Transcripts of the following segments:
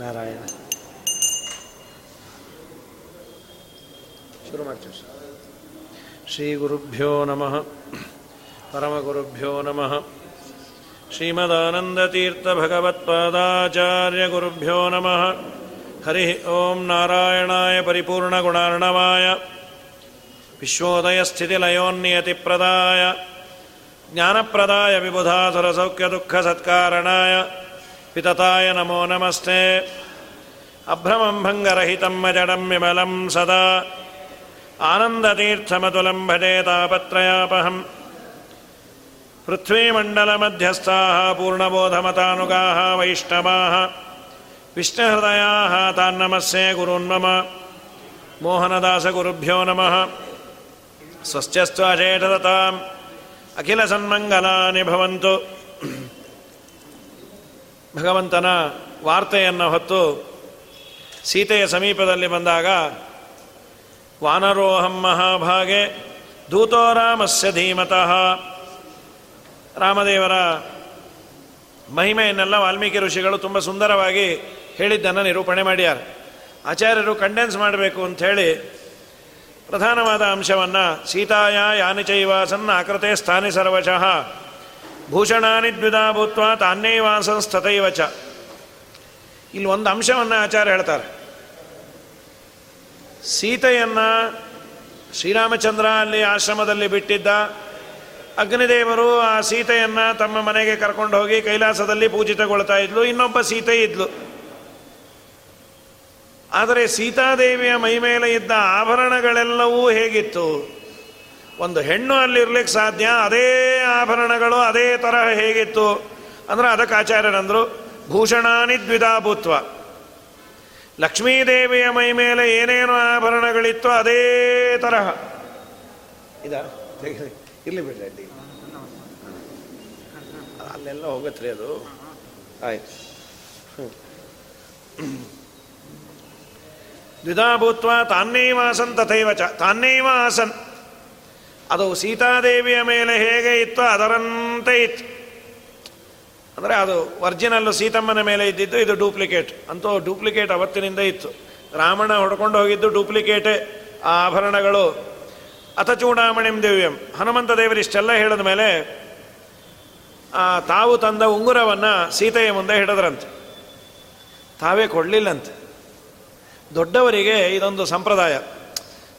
ನಾರಾಯಣ ಶುರು ಮಾಡ್ತೀವಿ ಶ್ರೀ ಗುರುಭ್ಯೋ ನಮಃ ಪರಮಗುರುಭ್ಯೋ ನಮಃ श्रीमदानन्दतीर्थभगवत्पादाचार्यगुरुभ्यो नमः हरिः ॐ नारायणाय परिपूर्णगुणार्णवाय विश्वोदयस्थितिलयोन्नियतिप्रदाय ज्ञानप्रदाय विबुधासुरसौख्यदुःखसत्कारणाय पितताय नमो नमस्ते। अभ्रमं भङ्गरहितं मजडं विमलं सदा। आनन्दतीर्थमतुलं भजे तापत्रयापहम्। पृथ्वीमण्डलमध्यस्थाः पूर्णबोधमतानुगाः वैष्णवाः। विष्णुहृदयाः तान् नमस्ये मोहनदासगुरुभ्यो नमः। स्वस्त्यस्त्वाचेतताम् अखिलसन्मङ्गलानि भवन्तु। ಭಗವಂತನ ವಾರ್ತೆಯನ್ನು ಹೊತ್ತು ಸೀತೆಯ ಸಮೀಪದಲ್ಲಿ ಬಂದಾಗ, ವಾನರೋಹಂ ಮಹಾಭಾಗೆ ದೂತೋ ರಾಮಸ್ಯ ಧೀಮತಃ. ರಾಮದೇವರ ಮಹಿಮೆಯನ್ನೆಲ್ಲ ವಾಲ್ಮೀಕಿ ಋಷಿಗಳು ತುಂಬ ಸುಂದರವಾಗಿ ಹೇಳಿದ್ದನ್ನು ನಿರೂಪಣೆ ಮಾಡ್ಯಾರ. ಆಚಾರ್ಯರು ಕಂಡೆನ್ಸ್ ಮಾಡಬೇಕು ಅಂಥೇಳಿ ಪ್ರಧಾನವಾದ ಅಂಶವನ್ನು, ಸೀತಾಯ ಯಾನಿಚೈವ ಸನ್ನ ಆಕೃತೆ ಸ್ಥಾನಿ ಸರ್ವಶಃ ಭೂಷಣಾನಿ ದ್ವಿಧಾ ಭೂತ್ವ ತಾನ್ಯೈವಾಸಂಸ್ತತೈವ ಚ. ಇಲ್ಲಿ ಒಂದು ಅಂಶವನ್ನು ಆಚಾರ್ಯ ಹೇಳ್ತಾರೆ. ಸೀತೆಯನ್ನು ಶ್ರೀರಾಮಚಂದ್ರ ಅಲ್ಲಿ ಆಶ್ರಮದಲ್ಲಿ ಬಿಟ್ಟಿದ್ದ ಅಗ್ನಿದೇವರು ಆ ಸೀತೆಯನ್ನು ತಮ್ಮ ಮನೆಗೆ ಕರ್ಕೊಂಡು ಹೋಗಿ ಕೈಲಾಸದಲ್ಲಿ ಪೂಜಿತಗೊಳ್ತಾ ಇದ್ಲು, ಇನ್ನೊಬ್ಬ ಸೀತೆ ಇದ್ಲು. ಆದರೆ ಸೀತಾದೇವಿಯ ಮೈಮೇಲೆ ಇದ್ದ ಆಭರಣಗಳೆಲ್ಲವೂ ಹೇಗಿತ್ತು? ಒಂದು ಹೆಣ್ಣು ಅಲ್ಲಿರ್ಲಿಕ್ಕೆ ಸಾಧ್ಯ? ಅದೇ ಆಭರಣಗಳು, ಅದೇ ತರಹ ಹೇಗಿತ್ತು? ಅಂದ್ರೆ ಅದಕ್ಕೆ ಆಚಾರ್ಯರಂದರು ಭೂಷಣಾನಿ ದ್ವಿಧಾಭೂತ್ವ. ಲಕ್ಷ್ಮೀದೇವಿಯ ಮೈ ಮೇಲೆ ಏನೇನು ಆಭರಣಗಳಿತ್ತು ಅದೇ ತರಹ. ಇದ ಇಲ್ಲಿ ಬಿಡ್ರಿ ಅಲ್ಲೆಲ್ಲ ಹೋಗತ್ರಿ ಅದು. ಆಯ್ತು. ದ್ವಿಧಾಭೂತ್ವ ಆಸನ್ ತಥೈವ ಚ ತಾನ್ನೇವ ಆಸನ್ ಅದು ಸೀತಾದೇವಿಯ ಮೇಲೆ ಹೇಗೆ ಇತ್ತು ಅದರಂತೆ ಇತ್ತು. ಅಂದರೆ ಅದು ಒರಿಜಿನಲ್ಲು ಸೀತಮ್ಮನ ಮೇಲೆ ಇದ್ದಿದ್ದು ಇದು ಡೂಪ್ಲಿಕೇಟ್ ಅಂತೂ ಡೂಪ್ಲಿಕೇಟ್ ಅವತ್ತಿನಿಂದ ಇತ್ತು. ರಾಮಣ ಹೊಡ್ಕೊಂಡು ಹೋಗಿದ್ದು ಡೂಪ್ಲಿಕೇಟೇ ಆ ಆಭರಣಗಳು. ಅತಚೂಡಾಮಣಿಂ ದಿವ್ಯಂ. ಹನುಮಂತ ದೇವರು ಇಷ್ಟೆಲ್ಲ ಹೇಳಿದ ಮೇಲೆ ತಾವು ತಂದ ಉಂಗುರವನ್ನು ಸೀತೆಯ ಮುಂದೆ ಹಿಡಿದ್ರಂತೆ. ತಾವೇ ಕೊಡಲಿಲ್ಲಂತೆ. ದೊಡ್ಡವರಿಗೆ ಇದೊಂದು ಸಂಪ್ರದಾಯ.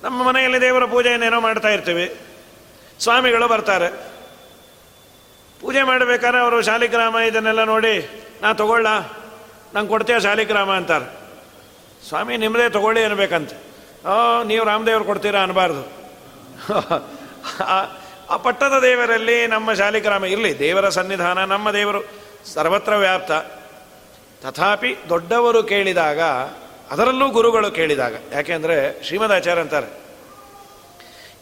ನಮ್ಮ ಮನೆಯಲ್ಲಿ ದೇವರ ಪೂಜೆಯನ್ನೇನೋ ಮಾಡ್ತಾ ಇರ್ತೀವಿ. ಸ್ವಾಮಿಗಳು ಬರ್ತಾರೆ. ಪೂಜೆ ಮಾಡಬೇಕಾದ್ರೆ ಅವರು ಶಾಲಿಗ್ರಾಮ ಇದನ್ನೆಲ್ಲ ನೋಡಿ, ನಾ ತಗೊಳ್ಳ, ನಂಗೆ ಕೊಡ್ತೀಯ ಶಾಲಿಗ್ರಾಮ ಅಂತಾರೆ. ಸ್ವಾಮಿ ನಿಮ್ಮದೇ ತಗೊಳ್ಳಿ ಅನ್ಬೇಕಂತ. ನೀವು ರಾಮದೇವ್ರು ಕೊಡ್ತೀರಾ? ಅನ್ನಬಾರ್ದು ಆ ಪಟ್ಟದ ದೇವರಲ್ಲಿ ನಮ್ಮ ಶಾಲಿಗ್ರಾಮ ಇರಲಿ, ದೇವರ ಸನ್ನಿಧಾನ, ನಮ್ಮ ದೇವರು ಸರ್ವತ್ರ ವ್ಯಾಪ್ತ. ತಥಾಪಿ ದೊಡ್ಡವರು ಕೇಳಿದಾಗ, ಅದರಲ್ಲೂ ಗುರುಗಳು ಕೇಳಿದಾಗ ಯಾಕೆಂದರೆ ಶ್ರೀಮದಾಚಾರ್ಯ ಅಂತಾರೆ,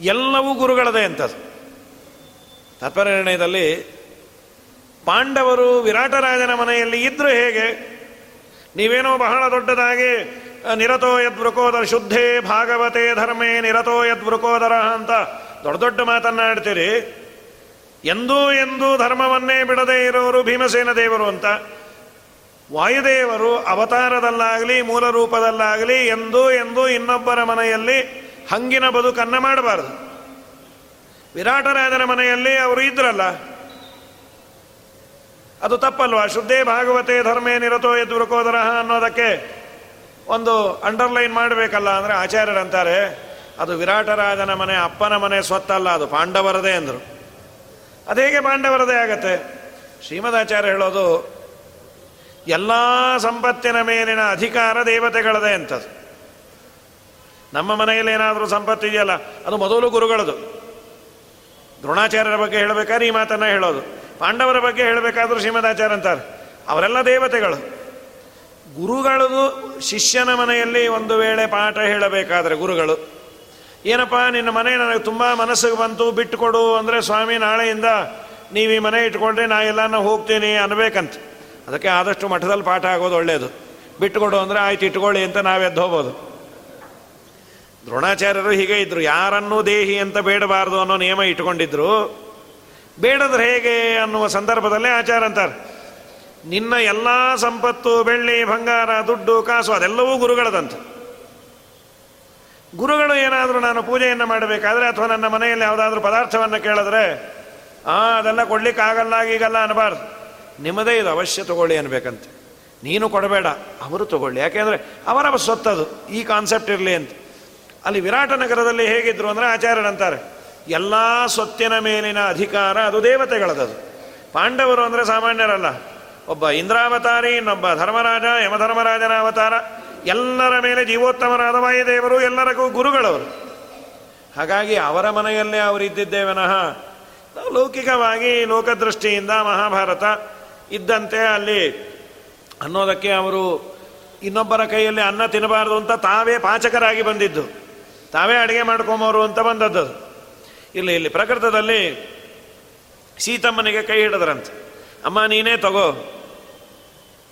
ಎಲ್ಲವೂ ಗುರುಗಳದೇ ಅಂತದ್ದು ತತ್ಪರಿಣಯದಲ್ಲಿ ಪಾಂಡವರು ವಿರಾಟರಾಜನ ಮನೆಯಲ್ಲಿ ಇದ್ದರೂ ಹೇಗೆ? ನೀವೇನೋ ಬಹಳ ದೊಡ್ಡದಾಗಿ, ನಿರತೋ ಯದ್ವೃಕೋದರ ಶುದ್ಧೇ ಭಾಗವತೆ ಧರ್ಮೇ, ನಿರತೋ ಯದ್ವೃಕೋದರ ಅಂತ ದೊಡ್ಡ ದೊಡ್ಡ ಮಾತನ್ನಾಡ್ತೀರಿ. ಎಂದೂ ಎಂದೂ ಧರ್ಮವನ್ನೇ ಬಿಡದೇ ಇರೋರು ಭೀಮಸೇನ ದೇವರು ಅಂತ. ವಾಯುದೇವರು ಅವತಾರದಲ್ಲಾಗಲಿ ಮೂಲ ರೂಪದಲ್ಲಾಗಲಿ ಎಂದೂ ಎಂದೂ ಇನ್ನೊಬ್ಬರ ಮನೆಯಲ್ಲಿ ಹಂಗಿನ ಬದುಕನ್ನು ಮಾಡಬಾರದು. ವಿರಾಟರಾಜನ ಮನೆಯಲ್ಲಿ ಅವರು ಇದ್ರಲ್ಲ? ಅದು ತಪ್ಪಲ್ವಾ? ಶುದ್ಧೇ ಭಾಗವತೆ ಧರ್ಮೇ ನಿರತೋ ಯದ್ವೃಕೋದರ ಅನ್ನೋದಕ್ಕೆ ಒಂದು ಅಂಡರ್ಲೈನ್ ಮಾಡಬೇಕಲ್ಲ ಅಂದರೆ ಆಚಾರ್ಯರಂತಾರೆ. ಅದು ವಿರಾಟರಾಜನ ಮನೆ ಅಪ್ಪನ ಮನೆ ಸ್ವತ್ತಲ್ಲ, ಅದು ಪಾಂಡವರದೇ ಅಂದರು. ಹೇಗೆ ಪಾಂಡವರದೇ ಆಗತ್ತೆ? ಶ್ರೀಮದಾಚಾರ್ಯ ಹೇಳೋದು, ಎಲ್ಲ ಸಂಪತ್ತಿನ ಮೇಲಿನ ಅಧಿಕಾರ ದೇವತೆಗಳದೇ ಅಂತದ್ದು. ನಮ್ಮ ಮನೆಯಲ್ಲಿ ಏನಾದರೂ ಸಂಪತ್ತಿದೆಯಲ್ಲ ಅದು ಮೊದಲು ಗುರುಗಳದು. ದ್ರೋಣಾಚಾರ್ಯರ ಬಗ್ಗೆ ಹೇಳಬೇಕಾದ್ರೆ ಈ ಮಾತನ್ನು ಹೇಳೋದು. ಪಾಂಡವರ ಬಗ್ಗೆ ಹೇಳಬೇಕಾದ್ರೂ ಶ್ರೀಮದಾಚಾರ್ಯ ಅಂತಾರೆ. ಅವರೆಲ್ಲ ದೇವತೆಗಳು. ಗುರುಗಳದು ಶಿಷ್ಯನ ಮನೆಯಲ್ಲಿ ಒಂದು ವೇಳೆ ಪಾಠ ಹೇಳಬೇಕಾದ್ರೆ ಗುರುಗಳು, ಏನಪ್ಪ, ನಿನ್ನ ಮನೆ ನನಗೆ ತುಂಬ ಮನಸ್ಸಿಗೆ ಬಂತು, ಬಿಟ್ಟುಕೊಡು ಅಂದರೆ ಸ್ವಾಮಿ ನಾಳೆಯಿಂದ ನೀವು ಈ ಮನೆ ಇಟ್ಕೊಂಡ್ರೆ ನಾ ಎಲ್ಲಾನ ಹೋಗ್ತೀನಿ ಅನ್ಬೇಕಂತ ಅದಕ್ಕೆ ಆದಷ್ಟು ಮಠದಲ್ಲಿ ಪಾಠ ಆಗೋದು ಒಳ್ಳೆಯದು ಬಿಟ್ಟುಕೊಡು ಅಂದರೆ ಆಯ್ತು, ಇಟ್ಕೊಳ್ಳಿ ಅಂತ ನಾವೆದ್ದು ಹೋಗ್ಬೋದು. ದ್ರೋಣಾಚಾರ್ಯರು ಹೀಗೆ ಇದ್ರು, ಯಾರನ್ನೂ ದೇಹಿ ಅಂತ ಬೇಡಬಾರದು ಅನ್ನೋ ನಿಯಮ ಇಟ್ಕೊಂಡಿದ್ರು ಬೇಡದ್ರೆ ಹೇಗೆ ಅನ್ನುವ ಸಂದರ್ಭದಲ್ಲೇ ಆಚಾರ ಅಂತಾರೆ, ನಿನ್ನ ಎಲ್ಲ ಸಂಪತ್ತು, ಬೆಳ್ಳಿ, ಬಂಗಾರ, ದುಡ್ಡು, ಕಾಸು, ಅದೆಲ್ಲವೂ ಗುರುಗಳದಂತೆ. ಗುರುಗಳು ಏನಾದರೂ ನಾನು ಪೂಜೆಯನ್ನು ಮಾಡಬೇಕಾದ್ರೆ ಅಥವಾ ನನ್ನ ಮನೆಯಲ್ಲಿ ಯಾವುದಾದ್ರೂ ಪದಾರ್ಥವನ್ನು ಕೇಳಿದ್ರೆ, ಆ, ಅದೆಲ್ಲ ಕೊಡ್ಲಿಕ್ಕಾಗಲ್ಲ ಈಗಲ್ಲ ಅನ್ನಬಾರ್ದು. ನಿಮ್ಮದೇ ಇದು ಅವಶ್ಯ ತಗೊಳ್ಳಿ ಅನ್ಬೇಕಂತೆ. ನೀನು ಕೊಡಬೇಡ, ಅವರು ತಗೊಳ್ಳಿ. ಯಾಕೆಂದರೆ ಅವರ ಸ್ವತ್ತದು, ಈ ಕಾನ್ಸೆಪ್ಟ್ ಇರಲಿ ಅಂತ. ಅಲ್ಲಿ ವಿರಾಟ ನಗರದಲ್ಲಿ ಹೇಗಿದ್ರು ಅಂದರೆ ಆಚಾರ್ಯರಂತಾರೆ ಎಲ್ಲ ಸ್ವತ್ತಿನ ಮೇಲಿನ ಅಧಿಕಾರ ಅದು ದೇವತೆಗಳದದು. ಪಾಂಡವರು ಅಂದರೆ ಸಾಮಾನ್ಯರಲ್ಲ. ಒಬ್ಬ ಇಂದ್ರಾವತಾರಿ, ಇನ್ನೊಬ್ಬ ಧರ್ಮರಾಜ, ಯಮಧರ್ಮರಾಜನ ಅವತಾರ. ಎಲ್ಲರ ಮೇಲೆ ಜೀವೋತ್ತಮರಾದ ವಾಯುದೇವರು, ಎಲ್ಲರಿಗೂ ಗುರುಗಳವರು. ಹಾಗಾಗಿ ಅವರ ಮನೆಯಲ್ಲೇ ಅವರು ಇದ್ದಿದ್ದೇವನಃ ಲೌಕಿಕವಾಗಿ ಲೋಕದೃಷ್ಟಿಯಿಂದ ಮಹಾಭಾರತ ಇದ್ದಂತೆ ಅಲ್ಲಿ ಅನ್ನೋದಕ್ಕೆ ಅವರು ಇನ್ನೊಬ್ಬರ ಕೈಯಲ್ಲಿ ಅನ್ನ ತಿನ್ನಬಾರದು ಅಂತ ತಾವೇ ಪಾಚಕರಾಗಿ ಬಂದಿದ್ದು. ತಾವೇ ಅಡುಗೆ ಮಾಡ್ಕೊಂಬೋರು ಅಂತ ಬಂದದ್ದು ಇಲ್ಲಿ ಇಲ್ಲಿ ಪ್ರಕೃತದಲ್ಲಿ ಸೀತಮ್ಮನಿಗೆ ಕೈ ಹಿಡಿದ್ರಂತೆ. ಅಮ್ಮ, ನೀನೇ ತಗೋ.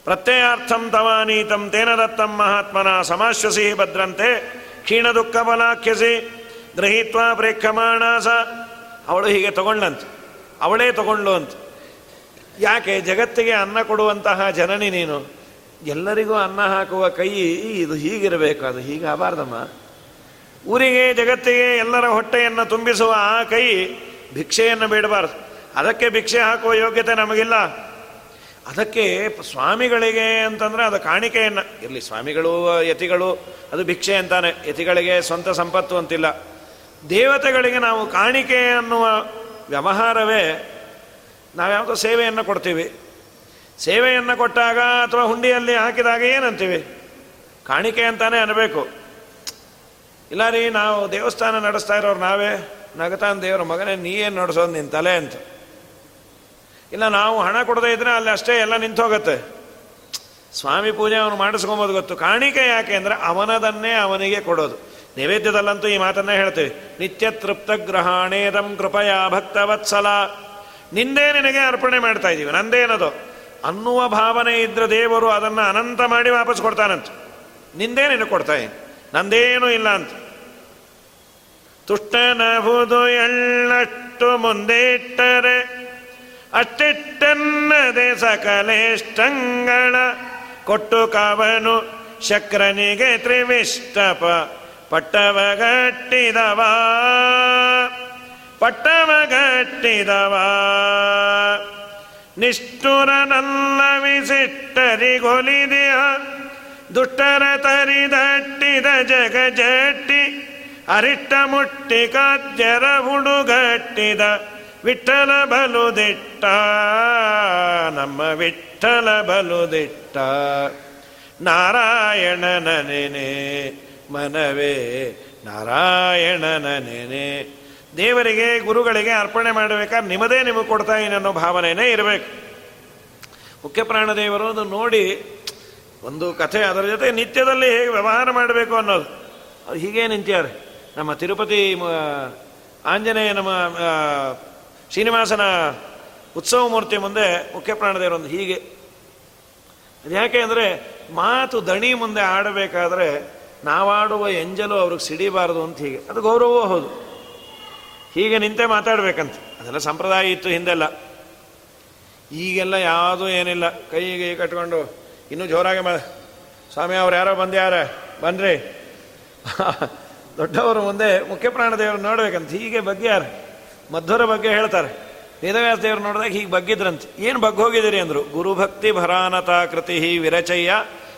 ಪ್ರತ್ಯಯಾರ್ಥಂ ತವಾನೀತಂ ತೇನ ದತ್ತಂ ಮಹಾತ್ಮನ ಸಮಾಶ್ವಸಿ ಭದ್ರಂತೆ. ಕ್ಷೀಣ ದುಃಖ ಬಲಾಖ್ಯಸಿ ಗೃಹೀತ್ವ ಪ್ರೇಕ್ಷಮಾಣಾಸ. ಅವಳು ಹೀಗೆ ತಗೊಂಡಂತೆ. ಅವಳೇ ತಗೊಂಡ್ಲು ಅಂತ. ಯಾಕೆ, ಜಗತ್ತಿಗೆ ಅನ್ನ ಕೊಡುವಂತಹ ಜನನಿ ನೀನು. ಎಲ್ಲರಿಗೂ ಅನ್ನ ಹಾಕುವ ಕೈ ಇದು ಹೀಗಿರಬೇಕು, ಅದು ಹೀಗಾಗಬಾರ್ದಮ್ಮ ಊರಿಗೆ, ಜಗತ್ತಿಗೆ ಎಲ್ಲರ ಹೊಟ್ಟೆಯನ್ನು ತುಂಬಿಸುವ ಆ ಕೈ ಭಿಕ್ಷೆಯನ್ನು ಬೇಡಬಾರದು. ಅದಕ್ಕೆ ಭಿಕ್ಷೆ ಹಾಕುವ ಯೋಗ್ಯತೆ ನಮಗಿಲ್ಲ. ಅದಕ್ಕೆ ಸ್ವಾಮಿಗಳಿಗೆ ಅಂತಂದರೆ ಅದು ಕಾಣಿಕೆಯನ್ನು. ಇರಲಿ, ಸ್ವಾಮಿಗಳು, ಯತಿಗಳು, ಅದು ಭಿಕ್ಷೆ ಅಂತಾನೆ. ಯತಿಗಳಿಗೆ ಸ್ವಂತ ಸಂಪತ್ತು ಅಂತಿಲ್ಲ. ದೇವತೆಗಳಿಗೆ ನಾವು ಕಾಣಿಕೆ ಅನ್ನುವ ವ್ಯವಹಾರವೇ ನಾವ್ಯಾವುದೋ ಸೇವೆಯನ್ನು ಕೊಡ್ತೀವಿ. ಸೇವೆಯನ್ನು ಕೊಟ್ಟಾಗ ಅಥವಾ ಹುಂಡಿಯಲ್ಲಿ ಹಾಕಿದಾಗ ಏನಂತೀವಿ? ಕಾಣಿಕೆ ಅಂತಾನೆ ಅನ್ನಬೇಕು. ಇಲ್ಲ ರೀ ನಾವು ದೇವಸ್ಥಾನ ನಡೆಸ್ತಾ ಇರೋರು ನಾವೇ? ನಗತಾನ್ ದೇವರ ಮಗನೇ ನೀ ಏನು ನಡೆಸೋದು ನಿನ್ನ ತಲೆ ಅಂತ. ಇಲ್ಲ, ನಾವು ಹಣ ಕೊಡದೇ ಇದ್ರೆ ಅಲ್ಲಿ ಅಷ್ಟೇ ಎಲ್ಲ ನಿಂತು ಹೋಗುತ್ತೆ. ಸ್ವಾಮಿ ಪೂಜೆ ಅವನು ಮಾಡಿಸ್ಕೊಂಬೋದು ಗೊತ್ತು. ಕಾಣಿಕೆ ಯಾಕೆ ಅಂದರೆ ಅವನದನ್ನೇ ಅವನಿಗೆ ಕೊಡೋದು. ನೈವೇದ್ಯದಲ್ಲಂತೂ ಈ ಮಾತನ್ನೇ ಹೇಳ್ತೇವೆ. ನಿತ್ಯ ತೃಪ್ತ ಗ್ರಹಣೇದಂ ಕೃಪಯಾ ಭಕ್ತವತ್ಸಲ. ನಿಂದೇ ನಿನಗೆ ಅರ್ಪಣೆ ಮಾಡ್ತಾ ಇದ್ದೀವಿ ನಂದೇನದು ಅನ್ನುವ ಭಾವನೆ ಇದ್ರೆ ದೇವರು ಅದನ್ನು ಅನಂತ ಮಾಡಿ ವಾಪಸ್ ಕೊಡ್ತಾನಂತ. ನಿಂದೇ ನಿನಗೆ ಕೊಡ್ತಾ ನಂದೇನೂ ಇಲ್ಲ ಅಂತ. ತುಷ್ಟನಹುದು ಎಳ್ಳಷ್ಟು ಮುಂದೆ ಇಟ್ಟರೆ ಅಷ್ಟಿಟ್ಟನ್ನದೆ ಸಕಲೇಷ್ಟಂಗಳ ಕೊಟ್ಟು ಕವನು ಶಕ್ರನಿಗೆ ತ್ರಿವಿಷ್ಟಪ ಪಟ್ಟವಗಟ್ಟಿದವ ಪಟ್ಟವಗಟ್ಟಿದವ ನಿಷ್ಠುರನಲ್ಲ ವಿಸಿಟ್ಟರಿಗೊಲಿದೆಯ ದುಷ್ಟರ ತರಿದಟ್ಟಿದ ಜಗಜಟ್ಟಿ ಅರಿಟ್ಟ ಮುಟ್ಟಿ ಕಾದ್ಯರ ಹುಡುಗಟ್ಟಿದ ವಿಠಲ ಬಲುದಿಟ್ಟ, ನಮ್ಮ ವಿಠಲ ಬಲುದಿಟ್ಟ. ನಾರಾಯಣನ ನೆನೆ, ಮನವೇ, ನಾರಾಯಣನ ನೆನೆ. ದೇವರಿಗೆ, ಗುರುಗಳಿಗೆ ಅರ್ಪಣೆ ಮಾಡಬೇಕಾದ್ರೆ ನಿಮ್ಮದೇ ನಿಮಗೆ ಕೊಡ್ತಾ ಇನ್ನೋ ಭಾವನೆಯೇ ಇರಬೇಕು. ಮುಖ್ಯ ಪ್ರಾಣದೇವರು ಅದು ನೋಡಿ ಒಂದು ಕಥೆ ಅದರ ಜೊತೆ ನಿತ್ಯದಲ್ಲಿ ಹೇಗೆ ವ್ಯವಹಾರ ಮಾಡಬೇಕು ಅನ್ನೋದು. ಅದು ಹೀಗೇ ನಿಂತಿದ್ದಾರೆ. ನಮ್ಮ ತಿರುಪತಿ ಆಂಜನೇಯ, ನಮ್ಮ ಶ್ರೀನಿವಾಸನ ಉತ್ಸವ ಮೂರ್ತಿ ಮುಂದೆ ಮುಖ್ಯ ಪ್ರಾಣದೇವರೊಂದು ಹೀಗೆ. ಅದು ಯಾಕೆ ಅಂದರೆ, ಮಾತು ದಣಿ ಮುಂದೆ ಆಡಬೇಕಾದ್ರೆ ನಾವಾಡುವ ಎಂಜಲು ಅವ್ರಿಗೆ ಸಿಡಿಬಾರದು ಅಂತ ಹೀಗೆ. ಅದು ಗೌರವವೂ ಹೌದು. ಹೀಗೆ ನಿಂತೆ ಮಾತಾಡ್ಬೇಕಂತ. ಅದೆಲ್ಲ ಸಂಪ್ರದಾಯ ಇತ್ತು ಹಿಂದೆಲ್ಲ. ಈಗೆಲ್ಲ ಯಾವುದೂ ಏನಿಲ್ಲ. ಕೈಗೆ ಕಟ್ಕೊಂಡು ಇನ್ನೂ ಜೋರಾಗಿ ಮಾ ಸ್ವಾಮಿ, ಅವ್ರು ಯಾರೋ ಬಂದ್ಯಾರ ಬನ್ರಿ. ದೊಡ್ಡವರು ಮುಂದೆ ಮುಖ್ಯ ಪ್ರಾಣದೇವರು ನೋಡ್ಬೇಕಂತ, ಹೀಗೆ ಯಾರು ಮಧ್ವರ ಬಗ್ಗೆ ಹೇಳ್ತಾರೆ. ವೇದವ್ಯಾಸ ದೇವರು ನೋಡಿದಾಗ ಹೀಗೆ ಬಗ್ಗಿದ್ರಂತೆ. ಏನು ಬಗ್ಗೆ ಹೋಗಿದ್ದೀರಿ ಅಂದರು ಗುರುಭಕ್ತಿ ಭರಾನತಾ ಕೃತಿ ವಿರಚಯ್ಯ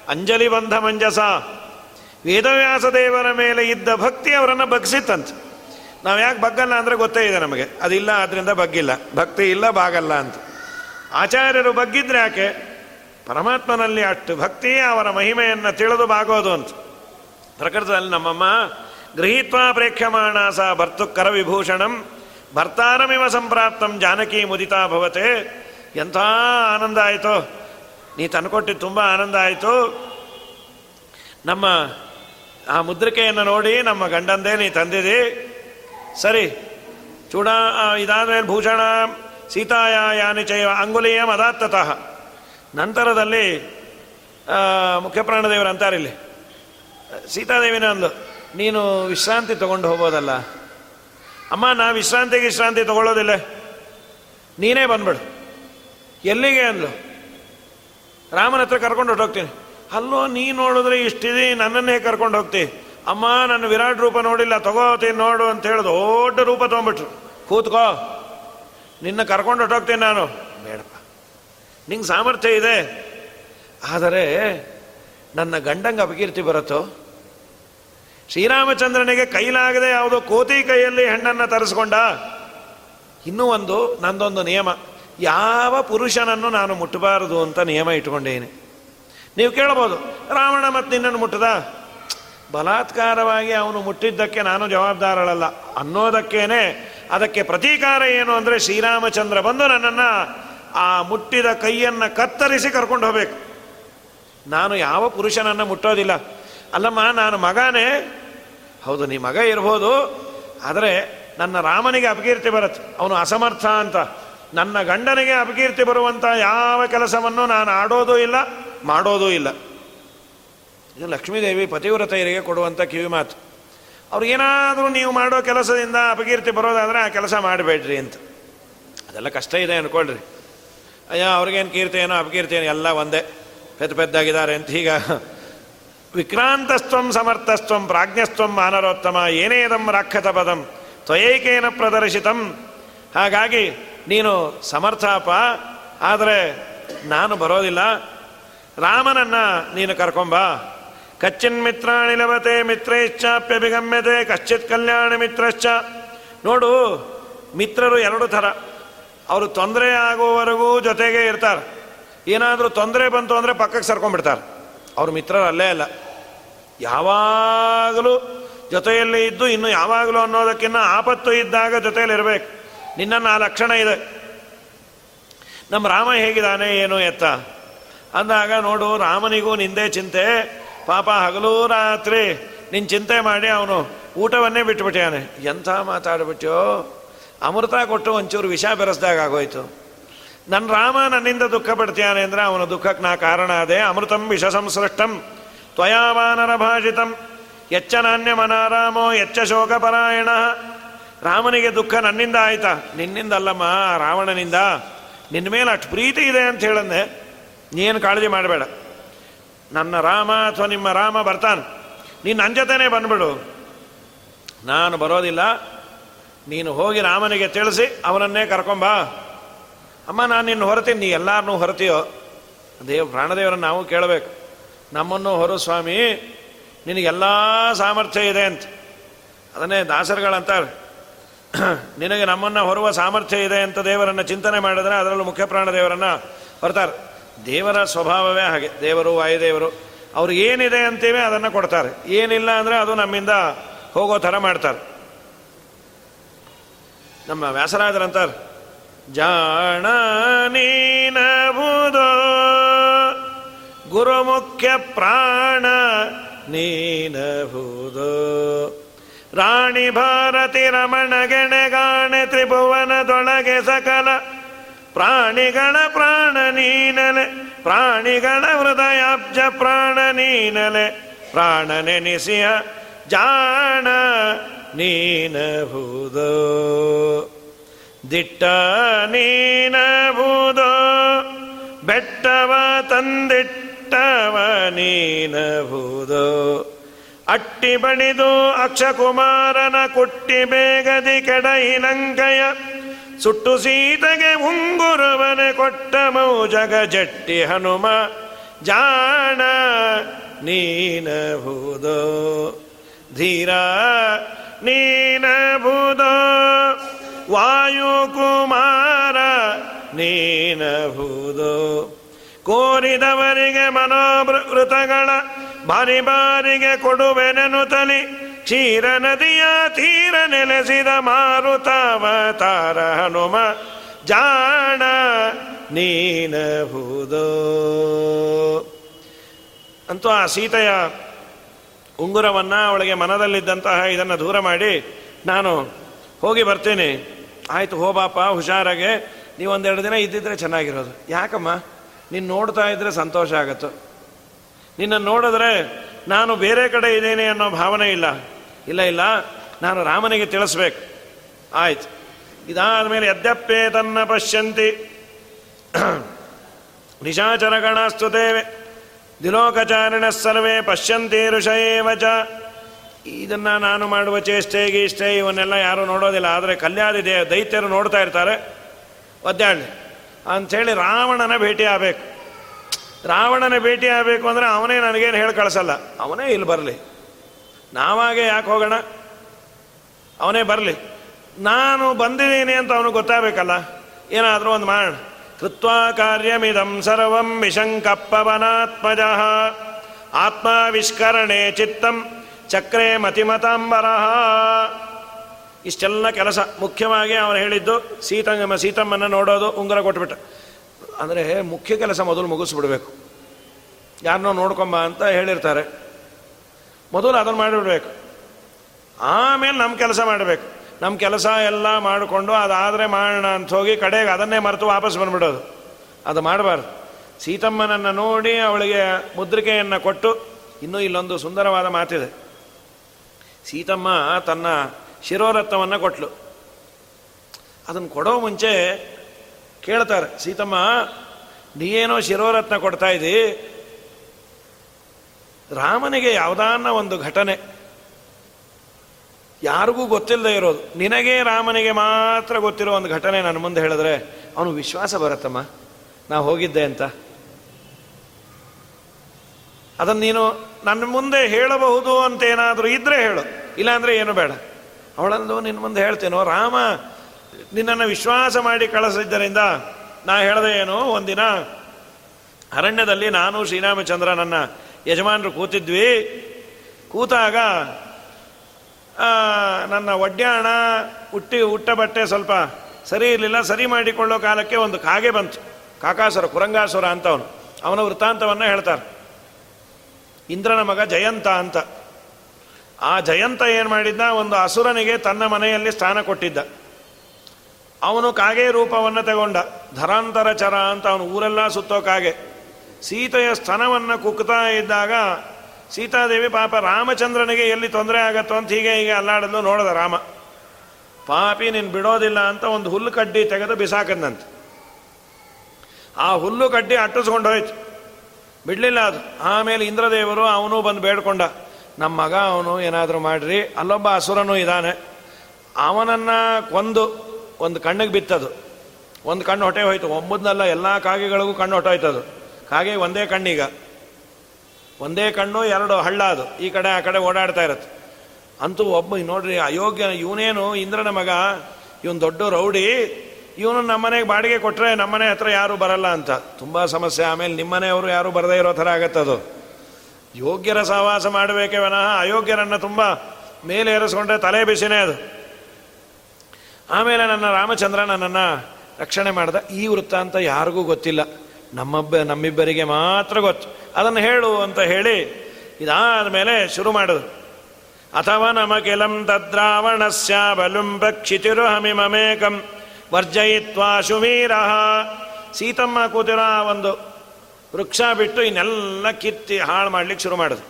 ಅಂಜಲಿ ಬಂಧ ಮಂಜಸ. ವೇದವ್ಯಾಸ ದೇವರ ಮೇಲೆ ಇದ್ದ ಭಕ್ತಿ ಅವರನ್ನು ಬಗ್ಸಿತ್ತಂತೆ. ನಾವು ಯಾಕೆ ಬಗ್ಗಲ್ಲ ಅಂದರೆ ಗೊತ್ತೇ ಇದೆ ನಮಗೆ. ಅದಿಲ್ಲ ಆದ್ದರಿಂದ ಬಗ್ಗಿಲ್ಲ. ಭಕ್ತಿ ಇಲ್ಲ, ಬಾಗಲ್ಲ ಅಂತ. ಆಚಾರ್ಯರು ಬಗ್ಗಿದ್ರೆ ಯಾಕೆ? ಪರಮಾತ್ಮನಲ್ಲಿ ಅಷ್ಟು ಭಕ್ತಿ ಅವರ ಮಹಿಮೆಯನ್ನು ತಿಳಿದು ಬಾಗೋದು ಅಂತ. ಪ್ರಕೃತದಲ್ಲಿ ನಮ್ಮಮ್ಮ, ಗೃಹೀತ್ವ ಪ್ರೇಕ್ಷಮಾಣ ಸ ಭರ್ತು ಕರವಿಭೂಷಣಂ ಭರ್ತಾರಮಿವ ಸಂಪ್ರಾಪ್ತಂ ಜಾನಕಿ ಮುದಿತಾ ಭವತೆ. ಎಂಥ ಆನಂದ ಆಯಿತು. ನೀ ತಂದುಕೊಟ್ಟಿದ್ದು ತುಂಬ ಆನಂದ ಆಯಿತು. ನಮ್ಮ ಆ ಮುದ್ರಿಕೆಯನ್ನು ನೋಡಿ ನಮ್ಮ ಗಂಡಂದೇ ನೀ ತಂದಿದಿ. ಸರಿ, ಚೂಡ ಇದಾದ ಭೂಷಣ ಸೀತಾಯ ಯಾನಿ ಚೈವ ಅಂಗುಲಿಯ ಮದಾತ್ತತಃ ನಂತರದಲ್ಲಿ ಮುಖ್ಯಪ್ರಾಣದೇವರು ಅಂತಾರಿಲ್ಲಿ ಸೀತಾದೇವಿನ ಅಂದು ನೀನು ವಿಶ್ರಾಂತಿ ತಗೊಂಡು ಹೋಗೋದಲ್ಲ. ಅಮ್ಮ, ನಾ ವಿಶ್ರಾಂತಿಗೆ ವಿಶ್ರಾಂತಿ ತಗೊಳ್ಳೋದಿಲ್ಲ. ನೀನೇ ಬಂದ್ಬಿಡು. ಎಲ್ಲಿಗೆ ಅಂದ್ಲು? ರಾಮನ ಹತ್ರ ಕರ್ಕೊಂಡು ಹೊಟ್ಟೋಗ್ತೀನಿ ಅಲ್ಲೋ, ನೀ ನೋಡಿದ್ರೆ ಇಷ್ಟಿದೆ, ನನ್ನನ್ನೇ ಕರ್ಕೊಂಡು ಹೋಗ್ತಿ. ಅಮ್ಮ, ನನ್ನ ವಿರಾಟ್ ರೂಪ ನೋಡಿಲ್ಲ ತಗೋತೀನಿ ನೋಡು ಅಂತ ಹೇಳಿ ದೊಡ್ಡ ರೂಪ ತೊಗೊಂಬಿಟ್ರು ಕೂತ್ಕೋ. ನಿನ್ನ ಕರ್ಕೊಂಡು ಹೊಟ್ಟೋಗ್ತೀನಿ ನಾನು. ನಿಂಗೆ ಸಾಮರ್ಥ್ಯ ಇದೆ. ಆದರೆ ನನ್ನ ಗಂಡಂಗೆ ಅಪಕೀರ್ತಿ ಬರುತ್ತೋ? ಶ್ರೀರಾಮಚಂದ್ರನಿಗೆ ಕೈಲಾಗದೆ ಯಾವುದೋ ಕೋತಿ ಕೈಯಲ್ಲಿ ಹೆಣ್ಣನ್ನು ತರಿಸ್ಕೊಂಡ? ಇನ್ನೂ ಒಂದು, ನಂದೊಂದು ನಿಯಮ. ಯಾವ ಪುರುಷನನ್ನು ನಾನು ಮುಟ್ಟಬಾರದು ಅಂತ ನಿಯಮ ಇಟ್ಕೊಂಡೇನೆ. ನೀವು ಕೇಳಬಹುದು ರಾವಣ ಮತ್ತು ನಿನ್ನನ್ನು ಮುಟ್ಟದ? ಬಲಾತ್ಕಾರವಾಗಿ ಅವನು ಮುಟ್ಟಿದ್ದಕ್ಕೆ ನಾನು ಜವಾಬ್ದಾರಳಲ್ಲ. ಅನ್ನೋದಕ್ಕೇನೆ ಅದಕ್ಕೆ ಪ್ರತೀಕಾರ ಏನು ಅಂದರೆ ಶ್ರೀರಾಮಚಂದ್ರ ಬಂದು ನನ್ನನ್ನು ಆ ಮುಟ್ಟಿದ ಕೈಯನ್ನು ಕತ್ತರಿಸಿ ಕರ್ಕೊಂಡು ಹೋಗ್ಬೇಕು. ನಾನು ಯಾವ ಪುರುಷನನ್ನು ಮುಟ್ಟೋದಿಲ್ಲ. ಅಲ್ಲಮ್ಮ, ನಾನು ಮಗನೇ. ಹೌದು, ನೀ ಮಗ ಇರ್ಬೋದು. ಆದರೆ ನನ್ನ ರಾಮನಿಗೆ ಅಪಕೀರ್ತಿ ಬರುತ್ತೆ. ಅವನು ಅಸಮರ್ಥ ಅಂತ. ನನ್ನ ಗಂಡನಿಗೆ ಅಪಕೀರ್ತಿ ಬರುವಂಥ ಯಾವ ಕೆಲಸವನ್ನು ನಾನು ಆಡೋದೂ ಇಲ್ಲ, ಮಾಡೋದೂ ಇಲ್ಲ. ಇದು ಲಕ್ಷ್ಮೀದೇವಿ ಪತಿವ್ರತೆಯರಿಗೆ ಕೊಡುವಂಥ ಕಿವಿ ಮಾತು. ಅವ್ರಿಗೇನಾದರೂ ನೀವು ಮಾಡೋ ಕೆಲಸದಿಂದ ಅಪಕೀರ್ತಿ ಬರೋದಾದರೆ ಆ ಕೆಲಸ ಮಾಡಬೇಡ್ರಿ ಅಂತ. ಅದೆಲ್ಲ ಕಷ್ಟ ಇದೆ ಅಂದ್ಕೊಳ್ರಿ ಅಯ್ಯ, ಅವ್ರಿಗೇನು ಕೀರ್ತಿ ಏನೋ ಎಲ್ಲ ಒಂದೇ. ಪೆದ್ದ ಪೆದ್ದಾಗಿದ್ದಾರೆ ಅಂತ. ಹೀಗ ವಿಕ್ರಾಂತಸ್ತ್ವಂ ಸಮರ್ಥಸ್ತ್ವಂ ಪ್ರಾಜ್ಞಸ್ತ್ವಂ ಮಾನರೋತ್ತಮ ಏನೇದಂ ರಾಕ್ಷತ ಪದಂ, ತ್ವಯೈಕೇನ ಪ್ರದರ್ಶಿತಂ. ಹಾಗಾಗಿ, ನೀನು ಸಮರ್ಥಾಪ, ಆದರೆ ನಾನು ಬರೋದಿಲ್ಲ. ರಾಮನನ್ನ ನೀನು ಕರ್ಕೊಂಬ. ಕಚ್ಚಿನ್ ಮಿತ್ರಾಣಿ ಲಭತೆ ಮಿತ್ರೈಶ್ಚಾಪ್ಯಭಿಗಮ್ಯತೆ ಕಶ್ಚಿತ್ ಕಲ್ಯಾಣ ಮಿತ್ರಶ್ಚ. ನೋಡು, ಮಿತ್ರರು ಎರಡು ಥರ. ಅವರು ತೊಂದರೆ ಆಗುವವರೆಗೂ ಜೊತೆಗೆ ಇರ್ತಾರೆ. ಏನಾದರೂ ತೊಂದರೆ ಬಂತು ಅಂದರೆ ಪಕ್ಕಕ್ಕೆ ಸರ್ಕೊಂಡ್ಬಿಡ್ತಾರೆ. ಅವ್ರ ಮಿತ್ರರು ಅಲ್ಲೇ ಅಲ್ಲ. ಯಾವಾಗಲೂ ಜೊತೆಯಲ್ಲಿ ಇದ್ದು, ಇನ್ನು ಯಾವಾಗಲೂ ಅನ್ನೋದಕ್ಕಿಂತ ಆಪತ್ತು ಇದ್ದಾಗ ಜೊತೆಯಲ್ಲಿ ಇರಬೇಕು. ನಿನ್ನನ್ನು ಆ ಲಕ್ಷಣ ಇದೆ. ನಮ್ಮ ರಾಮ ಹೇಗಿದ್ದಾನೆ, ಏನು ಎತ್ತ? ಅಂದಾಗ ನೋಡು, ರಾಮನಿಗೂ ನಿಂದೇ ಚಿಂತೆ. ಪಾಪ ಹಗಲು ರಾತ್ರಿ ನಿನ್ನ ಚಿಂತೆ ಮಾಡಿ ಅವನು ಊಟವನ್ನೇ ಬಿಟ್ಟುಬಿಟ್ಟಿಯಾನೆ ಎಂಥ ಮಾತಾಡ್ಬಿಟ್ಯೋ? ಅಮೃತ ಕೊಟ್ಟು ಒಂಚೂರು ವಿಷ ಬೆರೆಸ್ದಾಗ ಆಗೋಯ್ತು. ನನ್ನ ರಾಮ ನನ್ನಿಂದ ದುಃಖ ಪಡ್ತೀಯಾನೆ ಅಂದರೆ ಅವನ ದುಃಖಕ್ಕೆ ನಾ ಕಾರಣ ಅದೇ. ಅಮೃತಂ ವಿಷ ಸಂಸೃಷ್ಟಂ ತ್ವಯಾವಾನರ ಭಾಷಿತಂ. ಎಚ್ಚ ನಾಣ್ಯ ಮನಾರಾಮೋ ಎಚ್ಚ ಶೋಕಪರಾಯಣ. ರಾಮನಿಗೆ ದುಃಖ ನನ್ನಿಂದ ಆಯ್ತಾ? ನಿನ್ನಿಂದ ಅಲ್ಲಮ್ಮ ರಾವಣನಿಂದ. ನಿನ್ನ ಮೇಲೆ ಅಷ್ಟು ಪ್ರೀತಿ ಇದೆ ಅಂತ ಹೇಳಂದೆ. ನೀನು ಕಾಳಜಿ ಮಾಡಬೇಡ. ನನ್ನ ರಾಮ ಅಥವಾ ನಿಮ್ಮ ರಾಮ ಬರ್ತಾನೆ. ನೀನು ನನ್ನ ಜೊತೆನೇ ಬಂದ್ಬಿಡು. ನಾನು ಬರೋದಿಲ್ಲ. ನೀನು ಹೋಗಿ ರಾಮನಿಗೆ ತಿಳಿಸಿ, ಅವನನ್ನೇ ಕರ್ಕೊಂಬಾ ಅಮ್ಮ, ನಾನು ನಿನ್ನ ಹೊರತೀನಿ. ನೀ ಎಲ್ಲಾರನ್ನೂ ಹೊರತೀಯೋ? ದೇವ್, ಪ್ರಾಣದೇವರನ್ನು ನಾವು ಕೇಳಬೇಕು. ನಮ್ಮನ್ನು ಹೊರ ಸ್ವಾಮಿ. ನಿನಗೆಲ್ಲ ಸಾಮರ್ಥ್ಯ ಇದೆ ಅಂತ. ಅದನ್ನೇ ದಾಸರುಗಳಂತಾರೆ ನಿನಗೆ ನಮ್ಮನ್ನು ಹೊರುವ ಸಾಮರ್ಥ್ಯ ಇದೆ ಅಂತ ದೇವರನ್ನು ಚಿಂತನೆ ಮಾಡಿದ್ರೆ ಅದರಲ್ಲೂ ಮುಖ್ಯ ಪ್ರಾಣದೇವರನ್ನು ಹೊರತಾರೆ. ದೇವರ ಸ್ವಭಾವವೇ ಹಾಗೆ. ದೇವರು, ವಾಯುದೇವರು, ಅವ್ರು ಏನಿದೆ ಅಂತೀವಿ ಅದನ್ನು ಕೊಡ್ತಾರೆ. ಏನಿಲ್ಲ ಅಂದರೆ ಅದು ನಮ್ಮಿಂದ ಹೋಗೋ ಥರ ಮಾಡ್ತಾರೆ. ನಮ್ಮ ವ್ಯಾಸರಾದ್ರಂತಾರೆ. ಜಾಣ ನೀನಬುದೋ, ಗುರುಮುಖ್ಯ ಪ್ರಾಣ ನೀನಬುದೋ, ರಾಣಿ ಭಾರತಿ ರಮಣ ಗೆಣೆಗಾಣೆ ತ್ರಿಭುವನದೊಳಗೆ ಸಕಲ ಪ್ರಾಣಿಗಳ ಪ್ರಾಣ ನೀನಲೆ, ಪ್ರಾಣಿಗಳ ಹೃದಯಾಬ್ಜ ಪ್ರಾಣ ನೀನಲೆ ಪ್ರಾಣ ನೆನೆಸಿಯ ಜಾಣ ನೀನಭೂದೋ ದಿಟ್ಟ ನೀನಬಹುದು ಬೆಟ್ಟವ ತಂದಿಟ್ಟವ ನೀನಬಹುದು ಅಟ್ಟಿ ಬಣಿದು ಅಕ್ಷಕುಮಾರನ ಕುಟ್ಟಿ ಬೇಗದಿ ಕೆಡಹಿಲಂಕಯ ಸುಟ್ಟು ಸೀತೆಗೆ ಉಂಗುರುವನೆ ಕೊಟ್ಟ ಮೌಜಗ ಜಟ್ಟಿ ಹನುಮ, ಜಾಣ ನೀನಬಹುದು ಧೀರ ನೀನಭೂದೋ ವಾಯುಕುಮಾರ ನೀನಭೂದೋ ಕೋರಿದವರಿಗೆ ಮನೋವೃತಗಳ ಬಾರಿ ಬಾರಿಗೆ ತಲಿ ಕ್ಷೀರ ನದಿಯ ತೀರ ನೆಲೆಸಿದ ಮಾರುತಾವತಾರ ಹನುಮ, ಜಾಣ ನೀನಭೂದೋ ಅಂತೂ ಆ ಸೀತೆಯ ಉಂಗುರವನ್ನು ಅವಳಿಗೆ ಮನದಲ್ಲಿದ್ದಂತಹ ಇದನ್ನು ದೂರ ಮಾಡಿ, ನಾನು ಹೋಗಿ ಬರ್ತೇನೆ. ಆಯಿತು ಹೋಬಾಪ ಹುಷಾರಾಗೆ. ನೀವು ಒಂದೆರಡು ದಿನ ಇದ್ದಿದ್ರೆ ಚೆನ್ನಾಗಿರೋದು. ಯಾಕಮ್ಮ? ನೀನು ನೋಡ್ತಾ ಇದ್ದರೆ ಸಂತೋಷ ಆಗುತ್ತೆ. ನಿನ್ನ ನೋಡಿದ್ರೆ ನಾನು ಬೇರೆ ಕಡೆ ಇದ್ದೇನೆ ಅನ್ನೋ ಭಾವನೆ ಇಲ್ಲ. ಇಲ್ಲ ಇಲ್ಲ. ನಾನು ರಾಮನಿಗೆ ತಿಳಿಸ್ಬೇಕು. ಆಯ್ತು. ಇದಾದ ಮೇಲೆ ಯದ್ಯಪ್ಪೇ ತನ್ನ ಪಶ್ಯಂತಿ. ನಿಶಾಚರಗಣಸ್ತುತೇವೆ ದಿಲೋಕಚಾರಿಣ ಸರ್ವೇ ಪಶ್ಯಂತಿ ಋಷಯೇವ ಚ. ಇದನ್ನು ನಾನು ಮಾಡುವ ಚೇಷ್ಟೆ ಗೀಷ್ಟೆ ಇವನ್ನೆಲ್ಲ ಯಾರೂ ನೋಡೋದಿಲ್ಲ. ಆದರೆ ಕಲ್ಯಾದಿ ದೇ, ದೈತ್ಯರು ನೋಡ್ತಾ ಇರ್ತಾರೆ. ಒದ್ದಾಳಿ ಅಂಥೇಳಿ ರಾವಣನ ಭೇಟಿ ಆಗಬೇಕು. ರಾವಣನ ಭೇಟಿ ಆಗಬೇಕು ಅಂದರೆ ಅವನೇ ನನಗೇನು ಹೇಳಿ ಕಳಿಸಲ್ಲ. ಅವನೇ ಇಲ್ಲಿ ಬರಲಿ. ನಾವಾಗೆ ಯಾಕೆ ಹೋಗೋಣ? ಅವನೇ ಬರಲಿ. ನಾನು ಬಂದಿದ್ದೀನಿ ಅಂತ ಅವನಿಗೆ ಗೊತ್ತಾಗಬೇಕಲ್ಲ. ಏನಾದರೂ ಒಂದು ಮಾಡೋಣ. ಕೃತ್ವಾ ಕಾರ್ಯಮಿದಂ ಸರ್ವಂ ವಿಶಂಕಪ್ಪವನಾತ್ಮಜಃ ಆತ್ಮಾವಿಷ್ಕರಣೆ ಚಿತ್ತಂ ಚಕ್ರೆ ಮತಿಮತಾಂಬರ ಇಷ್ಟೆಲ್ಲ ಕೆಲಸ ಮುಖ್ಯವಾಗಿ ಅವನು ಹೇಳಿದ್ದು ಸೀತಂಗಮ್ಮ ಸೀತಮ್ಮನ ನೋಡೋದು, ಉಂಗುರ ಕೊಟ್ಬಿಟ್ಟ. ಅಂದರೆ ಮುಖ್ಯ ಕೆಲಸ ಮೊದಲು ಮುಗಿಸ್ಬಿಡ್ಬೇಕು. ಯಾರನ್ನೋ ನೋಡ್ಕೊಂಬ ಅಂತ ಹೇಳಿರ್ತಾರೆ. ಮೊದಲು ಅದನ್ನು ಮಾಡಿಬಿಡ್ಬೇಕು. ಆಮೇಲೆ ನಮ್ಮ ಕೆಲಸ ಮಾಡಬೇಕು. ನಮ್ಮ ಕೆಲಸ ಎಲ್ಲ ಮಾಡಿಕೊಂಡು ಅದಾದರೆ ಮಾಡೋಣ ಅಂತ ಹೋಗಿ ಕಡೆಗೆ ಅದನ್ನೇ ಮರೆತು ವಾಪಸ್ ಬಂದ್ಬಿಡೋದು. ಅದು ಮಾಡಬಾರ್ದು. ಸೀತಮ್ಮನನ್ನು ನೋಡಿ ಅವಳಿಗೆ ಮುದ್ರಿಕೆಯನ್ನು ಕೊಟ್ಟು ಇನ್ನೂ ಇಲ್ಲೊಂದು ಸುಂದರವಾದ ಮಾತಿದೆ. ಸೀತಮ್ಮ ತನ್ನ ಶಿರೋರತ್ನವನ್ನು ಕೊಟ್ಲು. ಅದನ್ನು ಕೊಡೋ ಮುಂಚೆ ಕೇಳ್ತಾರೆ, ಸೀತಮ್ಮ, ನೀನೇನೋ ಶಿರೋರತ್ನ ಕೊಡ್ತಾ ಇದ್ದೀ? ರಾಮನಿಗೆ ಯಾವುದಾನ ಒಂದು ಘಟನೆ ಯಾರಿಗೂ ಗೊತ್ತಿಲ್ಲದೆ ಇರೋದು. ನಿನಗೆ ರಾಮನಿಗೆ ಮಾತ್ರ ಗೊತ್ತಿರೋ ಒಂದು ಘಟನೆ ನನ್ನ ಮುಂದೆ ಹೇಳಿದ್ರೆ ಅವನು ವಿಶ್ವಾಸ ಬರುತ್ತಮ್ಮ. ನಾ ಹೋಗಿದ್ದೆ ಅಂತ. ಅದನ್ನು ನೀನು ನನ್ನ ಮುಂದೆ ಹೇಳಬಹುದು ಅಂತ ಏನಾದರೂ ಇದ್ರೆ ಹೇಳು. ಇಲ್ಲಾಂದ್ರೆ ಏನು ಬೇಡ. ಅವಳಂದು ನಿನ್ನ ಮುಂದೆ ಹೇಳ್ತೇನೋ, ರಾಮ, ನಿನ್ನನ್ನು ವಿಶ್ವಾಸ ಮಾಡಿ ಕಳಿಸಿದ್ದರಿಂದ ನಾ ಹೇಳದೆ ಏನು ಒಂದಿನ? ಅರಣ್ಯದಲ್ಲಿ ನಾನು ಶ್ರೀರಾಮಚಂದ್ರ ನನ್ನ ಯಜಮಾನರು ಕೂತಿದ್ವಿ. ಕೂತಾಗ ನನ್ನ ಒಡ್ಯಾಣ ಹುಟ್ಟಿ ಹುಟ್ಟ ಬಟ್ಟೆ ಸ್ವಲ್ಪ ಸರಿ ಇರಲಿಲ್ಲ, ಸರಿ ಮಾಡಿಕೊಳ್ಳೋ ಕಾಲಕ್ಕೆ ಒಂದು ಕಾಗೆ ಬಂತು. ಕಾಕಾಸುರ, ಕುರಂಗಾಸುರ ಅಂತವನು. ಅವನ ವೃತ್ತಾಂತವನ್ನು ಹೇಳ್ತಾರೆ. ಇಂದ್ರನ ಮಗ ಜಯಂತ ಅಂತ. ಆ ಜಯಂತ ಏನು ಮಾಡಿದ್ದ ಒಂದು ಅಸುರನಿಗೆ ತನ್ನ ಮನೆಯಲ್ಲಿ ಸ್ಥಾನ ಕೊಟ್ಟಿದ್ದ. ಅವನು ಕಾಗೆ ರೂಪವನ್ನು ತಗೊಂಡ. ಧರಾಂತರ ಚರ ಅಂತ ಅವನು ಊರೆಲ್ಲ ಸುತ್ತೋ ಕಾಗೆ. ಸೀತೆಯ ಸ್ತನವನ್ನು ಕುಕ್ತಾ ಇದ್ದಾಗ ಸೀತಾದೇವಿ ಪಾಪ ರಾಮಚಂದ್ರನಿಗೆ ಎಲ್ಲಿ ತೊಂದರೆ ಆಗತ್ತೋ ಅಂತ ಹೀಗೆ ಹೀಗೆ ಅಲ್ಲಾಡಲು ನೋಡದ ರಾಮ. ಪಾಪಿ, ನೀನು ಬಿಡೋದಿಲ್ಲ ಅಂತ ಒಂದು ಹುಲ್ಲು ಕಡ್ಡಿ ತೆಗೆದು ಬಿಸಾಕಂದಂತೆ ಆ ಹುಲ್ಲು ಕಡ್ಡಿ ಅಟ್ಟಿಸ್ಕೊಂಡು ಹೋಯ್ತು. ಬಿಡಲಿಲ್ಲ ಅದು. ಆಮೇಲೆ ಇಂದ್ರದೇವರು ಅವನು ಬಂದು ಬೇಡ್ಕೊಂಡ. ನಮ್ಮ ಮಗ ಅವನು ಏನಾದರೂ ಮಾಡ್ರಿ, ಅಲ್ಲೊಬ್ಬ ಹಸುರನೂ ಇದ್ದಾನೆ ಅವನನ್ನು ಕೊಂದು ಒಂದು ಕಣ್ಣಿಗೆ ಬಿತ್ತದು. ಒಂದು ಕಣ್ಣು ಹೊಟ್ಟೆ ಹೋಯ್ತು. ಒಂಬುದನ್ನಲ್ಲ ಎಲ್ಲ ಕಾಗೆಗಳಿಗೂ ಕಣ್ಣು ಹೊಟ್ಟೋಯ್ತದು ಕಾಗೆ ಒಂದೇ ಕಣ್ಣೀಗ. ಒಂದೇ ಕಣ್ಣು, ಎರಡು ಹಳ್ಳ ಅದು. ಈ ಕಡೆ, ಆ ಕಡೆ ಓಡಾಡ್ತಾ ಇರತ್ತೆ. ಅಂತೂ ಒಬ್ಬ ನೋಡ್ರಿ, ಅಯೋಗ್ಯ ಇವನೇನು, ಇಂದ್ರನ ಮಗ, ಇವನು ದೊಡ್ಡ ರೌಡಿ, ಇವನು ನಮ್ಮನೆಗೆ ಬಾಡಿಗೆ ಕೊಟ್ಟರೆ ನಮ್ಮನೆ ಹತ್ರ ಯಾರು ಬರಲ್ಲ ಅಂತ. ತುಂಬ ಸಮಸ್ಯೆ. ಆಮೇಲೆ ನಿಮ್ಮನೆಯವರು ಯಾರು ಬರದೇ ಇರೋ ಥರ ಆಗತ್ತದು ಯೋಗ್ಯರ ಸಹವಾಸ ಮಾಡಬೇಕೆ ವಿನಃ ಅಯೋಗ್ಯರನ್ನು ತುಂಬ ಮೇಲೆ ಏರಿಸ್ಕೊಂಡ್ರೆ ತಲೆ ಬಿಸಿನೇ ಅದು. ಆಮೇಲೆ ನನ್ನ ರಾಮಚಂದ್ರ ನನ್ನನ್ನು ರಕ್ಷಣೆ ಮಾಡ್ದ ಈ ವೃತ್ತ ಅಂತ ಯಾರಿಗೂ ಗೊತ್ತಿಲ್ಲ. ನಮ್ಮಬ್ಬ, ನಮ್ಮಿಬ್ಬರಿಗೆ ಮಾತ್ರ ಗೊತ್ತು. ಅದನ್ನು ಹೇಳು ಅಂತ ಹೇಳಿ ಇದಾದ ಮೇಲೆ ಶುರು ಮಾಡುದು ಅಥವಾ ನಮ ಕಿಲಂ ತದ್ರಾವಣಸ್ಯ ಬಲುಂ ಕ್ಷಿತಿರು ಹಮಿಮಮೇಕಂ ವರ್ಜಯಿತ್ವಾ ಶುವೀರ. ಸೀತಮ್ಮ ಕೂತಿರೋ ಒಂದು ವೃಕ್ಷ ಬಿಟ್ಟು ಇನ್ನೆಲ್ಲ ಕಿತ್ತಿ ಹಾಳು ಮಾಡ್ಲಿಕ್ಕೆ ಶುರು ಮಾಡಿದ್ರು.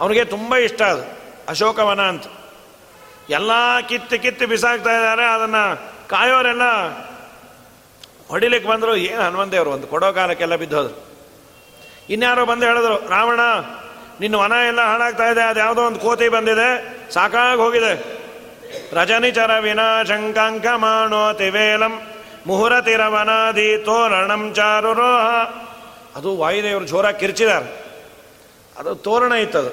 ಅವನಿಗೆ ತುಂಬ ಇಷ್ಟ ಅದು, ಅಶೋಕವನ ಅಂತ. ಎಲ್ಲ ಕಿತ್ತಿ ಕಿತ್ತಿ ಬಿಸಾಕ್ತಾ ಇದ್ದಾರೆ, ಅದನ್ನು ಕಾಯೋರೆಲ್ಲ ಹೊಡಿಲಿಕ್ಕೆ ಬಂದರು ಏನು ಹನುಮಂತೇವರು? ಒಂದು ಕೊಡೋ ಕಾಲಕ್ಕೆಲ್ಲ ಬಿದ್ದೋದ್ರು. ಇನ್ಯಾರೋ ಬಂದು ಹೇಳಿದ್ರು, ರಾವಣ, ನಿನ್ನ ವನ ಎಲ್ಲ ಹಾಳಾಗ್ತಾ ಇದೆ ಅದು ಯಾವುದೋ ಒಂದು ಕೋತಿ ಬಂದಿದೆ, ಸಾಕಾಗಿ ಹೋಗಿದೆ. ರಜನಿಚರ ವಿನಾಶಂಕಾಂಕ ಮಾಡೋ ತಿವೇಲಂ ಮುಹುರತಿರವನಾದಿ ತೋರಣಂ ಚಾರುರೋಹ. ಅದು ವಾಯುದೇವರು ಜೋರಾಗಿ ಕಿರ್ಚಿದ್ದಾರೆ ಅದು ತೋರಣ ಇತ್ತದು,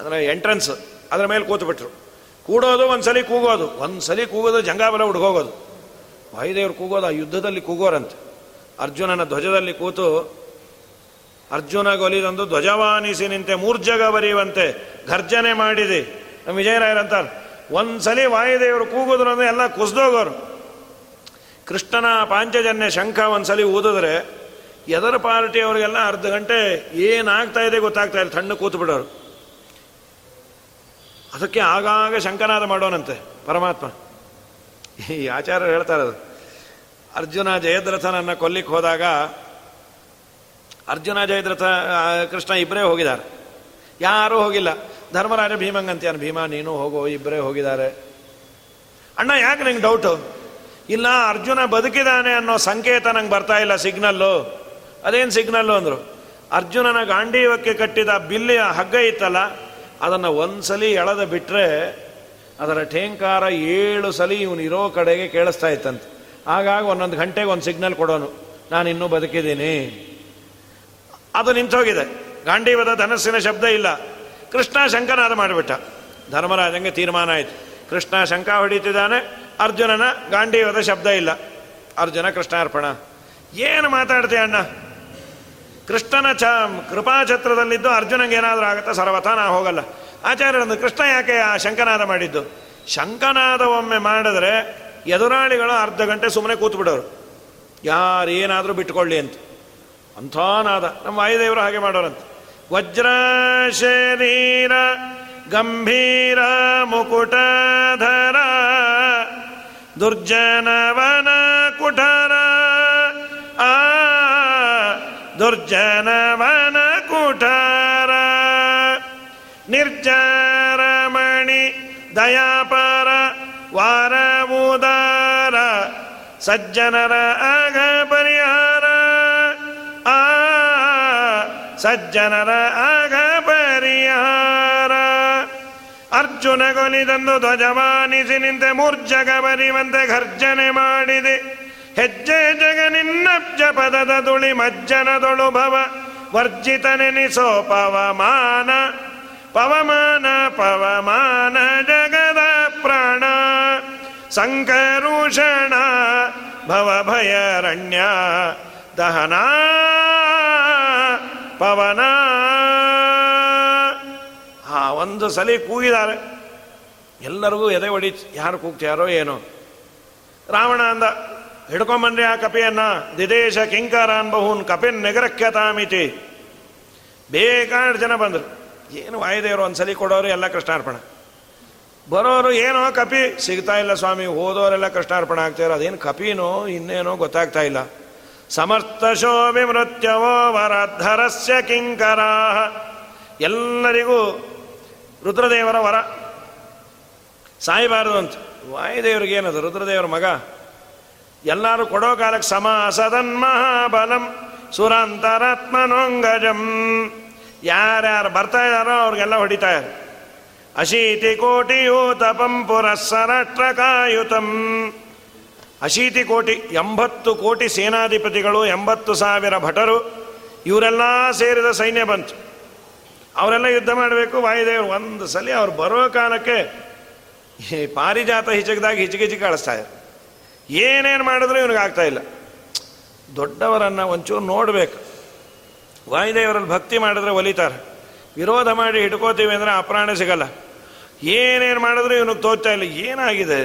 ಅದರ ಎಂಟ್ರೆನ್ಸ್, ಅದರ ಮೇಲೆ ಕೂತ್ಬಿಟ್ರು. ಕೂಡೋದು, ಒಂದ್ಸಲಿ ಕೂಗೋದು. ಒಂದ್ಸಲಿ ಕೂಗೋದು, ಜಂಗಾಬಲ ಹುಡುಗೋಗೋದು. ವಾಯುದೇವರು ಕೂಗೋದು ಆ ಯುದ್ಧದಲ್ಲಿ ಕೂಗೋರಂತೆ. ಅರ್ಜುನನ ಧ್ವಜದಲ್ಲಿ ಕೂತು ಅರ್ಜುನ ಗೊಲಿದಂದು ಧ್ವಜವಾನಿಸಿ ನಿಂತೆ, ಮೂರ್ಜಗ ಬರೆಯುವಂತೆ, ಘರ್ಜನೆ ಮಾಡಿದೆ. ನಮ್ಮ ವಿಜಯರಾಯರಂತಾರೆ ಒಂದ್ಸಲಿ ವಾಯುದೇವರು ಕೂಗುದ್ರು ಅಂದ್ರೆ ಎಲ್ಲ ಕುಸ್ದೋಗೋರು. ಕೃಷ್ಣನ ಪಾಂಚಜನ್ಯ ಶಂಖ ಒಂದ್ಸಲಿ ಊದಿದ್ರೆ, ಎದರ ಪಾರ್ಟಿಯವರಿಗೆಲ್ಲ ಅರ್ಧ ಗಂಟೆ ಏನಾಗ್ತಾ ಇದೆ ಗೊತ್ತಾಗ್ತಾ ಇಲ್ಲ ತಣ್ಣು ಕೂತು ಬಿಡೋರು. ಅದಕ್ಕೆ ಆಗಾಗ ಶಂಕನಾದ ಮಾಡೋನಂತೆ, ಪರಮಾತ್ಮ. ಈ ಆಚಾರ್ಯರು ಹೇಳ್ತಾರೆ ಅದು ಅರ್ಜುನ ಜಯದ್ರಥನನ್ನು ಕೊಲ್ಲಿಕ್ಕೆ ಹೋದಾಗ ಅರ್ಜುನ ಜಯದ್ರಥ ಕೃಷ್ಣ ಇಬ್ಬರೇ ಹೋಗಿದ್ದಾರೆ. ಯಾರೂ ಹೋಗಿಲ್ಲ. ಧರ್ಮರಾಜ ಭೀಮಂಗಂತ್ಯಾನ, ಭೀಮ ನೀನು ಹೋಗೋ ಇಬ್ಬರೇ ಹೋಗಿದ್ದಾರೆ. ಅಣ್ಣ, ಯಾಕೆ ನಂಗೆ ಡೌಟು ಇಲ್ಲ, ಅರ್ಜುನ ಬದುಕಿದಾನೆ ಅನ್ನೋ ಸಂಕೇತ ನಂಗೆ ಬರ್ತಾ ಇಲ್ಲ, ಸಿಗ್ನಲ್ಲು. ಅದೇನು ಸಿಗ್ನಲ್ಲು ಅಂದರು, ಅರ್ಜುನನ ಗಾಂಡೀವಕ್ಕೆ ಕಟ್ಟಿದ ಬಿಲ್ಲಿಯ ಹಗ್ಗ ಇತ್ತಲ್ಲ, ಅದನ್ನು ಒಂದ್ಸಲಿ ಎಳೆದ ಬಿಟ್ಟರೆ ಅದರ ಠೇಂಕಾರ ಏಳು ಸಲಿ ಇವನು ಇರೋ ಕಡೆಗೆ ಕೇಳಿಸ್ತಾ ಇತ್ತಂತೆ. ಹಾಗಾಗಿ ಒಂದೊಂದು ಗಂಟೆಗೆ ಒಂದು ಸಿಗ್ನಲ್ ಕೊಡೋನು. ನಾನು ಇನ್ನೂ ಬದುಕಿದ್ದೀನಿ. ಅದು ನಿಂತೋಗಿದೆ. ಗಾಂಡೀವದ ಧನಸ್ಸಿನ ಶಬ್ದ ಇಲ್ಲ. ಕೃಷ್ಣ ಶಂಕನಾದ ಮಾಡಿಬಿಟ್ಟ. ಧರ್ಮರಾಜಂಗೆ ತೀರ್ಮಾನ ಆಯಿತು. ಕೃಷ್ಣ ಶಂಕ ಹೊಡಿತಿದ್ದಾನೆ. ಅರ್ಜುನನ ಗಾಂಡೀವದ ಶಬ್ದ ಇಲ್ಲ. ಅರ್ಜುನ ಕೃಷ್ಣಾರ್ಪಣ. ಏನು ಮಾತಾಡ್ತೀಯ ಅಣ್ಣ? ಕೃಷ್ಣನ ಚ ಕೃಪಾಛತ್ರದಲ್ಲಿದ್ದು ಅರ್ಜುನಂಗೆ ಏನಾದರೂ ಆಗುತ್ತಾ? ಸರ್ವಥ ನಾ ಹೋಗಲ್ಲ. ಆಚಾರ್ಯರಂದು ಕೃಷ್ಣ ಯಾಕೆ ಆ ಶಂಕನಾದ ಮಾಡಿದ್ದು? ಶಂಕನಾದ ಒಮ್ಮೆ ಮಾಡಿದ್ರೆ ಎದುರಾಳಿಗಳು ಅರ್ಧ ಗಂಟೆ ಸುಮ್ಮನೆ ಕೂತು ಬಿಡೋರು ಯಾರು ಏನಾದರೂ ಬಿಟ್ಕೊಳ್ಳಿ ಅಂತ. ಅಂಥ ನಾದ. ನಮ್ಮ ವಾಯುದೇವರು ಹಾಗೆ ಮಾಡೋರಂತ. ವಜ್ರ, ಶರೀರ, ಗಂಭೀರ, ಮುಕುಟಧರ, ದುರ್ಜನವನ ಕುಠರ ಆ ದುರ್ಜನವನ ದಯಾಪರ ವಾರವುದಾರ ಸಜ್ಜನರ ಆಗ ಪರಿಹಾರ. ಆ ಸಜ್ಜನರ ಆಗ ಪರಿಹಾರ. ಅರ್ಜುನ ಕೊನಿದಂದು ಧ್ವಜವಾನಿಸಿ ನಿಂತೆ ಮೂರ್ಜಗ ಬರಿವಂತೆ ಘರ್ಜನೆ ಮಾಡಿದೆ. ಹೆಜ್ಜೆ ಜಗ ನಿನ್ನ ಪದದ ದುಳಿ ಮಜ್ಜನದೊಳು ಭವ. ವರ್ಜಿತನೆನಿಸೋ ಪವಮಾನ ಪವಮಾನ ಜಗದ ಪ್ರಾಣ. ಸಂಕರುಷಣ, ಭವಭಯರಣ್ಯ, ದಹನಾ, ಪವನ. ಆ ಒಂದು ಸಲಿ ಕೂಗಿದ್ದಾರೆ ಎಲ್ಲರಿಗೂ ಎದೆ ಹೊಡಿ ಯಾರು ಕೂಗ್ತಾರೋ ಏನೋ. ರಾವಣ ಅಂದ ಹಿಡ್ಕೊಂಬನ್ರಿ ಆ ಕಪಿಯನ್ನ, ದಿದೇಶ ಕಿಂಕರ ಬಹುನ್ ಕಪಿನ್ ನೆಗರಕ್ಯತಾಮಿತಿ. ಬೇಕಾಡು ಜನ ಬಂದರು. ಏನು ವಾಯುದೇವರು ಒಂದ್ಸಲಿ ಕೊಡೋರು ಎಲ್ಲ ಕೃಷ್ಣಾರ್ಪಣ. ಬರೋರು ಏನೋ ಕಪಿ, ಸಿಗ್ತಾ ಇಲ್ಲ ಸ್ವಾಮಿ, ಹೋದವರೆಲ್ಲ ಕೃಷ್ಣಾರ್ಪಣ ಆಗ್ತಾರೋ ಅದೇನು ಕಪಿನೋ, ಇನ್ನೇನೋ ಗೊತ್ತಾಗ್ತಾ ಇಲ್ಲ. ಸಮರ್ಥಶೋ ವಿಮೃತ್ಯವೋ ವರಧರಸ್ಯ ಕಿಂಕರ ಎಲ್ಲರಿಗೂ ರುದ್ರದೇವರ ವರ. ಸಾಯಬಾರದು ಅಂತ. ವಾಯುದೇವ್ರಿಗೆ ಏನದು, ರುದ್ರದೇವರ ಮಗ? ಎಲ್ಲರೂ ಕೊಡೋ ಕಾಲಕ್ಕೆ ಸಮ ಮಹಾಬಲಂ, ಸುರಾಂತರಾತ್ಮನೋಂಗಜಂ. ಯಾರ್ಯಾರು ಬರ್ತಾ ಇದ್ದಾರೋ ಅವ್ರಿಗೆಲ್ಲ ಹೊಡಿತಾ ಇದ್ದಾರೆ. ಅಶೀತಿ ಕೋಟಿಯೂತಪಂ ಪುರಸ್ಸರಟ್ರಕಾಯುತಂ. ಅಶೀತಿ ಕೋಟಿ, ಎಂಬತ್ತು ಕೋಟಿ ಸೇನಾಧಿಪತಿಗಳು, ಎಂಬತ್ತು ಸಾವಿರ ಭಟರು, ಇವರೆಲ್ಲ ಸೇರಿದ ಸೈನ್ಯ ಬಂತು. ಅವರೆಲ್ಲ ಯುದ್ಧ ಮಾಡಬೇಕು, ವಾಯುದೇವರು. ಒಂದು ಸಲ ಅವ್ರು ಬರೋ ಕಾಲಕ್ಕೆ ಪಾರಿಜಾತ ಹಿಚಕದಾಗ ಹಿಚಕಿಚಿ ಕಳಿಸ್ತಾ ಇದ್ದಾರೆ. ಏನೇನು ಮಾಡಿದ್ರು ಇವನಿಗೆ ಆಗ್ತಾ ಇಲ್ಲ. ದೊಡ್ಡವರನ್ನು ಒಂಚೂರು ನೋಡಬೇಕು. ವಾಯುದೇವರಲ್ಲಿ ಭಕ್ತಿ ಮಾಡಿದ್ರೆ ಒಲಿತಾರೆ. ವಿರೋಧ ಮಾಡಿ ಹಿಡ್ಕೋತೀವಿ ಅಂದರೆ ಅಪ್ರಾಣ ಸಿಗಲ್ಲ. ಏನೇನು ಮಾಡಿದ್ರು ಇವನಿಗೆ ತೋಚ್ತಾ ಇಲ್ಲ. ಏನಾಗಿದೆ?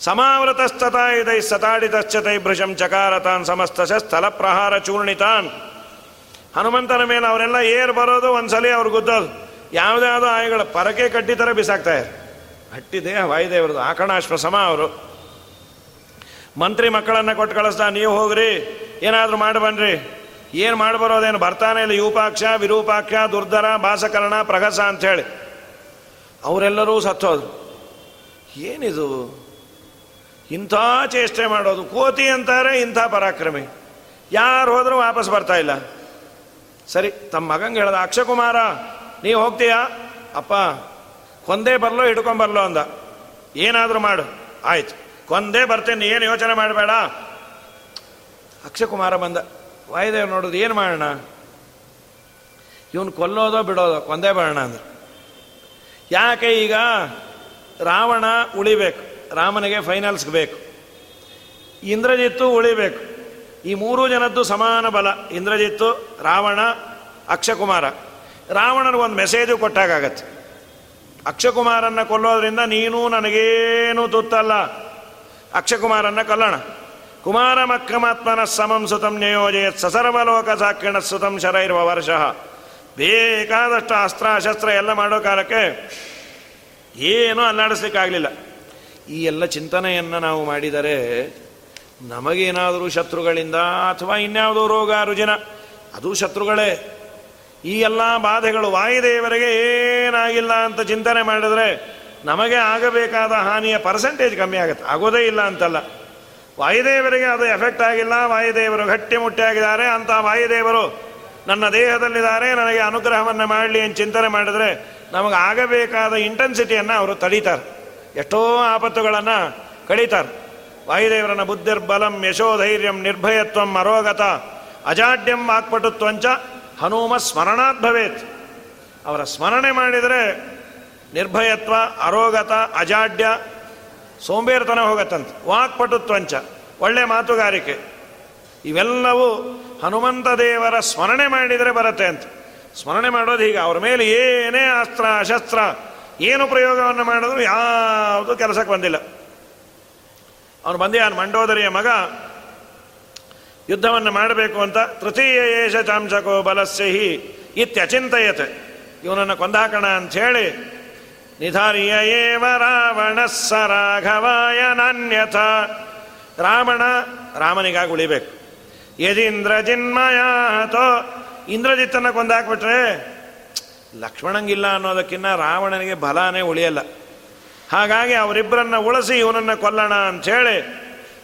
ಸಮಾವೃತಸ್ತತಾ ಇದೈ ಸತಾಡಿತಶ್ಚತೈ ಭೃಶಂ ಚಕಾರತಾನ್ ಸಮಸ್ತ ಸ್ಥಳ ಪ್ರಹಾರ ಚೂರ್ಣಿತಾನ್. ಹನುಮಂತನ ಮೇಲೆ ಅವರೆಲ್ಲ ಏರ್ ಬರೋದು ಒಂದ್ಸಲಿ ಅವ್ರು ಗುದ್ದೋದು. ಆದ ಆಯಗಳ ಪರಕೆ ಕಟ್ಟಿ ಥರ ಬಿಸಾಕ್ತಾ ಹಟ್ಟಿ ದೇಹ ವಾಯುದೇವರದು ಆಕಣಾಶ್ವ ಸಮ ಅವರು. ಮಂತ್ರಿ ಮಕ್ಕಳನ್ನ ಕೊಟ್ಟು ಕಳಿಸ್ತಾ ನೀವು ಹೋಗ್ರಿ, ಏನಾದರೂ ಮಾಡಿ ಬನ್ರಿ. ಏನು ಮಾಡಬರೋದೇನು ಬರ್ತಾನೆ ಇಲ್ಲ ಯೂಪಾಕ್ಷ ವಿರೂಪಾಕ್ಷ, ದುರ್ಧರ, ಭಾಸಕರಣ ಪ್ರಗಸ ಅಂಥೇಳಿ. ಅವರೆಲ್ಲರೂ ಸತ್ತೋದು ಏನಿದು? ಇಂಥ ಚೇಷ್ಟೆ ಮಾಡೋದು. ಕೋತಿ ಅಂತಾರೆ ಇಂಥ ಪರಾಕ್ರಮಿ. ಯಾರು ಹೋದರೂ ವಾಪಸ್ ಬರ್ತಾ ಇಲ್ಲ. ಸರಿ, ತಮ್ಮ ಮಗಂಗೆ ಹೇಳ್ದ, ಅಕ್ಷಕುಮಾರ, ನೀವು ಹೋಗ್ತೀಯಾ? ಅಪ್ಪ, ಕೊಂದೇ ಬರಲೋ ಹಿಡ್ಕೊಂಬರ್ಲೋ ಅಂದ. ಏನಾದರೂ ಮಾಡು. ಆಯ್ತು. ಕೊಂದೇ ಬರ್ತೇನೆ ಏನು ಯೋಚನೆ ಮಾಡಬೇಡ. ಅಕ್ಷಕುಮಾರ ಬಂದ. ವಾಯುದೇವ್ ನೋಡೋದು, ಏನು ಮಾಡೋಣ? ಇವನು ಕೊಲ್ಲೋದೋ ಬಿಡೋದೋ, ಕೊಂದೇ ಬರೋಣ ಅಂದ್ರೆ. ಯಾಕೆ ಈಗ ರಾವಣ ಉಳಿಬೇಕು? ರಾಮನಿಗೆ ಫೈನಲ್ಸ್ ಬೇಕು. ಇಂದ್ರಜಿತ್ತು ಉಳಿಬೇಕು. ಈ ಮೂರು ಜನದ್ದು ಸಮಾನ ಬಲ, ಇಂದ್ರಜಿತ್ತು, ರಾವಣ, ಅಕ್ಷಕುಮಾರ. ರಾವಣನಿಗೊಂದು ಮೆಸೇಜು ಕೊಟ್ಟಾಗತ್ತೆ ಅಕ್ಷಕುಮಾರನ್ನ ಕೊಲ್ಲೋದ್ರಿಂದ ನೀನು ನನಗೇನು ತುತ್ತಲ್ಲ. ಅಕ್ಷಕುಮಾರನ್ನ ಕೊಲ್ಲೋಣ. ಕುಮಾರ ಮಕ್ಕಮಾತ್ಮನ ಸಮಂ ಸುತಂ ನಿಯೋಜಯತ್ ಸಸರ್ವಲೋಕ ಸಾಕ್ಷಿಣ ಸುತಂ ಇರುವ ವರ್ಷ ಬೇಕಾದಷ್ಟು ಅಸ್ತ್ರ ಶಸ್ತ್ರ ಎಲ್ಲ ಮಾಡೋ ಕಾಲಕ್ಕೆ ಏನೂ ಅಲ್ಲಾಡಿಸ್ಲಿಕ್ಕಾಗಲಿಲ್ಲ। ಈ ಎಲ್ಲ ಚಿಂತನೆಯನ್ನು ನಾವು ಮಾಡಿದರೆ ನಮಗೇನಾದರೂ ಶತ್ರುಗಳಿಂದ ಅಥವಾ ಇನ್ಯಾವುದೋ ರೋಗ, ರುಜಿನ, ಅದು ಶತ್ರುಗಳೇ। ಈ ಎಲ್ಲ ಬಾಧೆಗಳು ವಾಯುದೇವರಿಗೆ ಏನಾಗಿಲ್ಲ ಅಂತ ಚಿಂತನೆ ಮಾಡಿದರೆ ನಮಗೆ ಆಗಬೇಕಾದ ಹಾನಿಯ ಪರ್ಸೆಂಟೇಜ್ ಕಮ್ಮಿ ಆಗುತ್ತೆ। ಆಗೋದೇ ಇಲ್ಲ ಅಂತಲ್ಲ। ವಾಯುದೇವರಿಗೆ ಅದು ಎಫೆಕ್ಟ್ ಆಗಿಲ್ಲ. ವಾಯುದೇವರು ಗಟ್ಟಿ ಮುಟ್ಟಿಯಾಗಿದ್ದಾರೆ ಅಂತ ವಾಯುದೇವರು ನನ್ನ ದೇಹದಲ್ಲಿದ್ದಾರೆ. ನನಗೆ ಅನುಗ್ರಹವನ್ನು ಮಾಡಲಿ ಅಂತ ಚಿಂತನೆ ಮಾಡಿದ್ರೆ ನಮಗೆ ಆಗಬೇಕಾದ ಇಂಟೆನ್ಸಿಟಿಯನ್ನು ಅವರು ತಡೀತಾರೆ. ಎಷ್ಟೋ ಆಪತ್ತುಗಳನ್ನು ಕಡಿತಾರೆ ವಾಯುದೇವರನ್ನ ಬುದ್ಧಿರ್ಬಲಂ ಯಶೋಧೈರ್ಯಂ ನಿರ್ಭಯತ್ವಂ ಅರೋಗತ ಅಜಾಡ್ಯಂ ವಾಕ್ಪಟುತ್ವಂಚ ಹನುಮ ಸ್ಮರಣಾತ್ ಭವೇತ್. ಅವರ ಸ್ಮರಣೆ ಮಾಡಿದರೆ ನಿರ್ಭಯತ್ವ, ಅರೋಗತ, ಅಜಾಡ್ಯ ಸೋಂಬೇರ್ತನ ಹೋಗತ್ತಂತೆ. ವಾಕ್ಪಟುತ್ವಂಚ, ಒಳ್ಳೆ ಮಾತುಗಾರಿಕೆ. ಇವೆಲ್ಲವೂ ಹನುಮಂತ ದೇವರ ಸ್ಮರಣೆ ಮಾಡಿದರೆ ಬರುತ್ತೆ ಅಂತ. ಸ್ಮರಣೆ ಮಾಡೋದು ಹೀಗೆ ಅವ್ರ ಮೇಲೆ ಏನೇ ಅಸ್ತ್ರ, ಶಸ್ತ್ರ, ಏನು ಪ್ರಯೋಗವನ್ನು ಮಾಡಿದ್ರು ಯಾವುದು ಕೆಲಸಕ್ಕೆ ಬಂದಿಲ್ಲ. ಅವನು ಬಂದಿಯಾನ ಮಂಡೋದರಿಯ ಮಗ, ಯುದ್ಧವನ್ನು ಮಾಡಬೇಕು ಅಂತ ತೃತೀಯ ಏಷ ಚಾಂಸಕೋ ಬಲಸ್ಯ ಹಿ ಇತ್ಯಚಿಂತಯತೆ. ಇವನನ್ನು ಕೊಂದಾಕಣ ಹೇಳಿ ನಿಧಾರಿಯ ಏವ ರಾವಣ ಸ ರಾಘವಾಯ ನಾನ್ಯಥ. ರಾವಣ ರಾಮನಿಗಾಗಿ ಉಳಿಬೇಕು. ಯದಿಂದ್ರ ಜಿನ್ಮಯಾತೋ ಇಂದ್ರಜಿತ್ತನ್ನು ಕೊಂದಾಕ್ಬಿಟ್ರೆ ಲಕ್ಷ್ಮಣಂಗಿಲ್ಲ ಅನ್ನೋದಕ್ಕಿಂತ ರಾವಣನಿಗೆ ಬಲಾನೇ ಉಳಿಯಲ್ಲ. ಹಾಗಾಗಿ ಅವರಿಬ್ಬರನ್ನ ಉಳಿಸಿ ಇವನನ್ನು ಕೊಲ್ಲೋಣ ಅಂಥೇಳಿ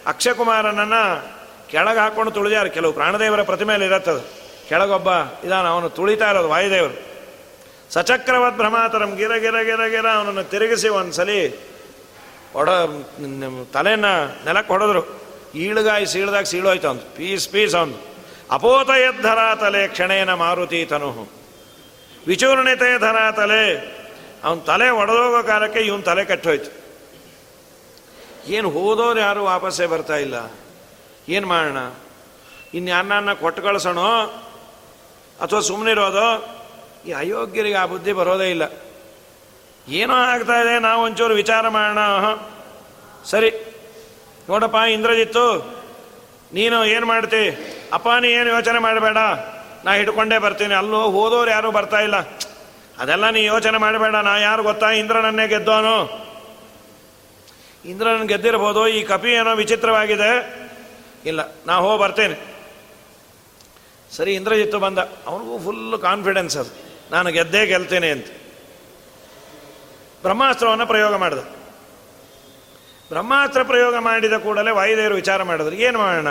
ಅಕ್ಷಯಕುಮಾರನನ್ನು ಕೆಳಗೆ ಹಾಕ್ಕೊಂಡು ತುಳಿದಾರೆ ಕೆಲವು ಪ್ರಾಣದೇವರ ಪ್ರತಿಮೆಯಲ್ಲಿ ಇರತ್ತದು ಕೆಳಗೊಬ್ಬ ಇದಾನ, ಅವನು ತುಳಿತಾ ಇರೋದು ವಾಯುದೇವರು. ಸಚಕ್ರವದ್ ಭ್ರಮಾತರಂ ಗಿರ ಗಿರ ಗಿರ ಗಿರ ಅವನನ್ನು ತಿರುಗಿಸಿ ಒಂದ್ಸಲಿ ಹೊಡ ತಲೆಯನ್ನ ನೆಲಕ್ಕೆ ಹೊಡೆದ್ರು. ಈಳುಗಾಯಿ ಸೀಳ್ದಾಗ ಸೀಳೋಯ್ತು ಅವನು. ಪೀಸ್ ಪೀಸ್ ಅವನು. ಅಪೋತಯ ಎದ್ಧರ ತಲೆ ಕ್ಷಣೇನ ಮಾರುತಿ ತನು. ವಿಚೂರ್ಣಿತೆ ಧರ ತಲೆ. ಅವನ ತಲೆ ಒಡೆದೋಗೋ ಕಾಲಕ್ಕೆ ಇವನ್ ತಲೆ ಕಟ್ಟೋಯ್ತು. ಏನು ಹೋದೋರು ಯಾರು ವಾಪಸ್ಸೇ ಬರ್ತಾ ಇಲ್ಲ. ಏನು ಮಾಡೋಣ? ಇನ್ಯಾರನ್ನ ಕೊಟ್ಟು ಕಳ್ಸೋಣ? ಅಥವಾ ಸುಮ್ಮನಿರೋದು ಈ ಅಯೋಗ್ಯರಿಗೆ ಆ ಬುದ್ಧಿ ಬರೋದೇ ಇಲ್ಲ. ಏನೋ ಆಗ್ತಾ ಇದೆ, ನಾವು ಒಂಚೂರು ವಿಚಾರ ಮಾಡೋಣ ಸರಿ. ನೋಡಪ್ಪ, ಇಂದ್ರಜಿತ್ತು, ನೀನು ಏನು ಮಾಡ್ತಿ? ಅಪ್ಪ, ನೀ ಏನು ಯೋಚನೆ ಮಾಡಬೇಡ? ನಾ ಹಿಡ್ಕೊಂಡೇ ಬರ್ತೀನಿ. ಅಲ್ಲೂ ಹೋದೋರು ಯಾರೂ ಬರ್ತಾ ಇಲ್ಲ. ಅದೆಲ್ಲ ನೀ ಯೋಚನೆ ಮಾಡಬೇಡ. ನಾ ಯಾರು ಗೊತ್ತಾ? ಇಂದ್ರನನ್ನೇ ಗೆದ್ದೋನು ಇಂದ್ರನ ಗೆದ್ದಿರ್ಬೋದು. ಈ ಕಪಿ ಏನೋ ವಿಚಿತ್ರವಾಗಿದೆ. ಇಲ್ಲ, ನಾ ಹೋಗಿ ಬರ್ತೇನೆ. ಸರಿ, ಇಂದ್ರಜಿತ್ತು ಬಂದ. ಅವನಿಗೂ ಫುಲ್ ಕಾನ್ಫಿಡೆನ್ಸ್ ಅದು. ನಾನು ಗೆದ್ದೇ ಗೆಲ್ತೇನೆ ಅಂತ. ಬ್ರಹ್ಮಾಸ್ತ್ರವನ್ನು ಪ್ರಯೋಗ ಮಾಡಿದ. ಬ್ರಹ್ಮಾಸ್ತ್ರ ಪ್ರಯೋಗ ಮಾಡಿದ ಕೂಡಲೇ ವಾಯುದೇವರು ವಿಚಾರ ಮಾಡಿದ್ರು. ಏನು ಮಾಡೋಣ?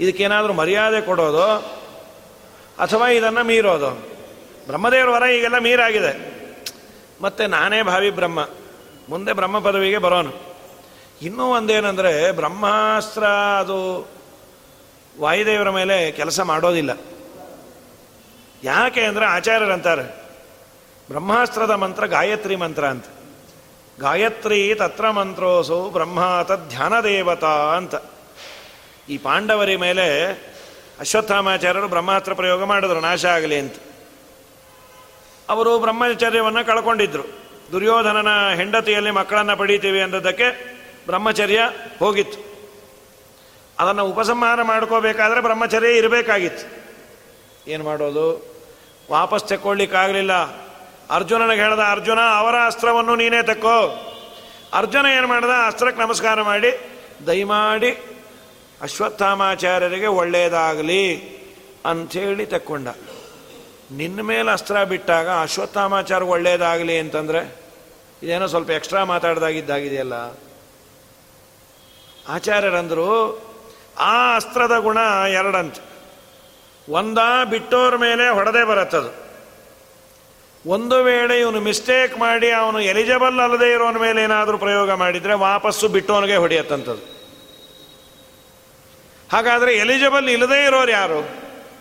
ಇದಕ್ಕೇನಾದರೂ ಮರ್ಯಾದೆ ಕೊಡೋದು? ಅಥವಾ ಇದನ್ನು ಮೀರೋದು? ಬ್ರಹ್ಮದೇವರ ವರ ಈಗೆಲ್ಲ ಮೀರಾಗಿದೆ. ಮತ್ತೆ ನಾನೇ ಭಾವಿ ಬ್ರಹ್ಮ. ಮುಂದೆ ಬ್ರಹ್ಮ ಪದವಿಗೆ ಬರೋನು. ಇನ್ನೂ ಒಂದೇನೆಂದರೆ ಬ್ರಹ್ಮಾಸ್ತ್ರ ಅದು ವಾಯುದೇವರ ಮೇಲೆ ಕೆಲಸ ಮಾಡೋದಿಲ್ಲ. ಯಾಕೆ ಅಂದರೆ ಆಚಾರ್ಯರಂತಾರೆ ಬ್ರಹ್ಮಾಸ್ತ್ರದ ಮಂತ್ರ ಗಾಯತ್ರಿ ಮಂತ್ರ ಅಂತ. ಗಾಯತ್ರಿ ತತ್ರ ಮಂತ್ರೋಸು ಬ್ರಹ್ಮ ಧ್ಯಾನ ದೇವತಾ ಅಂತ. ಈ ಪಾಂಡವರಿ ಮೇಲೆ ಅಶ್ವತ್ಥಾಮಾಚಾರ್ಯರು ಬ್ರಹ್ಮಾಸ್ತ್ರ ಪ್ರಯೋಗ ಮಾಡಿದ್ರು, ನಾಶ ಆಗಲಿ ಅಂತ. ಅವರು ಬ್ರಹ್ಮಚರ್ಯವನ್ನು ಕಳ್ಕೊಂಡಿದ್ರು. ದುರ್ಯೋಧನನ ಹೆಂಡತಿಯಲ್ಲಿ ಮಕ್ಕಳನ್ನು ಪಡೀತೀವಿ ಅಂದದ್ದಕ್ಕೆ ಬ್ರಹ್ಮಚರ್ಯ ಹೋಗಿತ್ತು. ಅದನ್ನು ಉಪಸಂಹಾರ ಮಾಡ್ಕೋಬೇಕಾದ್ರೆ ಬ್ರಹ್ಮಚರ್ಯ ಇರಬೇಕಾಗಿತ್ತು. ಏನು ಮಾಡೋದು? ವಾಪಸ್ ತೆಕ್ಕೊಳ್ಳಿಕ್ಕಾಗಲಿಲ್ಲ. ಅರ್ಜುನನಿಗೆ ಹೇಳ್ದ, ಅರ್ಜುನ, ಅವರ ಅಸ್ತ್ರವನ್ನು ನೀನೇ ತಕ್ಕೋ. ಅರ್ಜುನ ಏನು ಮಾಡ್ದ, ಅಸ್ತ್ರಕ್ಕೆ ನಮಸ್ಕಾರ ಮಾಡಿ ದಯಮಾಡಿ ಅಶ್ವತ್ಥಾಮಾಚಾರ್ಯರಿಗೆ ಒಳ್ಳೆಯದಾಗಲಿ ಅಂಥೇಳಿ ತಕ್ಕೊಂಡ. ನಿನ್ನ ಮೇಲೆ ಅಸ್ತ್ರ ಬಿಟ್ಟಾಗ ಅಶ್ವತ್ಥಾಮಾಚಾರ ಒಳ್ಳೆಯದಾಗಲಿ ಅಂತಂದರೆ, ಇದೇನೋ ಸ್ವಲ್ಪ ಎಕ್ಸ್ಟ್ರಾ ಮಾತಾಡ್ದಾಗಿದ್ದಾಗಿದೆಯಲ್ಲ? ಆಚಾರ್ಯರಂದರು, ಆ ಅಸ್ತ್ರದ ಗುಣ ಎರಡಂತ. ಒಂದ ಬಿಟ್ಟೋರ ಮೇಲೆ ಹೊಡೆದೇ ಬರತ್ತದು. ಒಂದು ವೇಳೆ ಇವನು ಮಿಸ್ಟೇಕ್ ಮಾಡಿ ಅವನು ಎಲಿಜಿಬಲ್ ಅಲ್ಲದೆ ಇರೋನ ಮೇಲೆ ಏನಾದರೂ ಪ್ರಯೋಗ ಮಾಡಿದರೆ ವಾಪಸ್ಸು ಬಿಟ್ಟೋನಿಗೆ ಹೊಡೆಯತ್ತಂಥದ್ದು ಹಾಗಾದರೆ ಎಲಿಜಿಬಲ್ ಇಲ್ಲದೇ ಇರೋರು ಯಾರು?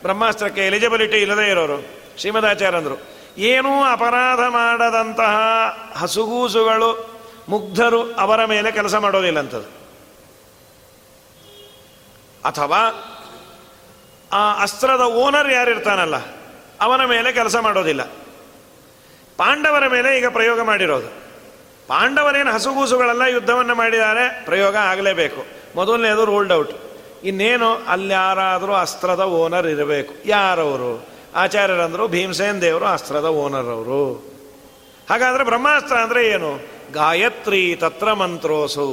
ಬ್ರಹ್ಮಾಸ್ತ್ರಕ್ಕೆ ಎಲಿಜಿಬಿಲಿಟಿ ಇಲ್ಲದೇ ಇರೋರು. ಶ್ರೀಮದಾಚಾರ್ಯಂದರು, ಏನೂ ಅಪರಾಧ ಮಾಡದಂತಹ ಹಸುಗೂಸುಗಳು, ಮುಗ್ಧರು ಅವರ ಮೇಲೆ ಕೆಲಸ ಮಾಡೋದಿಲ್ಲಂಥದ್ದು ಅಥವಾ ಆ ಅಸ್ತ್ರದ ಓನರ್ ಯಾರಿರ್ತಾನಲ್ಲ, ಅವನ ಮೇಲೆ ಕೆಲಸ ಮಾಡೋದಿಲ್ಲ. ಪಾಂಡವರ ಮೇಲೆ ಈಗ ಪ್ರಯೋಗ ಮಾಡಿರೋದು. ಪಾಂಡವರೇನು ಹಸುಗೂಸುಗಳೆಲ್ಲ ಯುದ್ಧವನ್ನು ಮಾಡಿದ್ದಾರೆ, ಪ್ರಯೋಗ ಆಗಲೇಬೇಕು. ಮೊದಲನೇದು ರೂಲ್ಡ್ ಔಟ್ ಇನ್ನೇನು ಅಲ್ಲಿ ಯಾರಾದರೂ ಅಸ್ತ್ರದ ಓನರ್ ಇರಬೇಕು. ಯಾರವರು? ಆಚಾರ್ಯರಂದರು ಭೀಮಸೇನ್ ದೇವರು ಅಸ್ತ್ರದ ಓನರ್ ಅವರು ಹಾಗಾದರೆ ಬ್ರಹ್ಮಾಸ್ತ್ರ ಅಂದರೆ ಏನು? ಗಾಯತ್ರಿ ತತ್ರ ಮಂತ್ರೋಸು.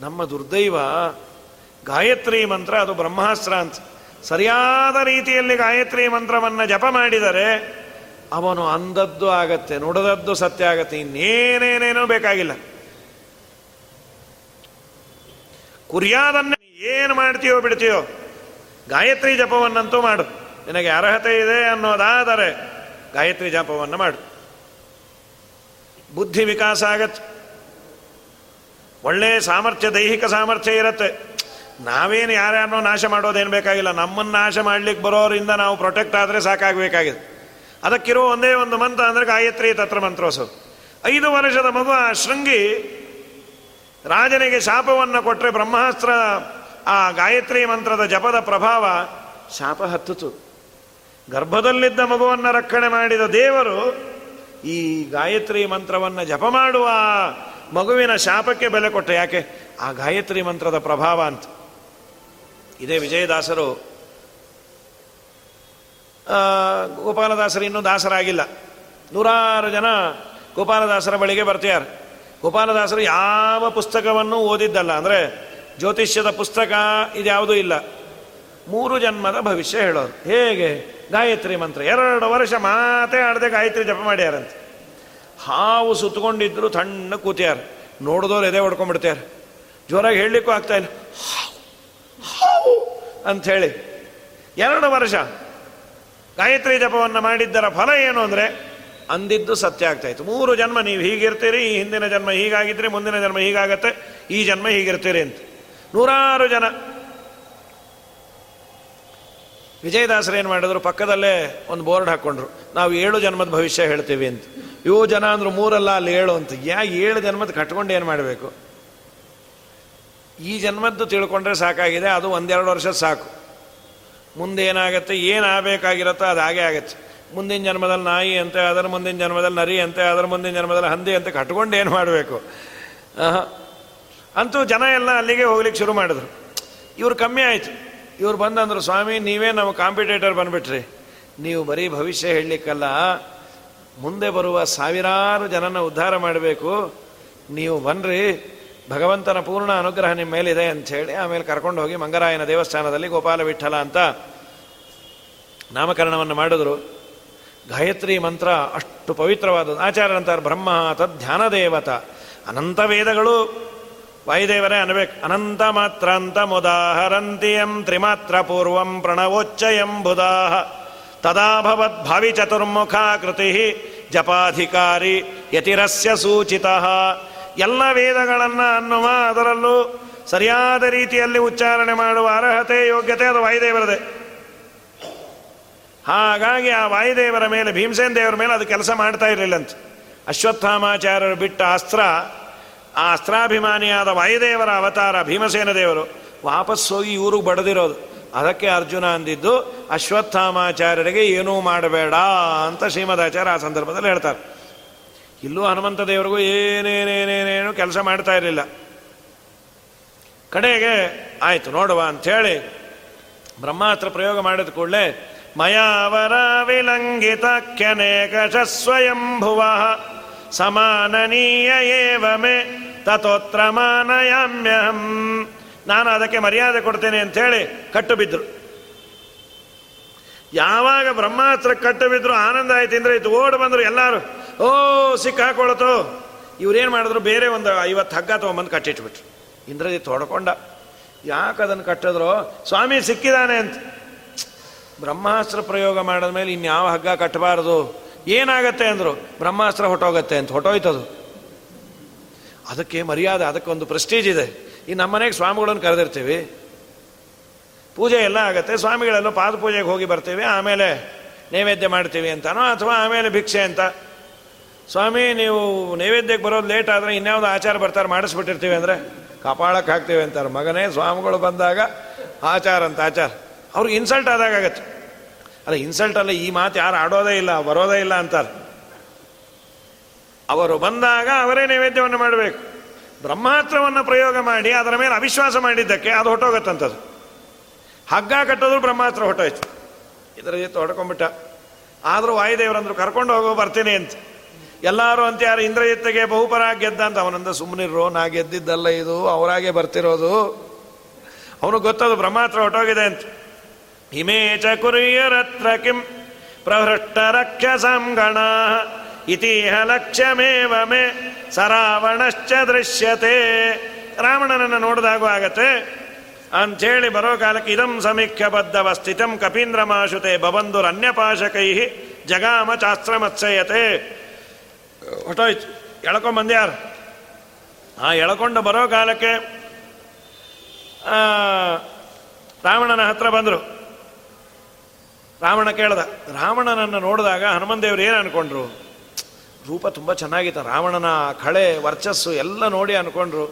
ನಮ್ಮ ದುರ್ದೈವ ಗಾಯತ್ರಿ ಮಂತ್ರ ಅದು ಬ್ರಹ್ಮಾಸ್ತ್ರ ಅಂತ. ಸರಿಯಾದ ರೀತಿಯಲ್ಲಿ ಗಾಯತ್ರಿ ಮಂತ್ರವನ್ನು ಜಪ ಮಾಡಿದರೆ ಅವನು ಅಂದದ್ದು ಆಗತ್ತೆ, ನುಡದದ್ದು ಸತ್ಯ ಆಗತ್ತೆ, ಇನ್ನೇನೇನೇನೂ ಬೇಕಾಗಿಲ್ಲ. ಕುರಿಯಾದನ್ನೇ ಏನು ಮಾಡ್ತೀಯೋ ಬಿಡ್ತೀಯೋ, ಗಾಯತ್ರಿ ಜಪವನ್ನಂತೂ ಮಾಡು. ನಿನಗೆ ಅರ್ಹತೆ ಇದೆ ಅನ್ನೋದಾದರೆ ಗಾಯತ್ರಿ ಜಪವನ್ನು ಮಾಡು. ಬುದ್ಧಿ ವಿಕಾಸ ಆಗತ್ತೆ. ಒಳ್ಳೆಯ ಸಾಮರ್ಥ್ಯ, ದೈಹಿಕ ಸಾಮರ್ಥ್ಯ ಇರುತ್ತೆ. ನಾವೇನು ಯಾರ್ಯಾರನ್ನೋ ನಾಶ ಮಾಡೋದೇನು ಬೇಕಾಗಿಲ್ಲ. ನಮ್ಮನ್ನು ನಾಶ ಮಾಡ್ಲಿಕ್ಕೆ ಬರೋರಿಂದ ನಾವು ಪ್ರೊಟೆಕ್ಟ್ ಆದರೆ ಸಾಕಾಗಬೇಕಾಗಿದೆ ಅದಕ್ಕಿರೋ ಒಂದೇ ಒಂದು ಮಂತ್ರ ಅಂದರೆ ಗಾಯತ್ರಿ ತತ್ರ ಮಂತ್ರೋಸು. ಐದು ವರ್ಷದ ಮಗು ಆ ಶೃಂಗಿ ರಾಜನಿಗೆ ಶಾಪವನ್ನು ಕೊಟ್ಟರೆ ಬ್ರಹ್ಮಾಸ್ತ್ರ ಆ ಗಾಯತ್ರಿ ಮಂತ್ರದ ಜಪದ ಪ್ರಭಾವ ಶಾಪ ಹತ್ತಿತು. ಗರ್ಭದಲ್ಲಿದ್ದ ಮಗುವನ್ನು ರಕ್ಷಣೆ ಮಾಡಿದ ದೇವರು ಈ ಗಾಯತ್ರಿ ಮಂತ್ರವನ್ನು ಜಪ ಮಾಡುವ ಮಗುವಿನ ಶಾಪಕ್ಕೆ ಬೆಲೆ ಕೊಟ್ಟ ಯಾಕೆ? ಆ ಗಾಯತ್ರಿ ಮಂತ್ರದ ಪ್ರಭಾವ ಅಂತ. ಇದೇ ವಿಜಯದಾಸರು ಗೋಪಾಲದಾಸರು ಇನ್ನೂ ದಾಸರಾಗಿಲ್ಲ. ನೂರಾರು ಜನ ಗೋಪಾಲದಾಸರ ಬಳಿಗೆ ಬರ್ತಿದ್ದಾರೆ. ಗೋಪಾಲದಾಸರು ಯಾವ ಪುಸ್ತಕವನ್ನು ಓದಿದ್ದಲ್ಲ, ಅಂದರೆ ಜ್ಯೋತಿಷ್ಯದ ಪುಸ್ತಕ ಇದ್ಯಾವುದೂ ಇಲ್ಲ. ಮೂರು ಜನ್ಮದ ಭವಿಷ್ಯ ಹೇಳೋರು ಹೇಗೆ? ಗಾಯತ್ರಿ ಮಂತ್ರ. ಎರಡು ವರ್ಷ ಮಾತೇ ಆಡದೆ ಗಾಯತ್ರಿ ಜಪ ಮಾಡ್ಯಾರಂತೆ. ಹಾವು ಸುತ್ತಕೊಂಡಿದ್ರು ತಣ್ಣ ಕೂತಿಯಾರ ನೋಡಿದವ್ರು ಎದೆ ಹೊಡ್ಕೊಂಡ್ಬಿಡ್ತಾರೆ ಜೋರಾಗಿ ಹೇಳಲಿಕ್ಕೂ ಇಲ್ಲ. ಹಾವು ಅಂಥೇಳಿ. ಎರಡು ವರ್ಷ ಗಾಯತ್ರಿ ಜಪವನ್ನು ಮಾಡಿದ್ದರ ಫಲ ಏನು ಅಂದರೆ ಅಂದಿದ್ದು ಸತ್ಯ ಆಗ್ತಾಯಿತ್ತು ಮೂರು ಜನ್ಮ ನೀವು ಹೀಗಿರ್ತೀರಿ, ಈ ಹಿಂದಿನ ಜನ್ಮ ಹೀಗಾಗಿದ್ರೆ ಮುಂದಿನ ಜನ್ಮ ಹೀಗಾಗತ್ತೆ, ಈ ಜನ್ಮ ಹೀಗಿರ್ತೀರಿ ಅಂತ. ನೂರಾರು ಜನ. ವಿಜಯದಾಸರು ಏನು ಮಾಡಿದ್ರು? ಪಕ್ಕದಲ್ಲೇ ಒಂದು ಬೋರ್ಡ್ ಹಾಕ್ಕೊಂಡ್ರು ನಾವು ಏಳು ಜನ್ಮದ ಭವಿಷ್ಯ ಹೇಳ್ತೀವಿ ಅಂತ. ಇವು ಜನ ಅಂದ್ರು ಮೂರಲ್ಲ ಅಲ್ಲಿ ಏಳು ಅಂತ. ಯಾ ಏಳು ಜನ್ಮದ ಕಟ್ಕೊಂಡು ಏನು ಮಾಡಬೇಕು? ಈ ಜನ್ಮದ್ದು ತಿಳ್ಕೊಂಡ್ರೆ ಸಾಕಾಗಿದೆ, ಅದು ಒಂದೆರಡು ವರ್ಷ ಸಾಕು. ಮುಂದೆ ಏನಾಗುತ್ತೆ, ಏನು ಆಗಬೇಕಾಗಿರುತ್ತೋ ಅದು ಹಾಗೆ ಆಗುತ್ತೆ. ಮುಂದಿನ ಜನ್ಮದಲ್ಲಿ ನಾಯಿ ಅಂತೆ, ಅದರ ಮುಂದಿನ ಜನ್ಮದಲ್ಲಿ ನರಿ ಅಂತೆ, ಅದರ ಮುಂದಿನ ಜನ್ಮದಲ್ಲಿ ಹಂದಿ ಅಂತ ಕಟ್ಕೊಂಡು ಏನು ಮಾಡಬೇಕು? ಅಂತೂ ಜನ ಎಲ್ಲ ಅಲ್ಲಿಗೆ ಹೋಗ್ಲಿಕ್ಕೆ ಶುರು ಮಾಡಿದ್ರು. ಇವ್ರು ಕಮ್ಮಿ ಆಯಿತು. ಇವ್ರು ಬಂದಂದ್ರು, ಸ್ವಾಮಿ, ನೀವೇ ನಾವು ಕಾಂಪಿಟೇಟರ್ ಬಂದುಬಿಟ್ರಿ. ನೀವು ಬರೀ ಭವಿಷ್ಯ ಹೇಳಲಿಕ್ಕಲ್ಲ. ಮುಂದೆ ಬರುವ ಸಾವಿರಾರು ಜನನ ಉದ್ಧಾರ ಮಾಡಬೇಕು. ನೀವು ಬನ್ರಿ. ಭಗವಂತನ ಪೂರ್ಣ ಅನುಗ್ರಹ ನಿಮ್ಮ ಮೇಲಿದೆ ಹೇಳಿ ಆಮೇಲೆ ಕರ್ಕೊಂಡು ಹೋಗಿ ಮಂಗರಾಯನ ದೇವಸ್ಥಾನದಲ್ಲಿ ಗೋಪಾಲ ವಿಠಲ ಅಂತ ನಾಮಕರಣವನ್ನು ಮಾಡಿದ್ರು. ಗಾಯತ್ರಿ ಮಂತ್ರ ಅಷ್ಟು ಪವಿತ್ರವಾದದ್ದು. ಆಚಾರ್ಯರಂತಾರೆ ಬ್ರಹ್ಮ ತದ್ ಧ್ಯಾನ ದೇವತ ಅನಂತ ವೇದಗಳು ವಾಯುದೇವರೇ ಅನ್ಬೇಕು ಅನಂತ ಮಾತ್ರ ಅಂತ ಮುದಾಹರಂತಿಯಂ ತ್ರಿಮಾತ್ರ ಪೂರ್ವಂ ಪ್ರಣವೋಚ್ಚಯಂ ಬುಧಾಹ. ತದಾಭವತ್ ಭಾವಿ ಚತುರ್ಮುಖ ಕೃತಿ ಜಪಾಧಿಕಾರಿ ಯತಿರಸ್ಯ ಸೂಚಿತ. ಎಲ್ಲ ವೇದಗಳನ್ನು ಅನ್ನುವ ಅದರಲ್ಲೂ ಸರಿಯಾದ ರೀತಿಯಲ್ಲಿ ಉಚ್ಚಾರಣೆ ಮಾಡುವ ಅರ್ಹತೆ, ಯೋಗ್ಯತೆ ಅದು ವಾಯುದೇವರದೆ. ಹಾಗಾಗಿ ಆ ವಾಯುದೇವರ ಮೇಲೆ, ಭೀಮಸೇನ ದೇವರ ಮೇಲೆ ಅದು ಕೆಲಸ ಮಾಡ್ತಾ ಇರಲಿಲ್ಲಂತೆ ಅಶ್ವತ್ಥಾಮಾಚಾರ್ಯರು ಬಿಟ್ಟ ಅಸ್ತ್ರ, ಆ ಅಸ್ತ್ರಾಭಿಮಾನಿಯಾದ ವಾಯುದೇವರ ಅವತಾರ ಭೀಮಸೇನ ದೇವರು ವಾಪಸ್ ಹೋಗಿ ಇವರು ಬಡದಿರೋದು. ಅದಕ್ಕೆ ಅರ್ಜುನ ಅಂದಿದ್ದು, ಅಶ್ವತ್ಥಾಮಾಚಾರ್ಯರಿಗೆ ಏನೂ ಮಾಡಬೇಡ ಅಂತ ಶ್ರೀಮದಾಚಾರ್ಯ ಆ ಸಂದರ್ಭದಲ್ಲಿ ಹೇಳ್ತಾರೆ. ಇಲ್ಲೂ ಹನುಮಂತ ದೇವರಿಗೂ ಏನೇನೇನೇನೇನು ಕೆಲಸ ಮಾಡ್ತಾ ಇರಲಿಲ್ಲ. ಕಡೆಗೆ ಆಯಿತು, ನೋಡುವ ಅಂಥೇಳಿ ಬ್ರಹ್ಮಾಸ್ತ್ರ ಪ್ರಯೋಗ ಮಾಡಿದ ಕೂಡಲೇ, ಮಯಾವರ ವಿಲಂಘಿತಕ್ಯನೇಕ ಸ್ವಯಂಭುವ ಸಮಾನನೀಯ ಏವಮೆ ತಥೋತ್ರ ಮಾನಯಾಮ್ಯಹಂ ನಾನು ಅದಕ್ಕೆ ಮರ್ಯಾದೆ ಕೊಡ್ತೇನೆ ಅಂಥೇಳಿ ಕಟ್ಟು ಬಿದ್ದರು ಯಾವಾಗ ಬ್ರಹ್ಮಾಸ್ತ್ರ ಕಟ್ಟು ಬಿದ್ದರು ಆನಂದ ಆಯ್ತು ಅಂದ್ರೆ ಇದು ಓಡ್ ಬಂದ್ರು ಎಲ್ಲರೂ. ಓ, ಸಿಕ್ಕಾಕೊಳತು. ಇವ್ರೇನು ಮಾಡಿದ್ರು? ಬೇರೆ ಒಂದು ಐವತ್ತು ಹಗ್ಗ ತೊಗೊಂಬಂದು ಕಟ್ಟಿಟ್ಬಿಟ್ರು. ಇಂದ್ರಜಿತ್ ತೊಡ್ಕೊಂಡ. ಯಾಕೆ ಅದನ್ನು ಕಟ್ಟಿದ್ರು? ಸ್ವಾಮಿ ಸಿಕ್ಕಿದಾನೆ ಅಂತ. ಬ್ರಹ್ಮಾಸ್ತ್ರ ಪ್ರಯೋಗ ಮಾಡಿದ ಮೇಲೆ ಇನ್ಯಾವ ಹಗ್ಗ ಕಟ್ಟಬಾರದು ಏನಾಗತ್ತೆ ಅಂದರು? ಬ್ರಹ್ಮಾಸ್ತ್ರ ಹೊಟ್ಟೋಗತ್ತೆ ಅಂತ. ಹೊಟ್ಟೋಯ್ತದು. ಅದಕ್ಕೆ ಮರ್ಯಾದೆ, ಅದಕ್ಕೊಂದು ಪ್ರೆಸ್ಟೀಜ್ ಇದೆ. ಈ ನಮ್ಮನೆಗೆ ಸ್ವಾಮಿಗಳನ್ನು ಕರೆದಿರ್ತೀವಿ. ಪೂಜೆ ಎಲ್ಲ ಆಗುತ್ತೆ. ಸ್ವಾಮಿಗಳೆಲ್ಲ ಪಾದ ಪೂಜೆಗೆ ಹೋಗಿ ಬರ್ತೀವಿ. ಆಮೇಲೆ ನೈವೇದ್ಯ ಮಾಡ್ತೀವಿ ಅಂತನೋ ಅಥವಾ ಆಮೇಲೆ ಭಿಕ್ಷೆ ಅಂತ. ಸ್ವಾಮಿ, ನೀವು ನೈವೇದ್ಯಕ್ಕೆ ಬರೋದು ಲೇಟ್ ಆದರೆ ಇನ್ಯಾವುದು ಆಚಾರ ಬರ್ತಾರೆ, ಮಾಡಿಸ್ಬಿಟ್ಟಿರ್ತೀವಿ ಅಂದರೆ ಕಪಾಳಕ್ಕೆ ಹಾಕ್ತೀವಿ ಅಂತಾರೆ. ಮಗನೇ, ಸ್ವಾಮಿಗಳು ಬಂದಾಗ ಆಚಾರ ಅಂತ, ಆಚಾರ. ಅವ್ರಿಗೆ ಇನ್ಸಲ್ಟ್ ಆದಾಗ ಆಗತ್ತೆ. ಅಲ್ಲ ಇನ್ಸಲ್ಟ್ ಅಲ್ಲ, ಈ ಮಾತು ಯಾರು ಆಡೋದೇ ಇಲ್ಲ, ಬರೋದೇ ಇಲ್ಲ ಅಂತಾರೆ. ಅವರು ಬಂದಾಗ ಅವರೇ ನೈವೇದ್ಯವನ್ನು ಮಾಡಬೇಕು. ಬ್ರಹ್ಮಾಸ್ತ್ರವನ್ನು ಪ್ರಯೋಗ ಮಾಡಿ, ಅದರ ಮೇಲೆ ಅವಿಶ್ವಾಸ ಮಾಡಿದ್ದಕ್ಕೆ ಅದು ಹೊಟ್ಟೋಗತ್ತಂಥದ್ದು ಹಗ್ಗ ಕಟ್ಟೋದು ಬ್ರಹ್ಮಾಸ್ತ್ರ ಹೊಟ್ಟೋಯ್ತು. ಇದರ ಜೊತೆ ಹೊಡ್ಕೊಂಡ್ಬಿಟ್ಟ ಆದರೂ ವಾಯುದೇವರಂದ್ರು ಕರ್ಕೊಂಡು ಹೋಗೋ ಬರ್ತೀನಿ ಅಂತ. ಎಲ್ಲರೂ ಅಂತ ಯಾರು ಇಂದ್ರಜಿತ್ತಿಗೆ ಬಹುಪರ ಗೆದ್ದ ಅಂತ, ಅವನಂದ ಸುಮ್ಮನಿರೋ ನಾ ಗೆದ್ದಿದ್ದಲ್ಲ ಇದು, ಅವರಾಗೆ ಬರ್ತಿರೋದು. ಅವನು ಗೊತ್ತದು ಬ್ರಹ್ಮಾತ್ರ ಹೊಟ್ಟೋಗಿದೆ ಅಂತ. ಹಿಮೇಚ ಕುರಿಯರತ್ರ ಕಿಂ ಪ್ರಹೃಷ್ಟ ರಕ್ಷಸಂಗಣ ಇತಿಹ ಲಕ್ಷ್ಯಮೇವ ಮೇ ಸರಾವಣಶ್ಚ ದೃಶ್ಯತೆ. ರಾವಣನನ್ನು ನೋಡಿದಾಗೂ ಆಗತ್ತೆ. ಅಂಥೇಳಿ ಬರೋ ಕಾಲಕ್ಕೆ ಇದಂ ಸಮೀಕ್ಷ ಬದ್ಧವ ಸ್ಥಿತಂ ಕಪೀಂದ್ರ ಮಾಶುತೆ ಬಬಂದುರ್ ಜಗಾಮ ಜಗಾಮ ಚಾಸ್ತ್ರಮತ್ಸಯತೆ ಹೊಟ್ಟೋಯ್ತು ಎಳ್ಕೊಂಬಂದ್ಯಾರು ಆ ಎಳ್ಕೊಂಡು ಬರೋ ಕಾಲಕ್ಕೆ ರಾವಣನ ಹತ್ರ ಬಂದರು. ರಾವಣ ಕೇಳ್ದ, ರಾವಣನನ್ನು ನೋಡಿದಾಗ ಹನುಮಂದೇವ್ರು ಏನು ಅನ್ಕೊಂಡ್ರು? ರೂಪ ತುಂಬ ಚೆನ್ನಾಗಿತ್ತು, ರಾವಣನ ಕಳೆ, ವರ್ಚಸ್ಸು ಎಲ್ಲ ನೋಡಿ ಅನ್ಕೊಂಡ್ರು.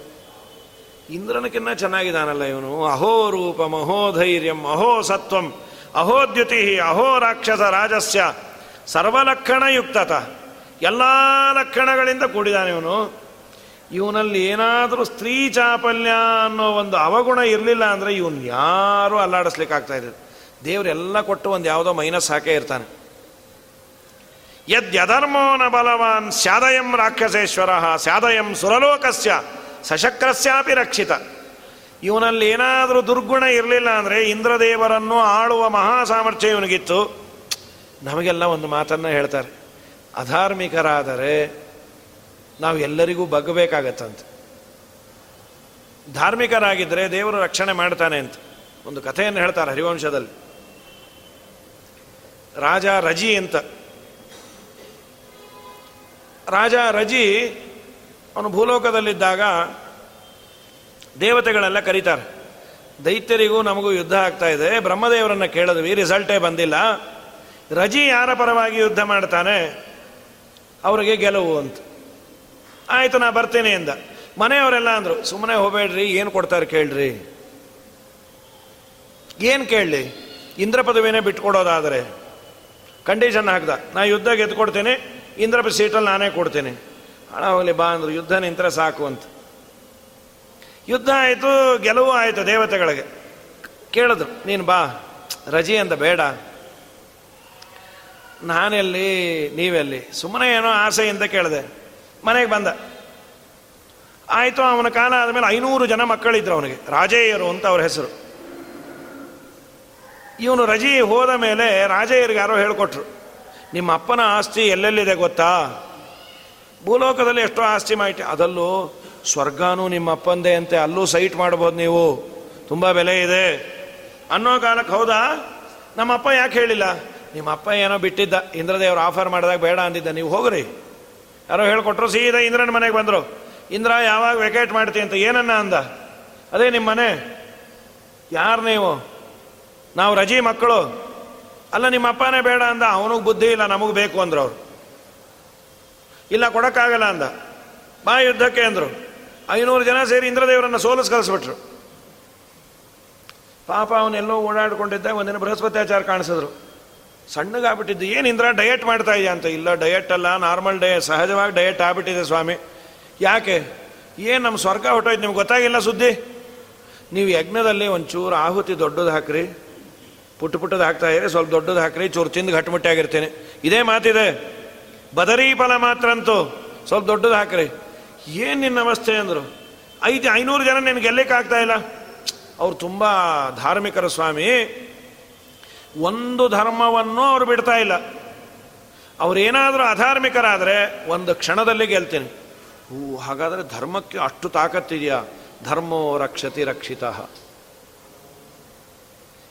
ಇಂದ್ರನಕ್ಕಿನ್ನ ಚೆನ್ನಾಗಿದ್ದಾನಲ್ಲ ಇವನು. ಅಹೋ ರೂಪ ಧೈರ್ಯಂ ಅಹೋ ಸತ್ವಂ ಅಹೋದ್ಯುತಿ ಅಹೋ ರಾಕ್ಷಸ ರಾಜಸ್ಯ, ಸರ್ವಲಕ್ಷಣಯುಕ್ತತ. ಎಲ್ಲ ಲಕ್ಷಣಗಳಿಂದ ಕೂಡಿದಾನೆ ಇವನು. ಇವನಲ್ಲಿ ಏನಾದರೂ ಸ್ತ್ರೀ ಚಾಪಲ್ಯ ಅನ್ನೋ ಒಂದು ಅವಗುಣ ಇರಲಿಲ್ಲ ಅಂದರೆ ಇವನು ಯಾರೂ ಅಲ್ಲಾಡಿಸ್ಲಿಕ್ಕೆ ಆಗ್ತಾ ಇದ್ರು ದೇವರೆಲ್ಲ ಕೊಟ್ಟು ಒಂದು ಯಾವುದೋ ಮೈನಸ್ ಹಾಕೇ ಇರ್ತಾನೆ. ಯದ್ಯಧರ್ಮೋನ ಬಲವಾನ್ ಸ್ಯಾದಯಂ ರಾಕ್ಷಸೇಶ್ವರ, ಸ್ಯಾದಯಂ ಸುರಲೋಕಸ್ಯ, ಸಶಕ್ರಸ್ಯಾಪಿ ರಕ್ಷಿತ. ಇವನಲ್ಲಿ ಏನಾದರೂ ದುರ್ಗುಣ ಇರಲಿಲ್ಲ ಅಂದರೆ ಇಂದ್ರದೇವರನ್ನು ಆಳುವ ಮಹಾ ಸಾಮರ್ಥ್ಯ ಇವನಿಗಿತ್ತು. ನಮಗೆಲ್ಲ ಒಂದು ಮಾತನ್ನು ಹೇಳ್ತಾರೆ. ಅಧಾರ್ಮಿಕರಾದರೆ ನಾವು ಎಲ್ಲರಿಗೂ ಬಗ್ಗಬೇಕಾಗತ್ತಂತೆ. ಧಾರ್ಮಿಕರಾಗಿದ್ದರೆ ದೇವರು ರಕ್ಷಣೆ ಮಾಡ್ತಾನೆ ಅಂತ ಒಂದು ಕಥೆಯನ್ನು ಹೇಳ್ತಾರೆ ಹರಿವಂಶದಲ್ಲಿ. ರಾಜ ರಜಿ ಅಂತ. ರಾಜ ರಜಿ ಅವನು ಭೂಲೋಕದಲ್ಲಿದ್ದಾಗ ದೇವತೆಗಳೆಲ್ಲ ಕರೀತಾರೆ. ದೈತ್ಯರಿಗೂ ನಮಗೂ ಯುದ್ಧ ಆಗ್ತಾ ಇದೆ, ಬ್ರಹ್ಮದೇವರನ್ನ ಕೇಳಿದ್ವಿ, ರಿಸಲ್ಟೇ ಬಂದಿಲ್ಲ. ರಜಿ ಯಾರ ಪರವಾಗಿ ಯುದ್ಧ ಮಾಡ್ತಾನೆ? ಅವರಿಗೆ ಗೆಲುವು ಅಂತ. ಆಯ್ತು, ನಾ ಬರ್ತೇನೆ ಎಂದ. ಮನೆಯವರೆಲ್ಲ ಅಂದರು ಸುಮ್ಮನೆ ಹೋಗಬೇಡ್ರಿ, ಏನು ಕೊಡ್ತಾರೆ ಕೇಳ್ರಿ. ಏನು ಕೇಳಲಿ? ಇಂದ್ರ ಪದವಿನೇ ಬಿಟ್ಕೊಡೋದಾದರೆ. ಕಂಡೀಷನ್ ಹಾಕ್ದ. ನಾ ಯುದ್ಧ ಕೊಡ್ತೇನೆ ಇಂದ್ರ ಸೀಟಲ್ಲಿ ನಾನೇ ಕೊಡ್ತೇನೆ. ಹಣ ಹೋಗಲಿ, ಬಾ ಅಂದ್ರು. ಯುದ್ಧ ನಿಂತರೆ ಸಾಕು ಅಂತ. ಯುದ್ಧ ಆಯಿತು, ಗೆಲುವು ಆಯಿತು ದೇವತೆಗಳಿಗೆ. ಕೇಳಿದ್ರು, ನೀನು ಬಾ. ರಜೆ ಅಂತ ಬೇಡ. ನಾನೆಲ್ಲಿ, ನೀವೆಲ್ಲಿ? ಸುಮ್ಮನೆ ಏನೋ ಆಸೆ ಅಂತ ಕೇಳಿದೆ. ಮನೆಗೆ ಬಂದ. ಆಯಿತು, ಅವನ ಕಾಲ ಆದಮೇಲೆ ಐನೂರು ಜನ ಮಕ್ಕಳಿದ್ರು ಅವನಿಗೆ. ರಾಜೇಯರು ಅಂತ ಅವ್ರ ಹೆಸರು. ಇವನು ರಜಿ ಹೋದ ಮೇಲೆ ರಾಜೇಯರಿಗೆ ಯಾರೋ ಹೇಳಿಕೊಟ್ರು. ನಿಮ್ಮ ಅಪ್ಪನ ಆಸ್ತಿ ಎಲ್ಲೆಲ್ಲಿದೆ ಗೊತ್ತಾ? ಭೂಲೋಕದಲ್ಲಿ ಎಷ್ಟೋ ಆಸ್ತಿ ಮಾಹಿತಿ. ಅದಲ್ಲೂ ಸ್ವರ್ಗನೂ ನಿಮ್ಮ ಅಪ್ಪಂದೇ ಅಂತೆ. ಅಲ್ಲೂ ಸೈಟ್ ಮಾಡ್ಬೋದು ನೀವು. ತುಂಬ ಬೆಲೆ ಇದೆ. ಅನ್ನೋ ಕಾಲಕ್ಕೆ ಹೌದಾ? ನಮ್ಮ ಅಪ್ಪ ಯಾಕೆ ಹೇಳಿಲ್ಲ? ನಿಮ್ಮ ಅಪ್ಪ ಏನೋ ಬಿಟ್ಟಿದ್ದ, ಇಂದ್ರದೇವ್ರು ಆಫರ್ ಮಾಡಿದಾಗ ಬೇಡ ಅಂದಿದ್ದ, ನೀವು ಹೋಗ್ರಿ. ಯಾರೋ ಹೇಳ್ಕೊಟ್ರು, ಸೀದಾ ಇಂದ್ರನ ಮನೆಗೆ ಬಂದರು. ಇಂದ್ರ, ಯಾವಾಗ ವೆಕೇಟ್ ಮಾಡ್ತೀನಿ ಅಂತ ಏನನ್ನ ಅಂದ? ಅದೇ ನಿಮ್ಮ ಮನೆ. ಯಾರು ನೀವು? ನಾವು ರಜಿ ಮಕ್ಕಳು. ಅಲ್ಲ, ನಿಮ್ಮ ಅಪ್ಪನೇ ಬೇಡ ಅಂದ, ಅವನಿಗೆ ಬುದ್ಧಿ ಇಲ್ಲ, ನಮಗೆ ಬೇಕು ಅಂದ್ರು ಅವ್ರು. ಇಲ್ಲ, ಕೊಡೋಕ್ಕಾಗಲ್ಲ ಅಂದ. ಬಾ ಯುದ್ಧಕ್ಕೆ ಅಂದರು. ಐನೂರು ಜನ ಸೇರಿ ಇಂದ್ರದೇವರನ್ನು ಸೋಲಿಸ್ ಕಳಿಸ್ಬಿಟ್ರು. ಪಾಪ ಅವನೆಲ್ಲೋ ಓಡಾಡ್ಕೊಂಡಿದ್ದ ಒಂದಿನ ಬೃಹಸ್ಪತ್ಯಾಚಾರ ಕಾಣಿಸಿದ್ರು. ಸಣ್ಣಗಾಗ್ಬಿಟ್ಟಿದ್ದು, ಏನು ಇಂದ್ರ ಡಯಟ್ ಮಾಡ್ತಾ ಇದೆಯಾ? ಅಂತ, ಇಲ್ಲ ಡಯಟ್ ಅಲ್ಲ ನಾರ್ಮಲ್ ಡಯ ಸಹಜವಾಗಿ ಡಯಟ್ ಆಗ್ಬಿಟ್ಟಿದೆ ಸ್ವಾಮಿ. ಯಾಕೆ? ಏನು ನಮ್ಮ ಸ್ವರ್ಗ ಹೊಟ್ಟೋಯ್ತು ನಿಮ್ಗೆ ಗೊತ್ತಾಗಿಲ್ಲ ಸುದ್ದಿ? ನೀವು ಯಜ್ಞದಲ್ಲಿ ಒಂಚೂರು ಆಹುತಿ ದೊಡ್ಡದು ಹಾಕ್ರಿ. ಪುಟ್ಟ ಪುಟ್ಟದು ಹಾಕ್ತಾ ಇದ್ರೆ ಸ್ವಲ್ಪ ದೊಡ್ಡದು ಹಾಕ್ರಿ, ಚೂರು ತಿಂದು ಆಗಿರ್ತೀನಿ. ಇದೇ ಮಾತಿದೆ. ಬದರಿ ಫಲ ಮಾತ್ರ ಅಂತೂ ಸ್ವಲ್ಪ ದೊಡ್ಡದು ಹಾಕ್ರಿ. ಏನು ನಿನ್ನ ಅವಸ್ಥೆ ಅಂದರು? ಐದು, ಐನೂರು ಜನ ನಿನಗೆ ಗೆಲ್ಲಕ್ಕೆ ಆಗ್ತಾ ಇಲ್ಲ ಅವ್ರು ತುಂಬ ಧಾರ್ಮಿಕರ ಸ್ವಾಮಿ. ಒಂದು ಧರ್ಮವನ್ನು ಅವರು ಬಿಡ್ತಾ ಇಲ್ಲ. ಅವರೇನಾದರೂ ಅಧಾರ್ಮಿಕರಾದರೆ ಒಂದು ಕ್ಷಣದಲ್ಲಿ ಗೆಲ್ತೀನಿ. ಹೂ, ಹಾಗಾದರೆ ಧರ್ಮಕ್ಕೆ ಅಷ್ಟು ತಾಕತ್ತಿದೆಯಾ? ಧರ್ಮೋ ರಕ್ಷತಿ ರಕ್ಷಿತ.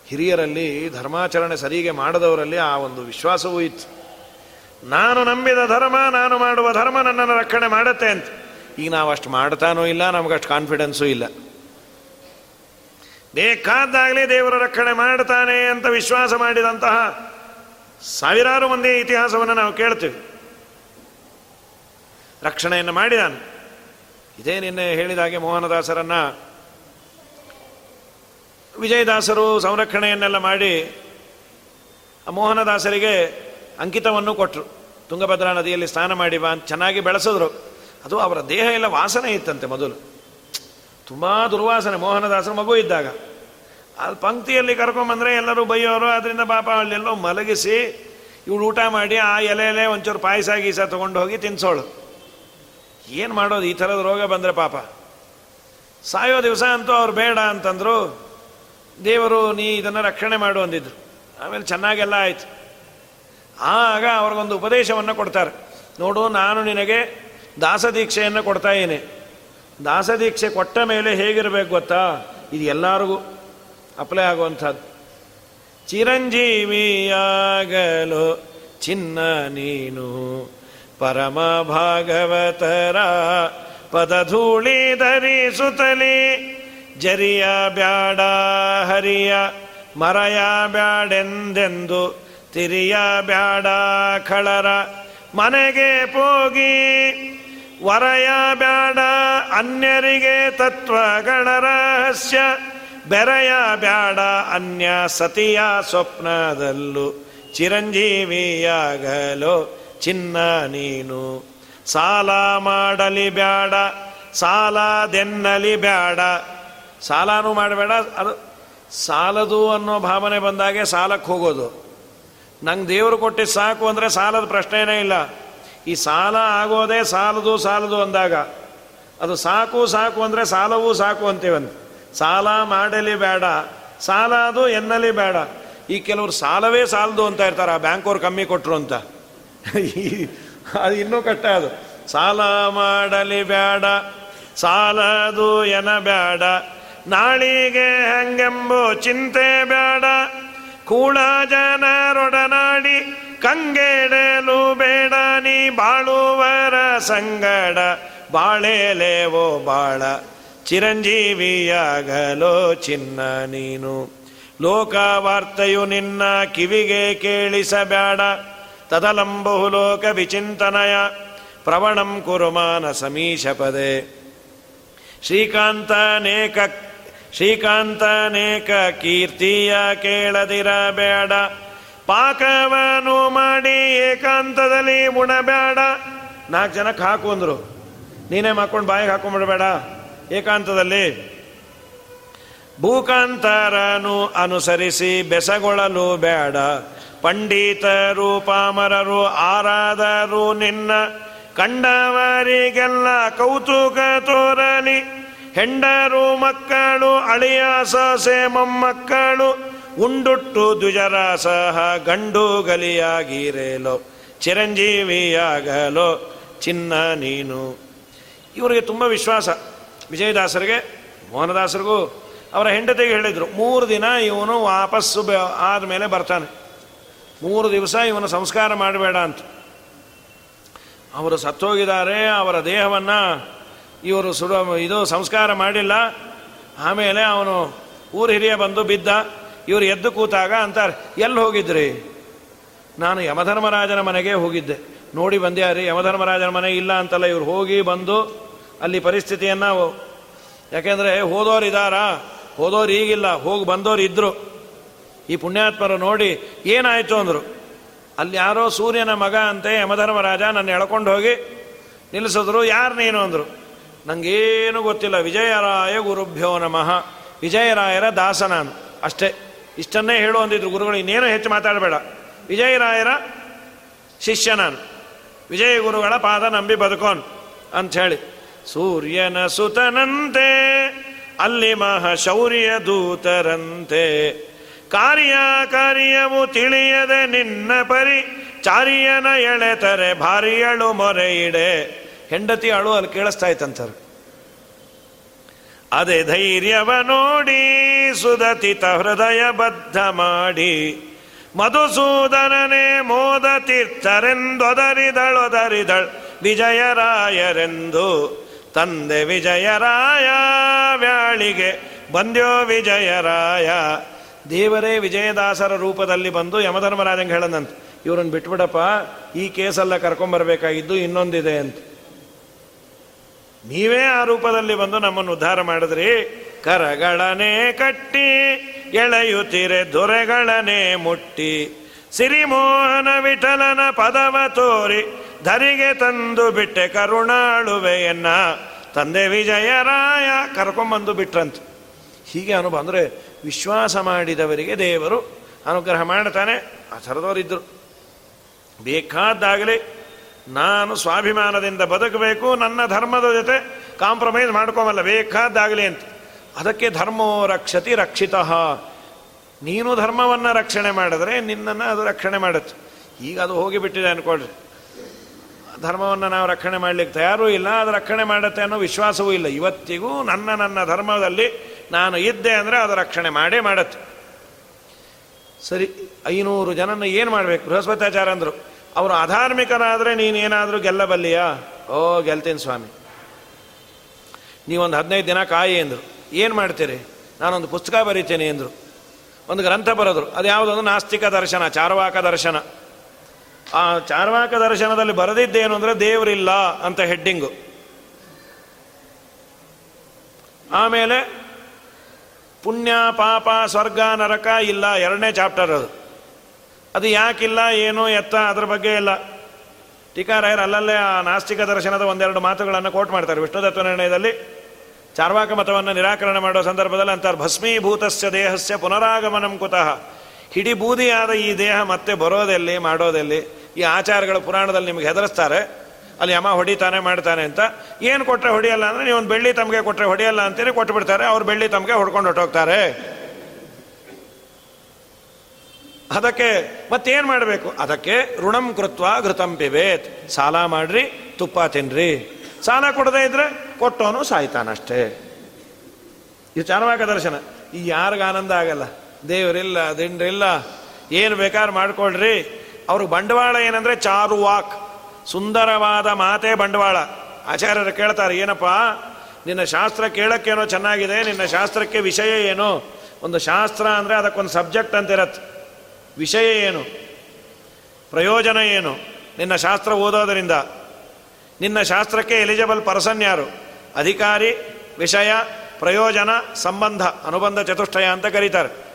ಹಿರಿಯರಲ್ಲಿ ಧರ್ಮಾಚರಣೆ ಸರಿಗೆ ಮಾಡದವರಲ್ಲಿ ಆ ಒಂದು ವಿಶ್ವಾಸವೂ ಇತ್ತು. ನಾನು ನಂಬಿದ ಧರ್ಮ, ನಾನು ಮಾಡುವ ಧರ್ಮ ನನ್ನನ್ನು ರಕ್ಷಣೆ ಮಾಡುತ್ತೆ ಅಂತ. ಈಗ ನಾವು ಅಷ್ಟು ಮಾಡ್ತಾನೂ ಇಲ್ಲ, ನಮಗಷ್ಟು ಕಾನ್ಫಿಡೆನ್ಸೂ ಇಲ್ಲ. ಬೇಕಾದಾಗಲೇ ದೇವರ ರಕ್ಷಣೆ ಮಾಡ್ತಾನೆ ಅಂತ ವಿಶ್ವಾಸ ಮಾಡಿದಂತಹ ಸಾವಿರಾರು ಮಂದಿ ಇತಿಹಾಸವನ್ನು ನಾವು ಕೇಳ್ತೀವಿ. ರಕ್ಷಣೆಯನ್ನು ಮಾಡಿದಾನೆ. ಇದೇ ನಿನ್ನೆ ಹೇಳಿದಾಗೆ ಮೋಹನದಾಸರನ್ನ ವಿಜಯದಾಸರು ಸಂರಕ್ಷಣೆಯನ್ನೆಲ್ಲ ಮಾಡಿ ಮೋಹನದಾಸರಿಗೆ ಅಂಕಿತವನ್ನು ಕೊಟ್ಟರು ತುಂಗಭದ್ರಾ ನದಿಯಲ್ಲಿ ಸ್ನಾನ ಮಾಡಿ ಬಾ ಚೆನ್ನಾಗಿ ಬೆಳೆಸಿದ್ರು. ಅದು ಅವರ ದೇಹ ಎಲ್ಲ ವಾಸನೆ ಇತ್ತಂತೆ ಮೊದಲು. ತುಂಬ ದುರ್ವಾಸನೆ. ಮೋಹನದಾಸರ ಮಗು ಇದ್ದಾಗ. ಅಲ್ಲಿ ಪಂಕ್ತಿಯಲ್ಲಿ ಕರ್ಕೊಂಬಂದ್ರೆ ಎಲ್ಲರೂ ಬೈಯೋರು ಅದರಿಂದ ಪಾಪ ಅಲ್ಲೆಲ್ಲೋ ಮಲಗಿಸಿ ಇವಳು ಊಟ ಮಾಡಿ ಆ ಎಲೆ ಒಂಚೂರು ಪಾಯಸ, ಗೀಸ ತೊಗೊಂಡು ಹೋಗಿ ತಿನ್ಸೋಳು. ಏನು ಮಾಡೋದು? ಈ ಥರದ ರೋಗ ಬಂದರೆ ಪಾಪ. ಸಾಯೋ ದಿವಸ ಅಂತೂ ಅವ್ರು ಬೇಡ ಅಂತಂದರು. ದೇವರು, ನೀ ಇದನ್ನು ರಕ್ಷಣೆ ಮಾಡು ಅಂದಿದ್ರು. ಆಮೇಲೆ ಚೆನ್ನಾಗೆಲ್ಲ ಆಯ್ತು. ಆಗ ಅವ್ರಿಗೊಂದು ಉಪದೇಶವನ್ನು ಕೊಡ್ತಾರೆ. ನೋಡು, ನಾನು ನಿನಗೆ ದಾಸದೀಕ್ಷೆಯನ್ನು ಕೊಡ್ತಾ ಇದ್ದೀನಿ. ದಾಸದೀಕ್ಷೆ ಕೊಟ್ಟ ಮೇಲೆ ಹೇಗಿರಬೇಕು ಗೊತ್ತಾ? ಇದು ಎಲ್ಲರಿಗೂ ಅಪ್ಲೈ ಆಗುವಂಥದ್ದು. ಚಿರಂಜೀವಿಯಾಗಲು ಚಿನ್ನ ನೀನು ಪರಮ ಭಾಗವತರ ಪದಧೂಳಿ ಧರಿಸುತ್ತಲಿ ಜರಿಯ ಬ್ಯಾಡ ಹರಿಯ ಮರಯ ಬ್ಯಾಡೆಂದೆಂದು ತಿರಿಯ ಬ್ಯಾಡ ಖಳರ ಮನೆಗೆ ಪೋಗಿ ವರಯ ಬ್ಯಾಡ ಅನ್ಯರಿಗೆ ತತ್ವಗಳ ರಹಸ್ಯ. ಬೆರೆಯ ಬ್ಯಾಡ ಅನ್ಯ ಸತಿಯ ಸ್ವಪ್ನದಲ್ಲೂ ಚಿರಂಜೀವಿಯಾಗಲು ಚಿನ್ನ ನೀನು. ಸಾಲ ಮಾಡಲಿ ಬ್ಯಾಡ ಸಾಲದೆನ್ನಲಿ ಬ್ಯಾಡ. ಸಾಲನೂ ಮಾಡಬೇಡ, ಅದು ಸಾಲದು ಅನ್ನೋ ಭಾವನೆ ಬಂದಾಗೆ ಸಾಲಕ್ಕೆ ಹೋಗೋದು. ನಂಗೆ ದೇವರು ಕೊಟ್ಟಿದ್ದು ಸಾಕು ಅಂದರೆ ಸಾಲದ ಪ್ರಶ್ನೆನೇ ಇಲ್ಲ. ಈ ಸಾಲ ಆಗೋದೇ ಸಾಲದು ಸಾಲದು ಅಂದಾಗ ಅದು ಸಾಕು ಸಾಕು ಅಂದರೆ ಸಾಲವೂ ಸಾಕು ಅಂತೀವಂತ. ಸಾಲ ಮಾಡಲಿ ಬೇಡ ಸಾಲ ಅದು ಎನ್ನಲಿ ಬೇಡ. ಈ ಕೆಲವರು ಸಾಲವೇ ಸಾಲದು ಅಂತ ಇರ್ತಾರೆ, ಆ ಬ್ಯಾಂಕವ್ರು ಕಮ್ಮಿ ಕೊಟ್ಟರು ಅಂತ. ಅದು ಇನ್ನೂ ಕಷ್ಟ ಅದು. ಸಾಲ ಮಾಡಲಿ ಬೇಡ, ಸಾಲದು ಎನ ಬೇಡ ನಾಳಿಗೆ ಹಂಗೆಂಬು ಚಿಂತೆ ಬೇಡ. ಕೂಡ ಜನರೊಡನಾಡಿ ಕಂಗೆಡಲು ಬೇಡ ನೀ ಬಾಳುವರ ಸಂಗಡ, ಬಾಳೆಲೇವೋ ಬಾಳ. ಚಿರಂಜೀವಿಯಾಗಲೋ ಚಿನ್ನ ನೀನು. ಲೋಕವಾರ್ತೆಯು ನಿನ್ನ ಕಿವಿಗೆ ಕೇಳಿಸಬೇಡ. ತದಲಂಬಹು ಲೋಕ ವಿಚಿಂತನಯ. ಪ್ರವಣಂ ಕುರುಮಾನ ಸಮೀಶ ಪದೇ ಶ್ರೀಕಾಂತನೇಕ ಶ್ರೀಕಾಂತನೇಕ ಕೀರ್ತಿಯ ಕೇಳದಿರಬೇಡ. ಪಾಕವನು ಮಾಡಿ ಏಕಾಂತದಲ್ಲಿ ಉಣಬೇಡ. ನಾಲ್ಕು ಜನಕ್ಕೆ ಹಾಕು ಅಂದರು. ನೀನೇ ಮಾಡ್ಕೊಂಡು ಬಾಯಿಗೆ ಹಾಕೊಂಡ್ಬಿಡಬೇಡ ಏಕಾಂತದಲ್ಲಿ. ಭೂಕಾಂತರನು ಅನುಸರಿಸಿ ಬೆಸಗೊಳ್ಳಲು ಬೇಡ. ಪಂಡಿತರು, ಪಾಮರರು ಆರಾದರು ನಿನ್ನ ಕಂಡವರಿಗೆಲ್ಲ ಕೌತುಕ ತೋರಲಿ. ಹೆಂಡರು ಮಕ್ಕಳು ಅಳಿಯ ಸೊಸೆ ಮೊಮ್ಮಕ್ಕಳು ಉಂಡುಟ್ಟು ದ್ವಿಜರಾಸಹ ಗಂಡು ಗಲಿಯಾಗಿರೇಲೋ ಚಿರಂಜೀವಿಯಾಗಲೋ, ಚಿನ್ನ ನೀನು. ಇವರಿಗೆ ತುಂಬ ವಿಶ್ವಾಸ. ವಿಜಯದಾಸರಿಗೆ, ಮೋಹನದಾಸರಿಗೂ ಅವರ ಹೆಂಡತಿಗೆ ಹೇಳಿದರು, ಮೂರು ದಿನ ಇವನು ವಾಪಸ್ಸು ಆದಮೇಲೆ ಬರ್ತಾನೆ. ಮೂರು ದಿವಸ ಇವನು ಸಂಸ್ಕಾರ ಮಾಡಬೇಡ ಅಂತ. ಅವರು ಸತ್ತೋಗಿದ್ದಾರೆ, ಅವರ ದೇಹವನ್ನು ಇವರು ಸುಡ, ಇದು ಸಂಸ್ಕಾರ ಮಾಡಿಲ್ಲ. ಆಮೇಲೆ ಅವನು ಊರು ಹಿರಿಯ ಬಂದು ಬಿದ್ದ. ಇವರು ಎದ್ದು ಕೂತಾಗ ಅಂತಾರೆ, ಎಲ್ಲಿ ಹೋಗಿದ್ರಿ? ನಾನು ಯಮಧರ್ಮರಾಜನ ಮನೆಗೆ ಹೋಗಿದ್ದೆ. ನೋಡಿ ಬಂದ್ಯಾರಿ ಯಮಧರ್ಮರಾಜನ ಮನೆ ಇಲ್ಲ ಅಂತಲ್ಲ, ಇವರು ಹೋಗಿ ಬಂದು ಅಲ್ಲಿ ಪರಿಸ್ಥಿತಿಯನ್ನು ಯಾಕೆಂದರೆ ಹೋದೋರು ಇದ್ದಾರಾ ಹೋದೋರು ಈಗಿಲ್ಲ, ಹೋಗಿ ಬಂದೋರು ಇದ್ದರು ಈ ಪುಣ್ಯಾತ್ಮರು ನೋಡಿ ಏನಾಯಿತು ಅಂದರು. ಅಲ್ಲಿ ಯಾರೋ ಸೂರ್ಯನ ಮಗ ಅಂತೆ ಯಮಧರ್ಮರಾಜ ನನ್ನ ಎಳ್ಕೊಂಡು ಹೋಗಿ ನಿಲ್ಲಿಸಿದ್ರು, ಯಾರು ನೀನು ಅಂದರು. ನನಗೇನು ಗೊತ್ತಿಲ್ಲ, ವಿಜಯರಾಯ ಗುರುಭ್ಯೋ ನಮಃ. ವಿಜಯರಾಯರ ದಾಸ ನಾನು, ಅಷ್ಟೇ. ಇಷ್ಟನ್ನೇ ಹೇಳು ಅಂದಿದ್ರು ಗುರುಗಳು, ಇನ್ನೇನು ಹೆಚ್ಚು ಮಾತಾಡಬೇಡ. ವಿಜಯರಾಯರ ಶಿಷ್ಯ ನಾನು ವಿಜಯ ಗುರುಗಳ ಪಾದ ನಂಬಿ ಬದುಕೋನ್ ಅಂಥೇಳಿ ಸೂರ್ಯನ ಸುತನಂತೆ, ಅಲ್ಲಿ ಶೌರ್ಯ ದೂತರಂತೆ. ಕಾರ್ಯ ಕಾರ್ಯವು ತಿಳಿಯದೆ ನಿನ್ನ ಪರಿ, ಚಾರಿಯನ ಎಳೆತರೆ ಭಾರಿಯಳು ಮೊರೆ ಇಡೆ ಹೆಂಡತಿ ಅಳು ಅಲ್ಲಿ ಕೇಳಿಸ್ತಾ ಇತ್ತಂತಾರೆ. ಅದೇ ಧೈರ್ಯವ ನೋಡಿ ಸುದತಿತ ಹೃದಯ ಬದ್ಧ ಮಾಡಿ ಮಧುಸೂದನನೇ ಮೋದ ತೀರ್ಥರೆಂದೊದರಿದಳೊದರಿದಳ್ ವಿಜಯರಾಯರೆಂದು, ತಂದೆ ವಿಜಯರಾಯ ವ್ಯಾಳಿಗೆ, ಬಂದ್ಯೋ ವಿಜಯರಾಯ. ದೇವರೇ ವಿಜಯದಾಸರ ರೂಪದಲ್ಲಿ ಬಂದು ಯಮಧರ್ಮರಾಜಂಗೆ ಹೇಳಂದಂತ ಇವ್ರನ್ನ ಬಿಟ್ಬಿಡಪ್ಪ, ಈ ಕೇಸಲ್ಲ ಕರ್ಕೊಂಬರ್ಬೇಕಾಗಿದ್ದು ಇನ್ನೊಂದಿದೆ ಅಂತ. ನೀವೇ ಆ ರೂಪದಲ್ಲಿ ಬಂದು ನಮ್ಮನ್ನು ಉದ್ಧಾರ ಮಾಡಿದ್ರಿ ಕರಗಳನೆ ಕಟ್ಟಿ, ಎಳೆಯುತ್ತಿರೆ ದೊರೆಗಳನೆ ಮುಟ್ಟಿ. ಸಿರಿಮೋಹನ ವಿಠಲನ ಪದವ ತೋರಿ, ಧರಿಗೆ ತಂದು ಬಿಟ್ಟೆ ಕರುಣಾಳುವೆಯನ್ನ ತಂದೆ ವಿಜಯರಾಯ ಕರ್ಕೊಂಬಂದು ಬಿಟ್ರಂತ. ಹೀಗೆ ಅನುಭವ ಅಂದರೆ ವಿಶ್ವಾಸ ಮಾಡಿದವರಿಗೆ ದೇವರು ಅನುಗ್ರಹ ಮಾಡ್ತಾನೆ, ಆ ಥರದವರಿದ್ದರು ಬೇಕಾದಾಗಲಿ ನಾನು ಸ್ವಾಭಿಮಾನದಿಂದ ಬದುಕಬೇಕು, ನನ್ನ ಧರ್ಮದ ಜೊತೆ ಕಾಂಪ್ರಮೈಸ್ ಮಾಡ್ಕೋಮಲ್ಲ ಬೇಕಾದಾಗಲಿ ಅಂತ. ಅದಕ್ಕೆ ಧರ್ಮೋ ರಕ್ಷತಿ ರಕ್ಷಿತ. ನೀನು ಧರ್ಮವನ್ನು ರಕ್ಷಣೆ ಮಾಡಿದ್ರೆ ನಿನ್ನನ್ನು ಅದು ರಕ್ಷಣೆ ಮಾಡುತ್ತೆ. ಈಗ ಅದು ಹೋಗಿಬಿಟ್ಟಿದೆ ಅನ್ಕೊಳ್ರಿ. ಧರ್ಮವನ್ನು ನಾವು ರಕ್ಷಣೆ ಮಾಡಲಿಕ್ಕೆ ತಯಾರೂ ಇಲ್ಲ, ಅದು ರಕ್ಷಣೆ ಮಾಡುತ್ತೆ ಅನ್ನೋ ವಿಶ್ವಾಸವೂ ಇಲ್ಲ. ಇವತ್ತಿಗೂ ನನ್ನ ನನ್ನ ಧರ್ಮದಲ್ಲಿ ನಾನು ಇದ್ದೆ ಅಂದರೆ ಅದು ರಕ್ಷಣೆ ಮಾಡೇ ಮಾಡುತ್ತೆ. ಸರಿ, ಐನೂರು ಜನನ ಏನು ಮಾಡಬೇಕು? ಬೃಹಸ್ಪತ್ಯಾಚಾರ ಅಂದರು. ಅವರು ಅಧಾರ್ಮಿಕರಾದರೆ ನೀನೇನಾದರೂ ಗೆಲ್ಲಬಲ್ಲಿಯಾ? ಓ, ಗೆಲ್ತೀನಿ ಸ್ವಾಮಿ. ನೀವೊಂದು ಹದಿನೈದು ದಿನ ಕಾಯಿ ಅಂದರು. ಏನು ಮಾಡ್ತೀರಿ? ನಾನೊಂದು ಪುಸ್ತಕ ಬರೀತೇನೆ ಎಂದರು. ಒಂದು ಗ್ರಂಥ ಬರೆದ್ರು. ಅದು ಯಾವುದೊಂದು ನಾಸ್ತಿಕ ದರ್ಶನ, ಚಾರ್ವಾಕ ದರ್ಶನ. ಆ ಚಾರ್ವಾಕ ದರ್ಶನದಲ್ಲಿ ಬರೆದಿದ್ದೇನು ಅಂದರೆ ದೇವರಿಲ್ಲ ಅಂತ ಹೆಡ್ಡಿಂಗು. ಆಮೇಲೆ ಪುಣ್ಯ, ಪಾಪ, ಸ್ವರ್ಗ, ನರಕ ಇಲ್ಲ, ಎರಡನೇ ಚಾಪ್ಟರ್ ಅದು. ಅದು ಯಾಕಿಲ್ಲ, ಏನು, ಎತ್ತ, ಅದ್ರ ಬಗ್ಗೆ ಇಲ್ಲ. ಟೀಕಾರಾಯರು ಅಲ್ಲಲ್ಲೇ ಆ ನಾಸ್ತಿಕ ದರ್ಶನದ ಒಂದೆರಡು ಮಾತುಗಳನ್ನು ಕೋಟ್ ಮಾಡ್ತಾರೆ ವಿಷ್ಣುದತ್ವ ನಿರ್ಣಯದಲ್ಲಿ. ಚಾರ್ವಾಕ ಮತವನ್ನು ನಿರಾಕರಣೆ ಮಾಡುವ ಸಂದರ್ಭದಲ್ಲಿ ಅಂತಾರೆ, ಭಸ್ಮೀಭೂತಸ್ಯ ದೇಹಸ್ಯ ಪುನರಾಗಮನಂ ಕುತಃ. ಹಿಡಿ ಬೂದಿಯಾದ ಈ ದೇಹ ಮತ್ತೆ ಬರೋದೆಲ್ಲಿ, ಮಾಡೋದೆಲ್ಲಿ? ಈ ಆಚಾರಗಳ ಪುರಾಣದಲ್ಲಿ ನಿಮಗೆ ಹೆದರಿಸ್ತಾರೆ. ಅಲ್ಲಿ ಯಮ ಹೊಡಿತಾನೆ ಮಾಡ್ತಾನೆ ಅಂತ. ಏನು ಕೊಟ್ಟರೆ ಹೊಡಿಯಲ್ಲ ಅಂದರೆ ನೀವು ಒಂದು ಬೆಳ್ಳಿ ತಮಗೆ ಕೊಟ್ಟರೆ ಹೊಡಿಯಲ್ಲ ಅಂತೇಳಿ ಕೊಟ್ಟು ಬಿಡ್ತಾರೆ ಅವ್ರು ಬೆಳ್ಳಿ ತಮಗೆ ಹೊಡ್ಕೊಂಡು ಹೊಟ್ಟೋಗ್ತಾರೆ. ಅದಕ್ಕೆ ಮತ್ತೇನು ಮಾಡಬೇಕು? ಅದಕ್ಕೆ ಋಣಂ ಕೃತ್ವ ಘೃತಂ ಪಿಬೇತ್. ಸಾಲ ಮಾಡ್ರಿ, ತುಪ್ಪ ತಿನ್ರಿ. ಸಾಲ ಕೊಡದೇ ಇದ್ರೆ ಕೊಟ್ಟವನು ಸಾಯ್ತಾನಷ್ಟೇ. ಇದು ಚಾರ್ವಾಕ ದರ್ಶನ. ಈ ಯಾರಿಗ ಆನಂದ ಆಗಲ್ಲ. ದೇವರಿಲ್ಲ, ದಿಂಡ್ರಿಲ್ಲ, ಏನು ಬೇಕಾದ್ರೆ ಮಾಡ್ಕೊಳ್ರಿ. ಅವ್ರಿಗೆ ಬಂಡವಾಳ ಏನಂದ್ರೆ ಚಾರು ವಾಕ್. ಸುಂದರವಾದ ಮಾತೇ ಬಂಡವಾಳ. ಆಚಾರ್ಯರು ಕೇಳ್ತಾರೆ, ಏನಪ್ಪ, ನಿನ್ನ ಶಾಸ್ತ್ರ ಕೇಳಕ್ಕೇನೋ ಚೆನ್ನಾಗಿದೆ, ನಿನ್ನ ಶಾಸ್ತ್ರಕ್ಕೆ ವಿಷಯ ಏನು? ಒಂದು ಶಾಸ್ತ್ರ ಅಂದರೆ ಅದಕ್ಕೊಂದು ಸಬ್ಜೆಕ್ಟ್ ಅಂತಿರತ್ತೆ. ವಿಷಯ ಏನು? ಪ್ರಯೋಜನ ಏನು? ನಿನ್ನ ಶಾಸ್ತ್ರ ಓದೋದರಿಂದ ನಿನ್ನ ಶಾಸ್ತ್ರಕ್ಕೆ ಎಲಿಜಿಬಲ್ ಪರ್ಸನ್ ಯಾರು? ಅಧಿಕಾರಿ, ವಿಷಯ, ಪ್ರಯೋಜನ, ಸಂಬಂಧ, ಅನುಬಂಧ, ಚತುಷ್ಟಯ ಅಂತ ಕರೀತಾರೆ.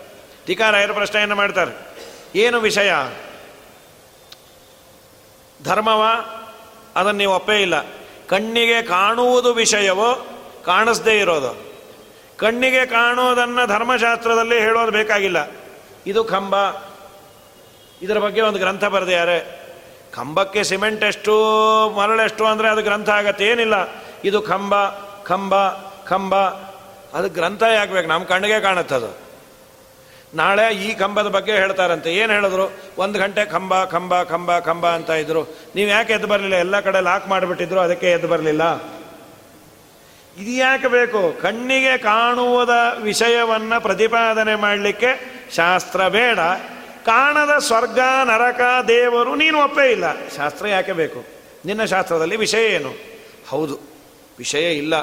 ಟೀಕಾರಾಯರು ಪ್ರಶ್ನೆಯನ್ನು ಮಾಡ್ತಾರೆ. ಏನು ವಿಷಯ? ಧರ್ಮವ? ಅದನ್ನು ನೀವು ಒಪ್ಪೇ ಇಲ್ಲ. ಕಣ್ಣಿಗೆ ಕಾಣುವುದು ವಿಷಯವೋ? ಕಾಣಿಸ್ದೇ ಇರೋದು. ಕಣ್ಣಿಗೆ ಕಾಣೋದನ್ನು ಧರ್ಮಶಾಸ್ತ್ರದಲ್ಲಿ ಹೇಳೋದು ಬೇಕಾಗಿಲ್ಲ. ಇದು ಕಂಬ ಇದರ ಬಗ್ಗೆ ಒಂದು ಗ್ರಂಥ ಬರೆದಿದ್ದಾರೆ. ಕಂಬಕ್ಕೆ ಸಿಮೆಂಟ್ ಎಷ್ಟು, ಮರಳೆಷ್ಟು ಅಂದರೆ ಅದು ಗ್ರಂಥ ಆಗತ್ತೆ. ಏನಿಲ್ಲ. ಇದು ಕಂಬ ಕಂಬ ಕಂಬ ಅದು ಗ್ರಂಥ ಯಾಕಬೇಕು ನಮ್ಮ ಕಣ್ಣಿಗೆ ಕಾಣುತ್ತದು ನಾಳೆ ಈ ಕಂಬದ ಬಗ್ಗೆ ಹೇಳ್ತಾರಂತೆ. ಏನು ಹೇಳಿದ್ರು? ಒಂದು ಗಂಟೆ ಕಂಬ ಕಂಬ ಕಂಬ ಕಂಬ ಅಂತ ಇದ್ರು. ನೀವು ಯಾಕೆ ಎದ್ದು ಬರಲಿಲ್ಲ? ಎಲ್ಲ ಕಡೆ ಲಾಕ್ ಮಾಡಿಬಿಟ್ಟಿದ್ರು, ಅದಕ್ಕೆ ಎದ್ದು ಬರಲಿಲ್ಲ. ಇದು ಯಾಕೆ ಬೇಕು? ಕಣ್ಣಿಗೆ ಕಾಣುವುದ ವಿಷಯವನ್ನು ಪ್ರತಿಪಾದನೆ ಮಾಡಲಿಕ್ಕೆ ಶಾಸ್ತ್ರ ಬೇಡ. ಕಾಣದ ಸ್ವರ್ಗ, ನರಕ, ದೇವರು ನೀನು ಒಪ್ಪೇ ಇಲ್ಲ. ಶಾಸ್ತ್ರ ಯಾಕೆ ಬೇಕು? ನಿನ್ನ ಶಾಸ್ತ್ರದಲ್ಲಿ ವಿಷಯ ಏನು? ಹೌದು, ವಿಷಯ ಇಲ್ಲ.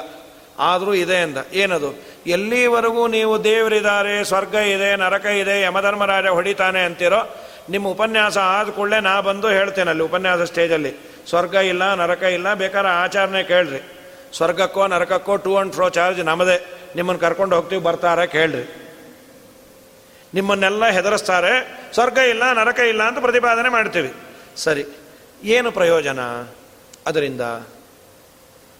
ಆದರೂ ಇದೆ ಅಂದ ಏನದು? ಎಲ್ಲಿವರೆಗೂ ನೀವು ದೇವರಿದ್ದಾರೆ, ಸ್ವರ್ಗ ಇದೆ, ನರಕ ಇದೆ, ಯಮಧರ್ಮರಾಜ ಹೊಡಿತಾನೆ ಅಂತೀರೋ, ನಿಮ್ಮ ಉಪನ್ಯಾಸ ಆದ ಕೂಡಲೇ ನಾ ಬಂದು ಹೇಳ್ತೇನೆ ಅಲ್ಲಿ ಉಪನ್ಯಾಸ ಸ್ಟೇಜಲ್ಲಿ. ಸ್ವರ್ಗ ಇಲ್ಲ, ನರಕ ಇಲ್ಲ, ಬೇಕಾದ್ರೆ ಆಚಾರನೆ ಕೇಳ್ರಿ. ಸ್ವರ್ಗಕ್ಕೋ, ನರಕಕ್ಕೋ, ಟೂ ಅಂಡ್ ಫ್ರೋ ಚಾರ್ಜ್ ನಮ್ಮದೇ. ನಿಮ್ಮನ್ನು ಕರ್ಕೊಂಡು ಹೋಗ್ತೀವಿ, ಬರ್ತಾರೆ, ಕೇಳ್ರಿ. ನಿಮ್ಮನ್ನೆಲ್ಲ ಹೆದರಿಸ್ತಾರೆ, ಸ್ವರ್ಗ ಇಲ್ಲ, ನರಕ ಇಲ್ಲ ಅಂತ ಪ್ರತಿಪಾದನೆ ಮಾಡ್ತೀವಿ. ಸರಿ, ಏನು ಪ್ರಯೋಜನ? ಅದರಿಂದ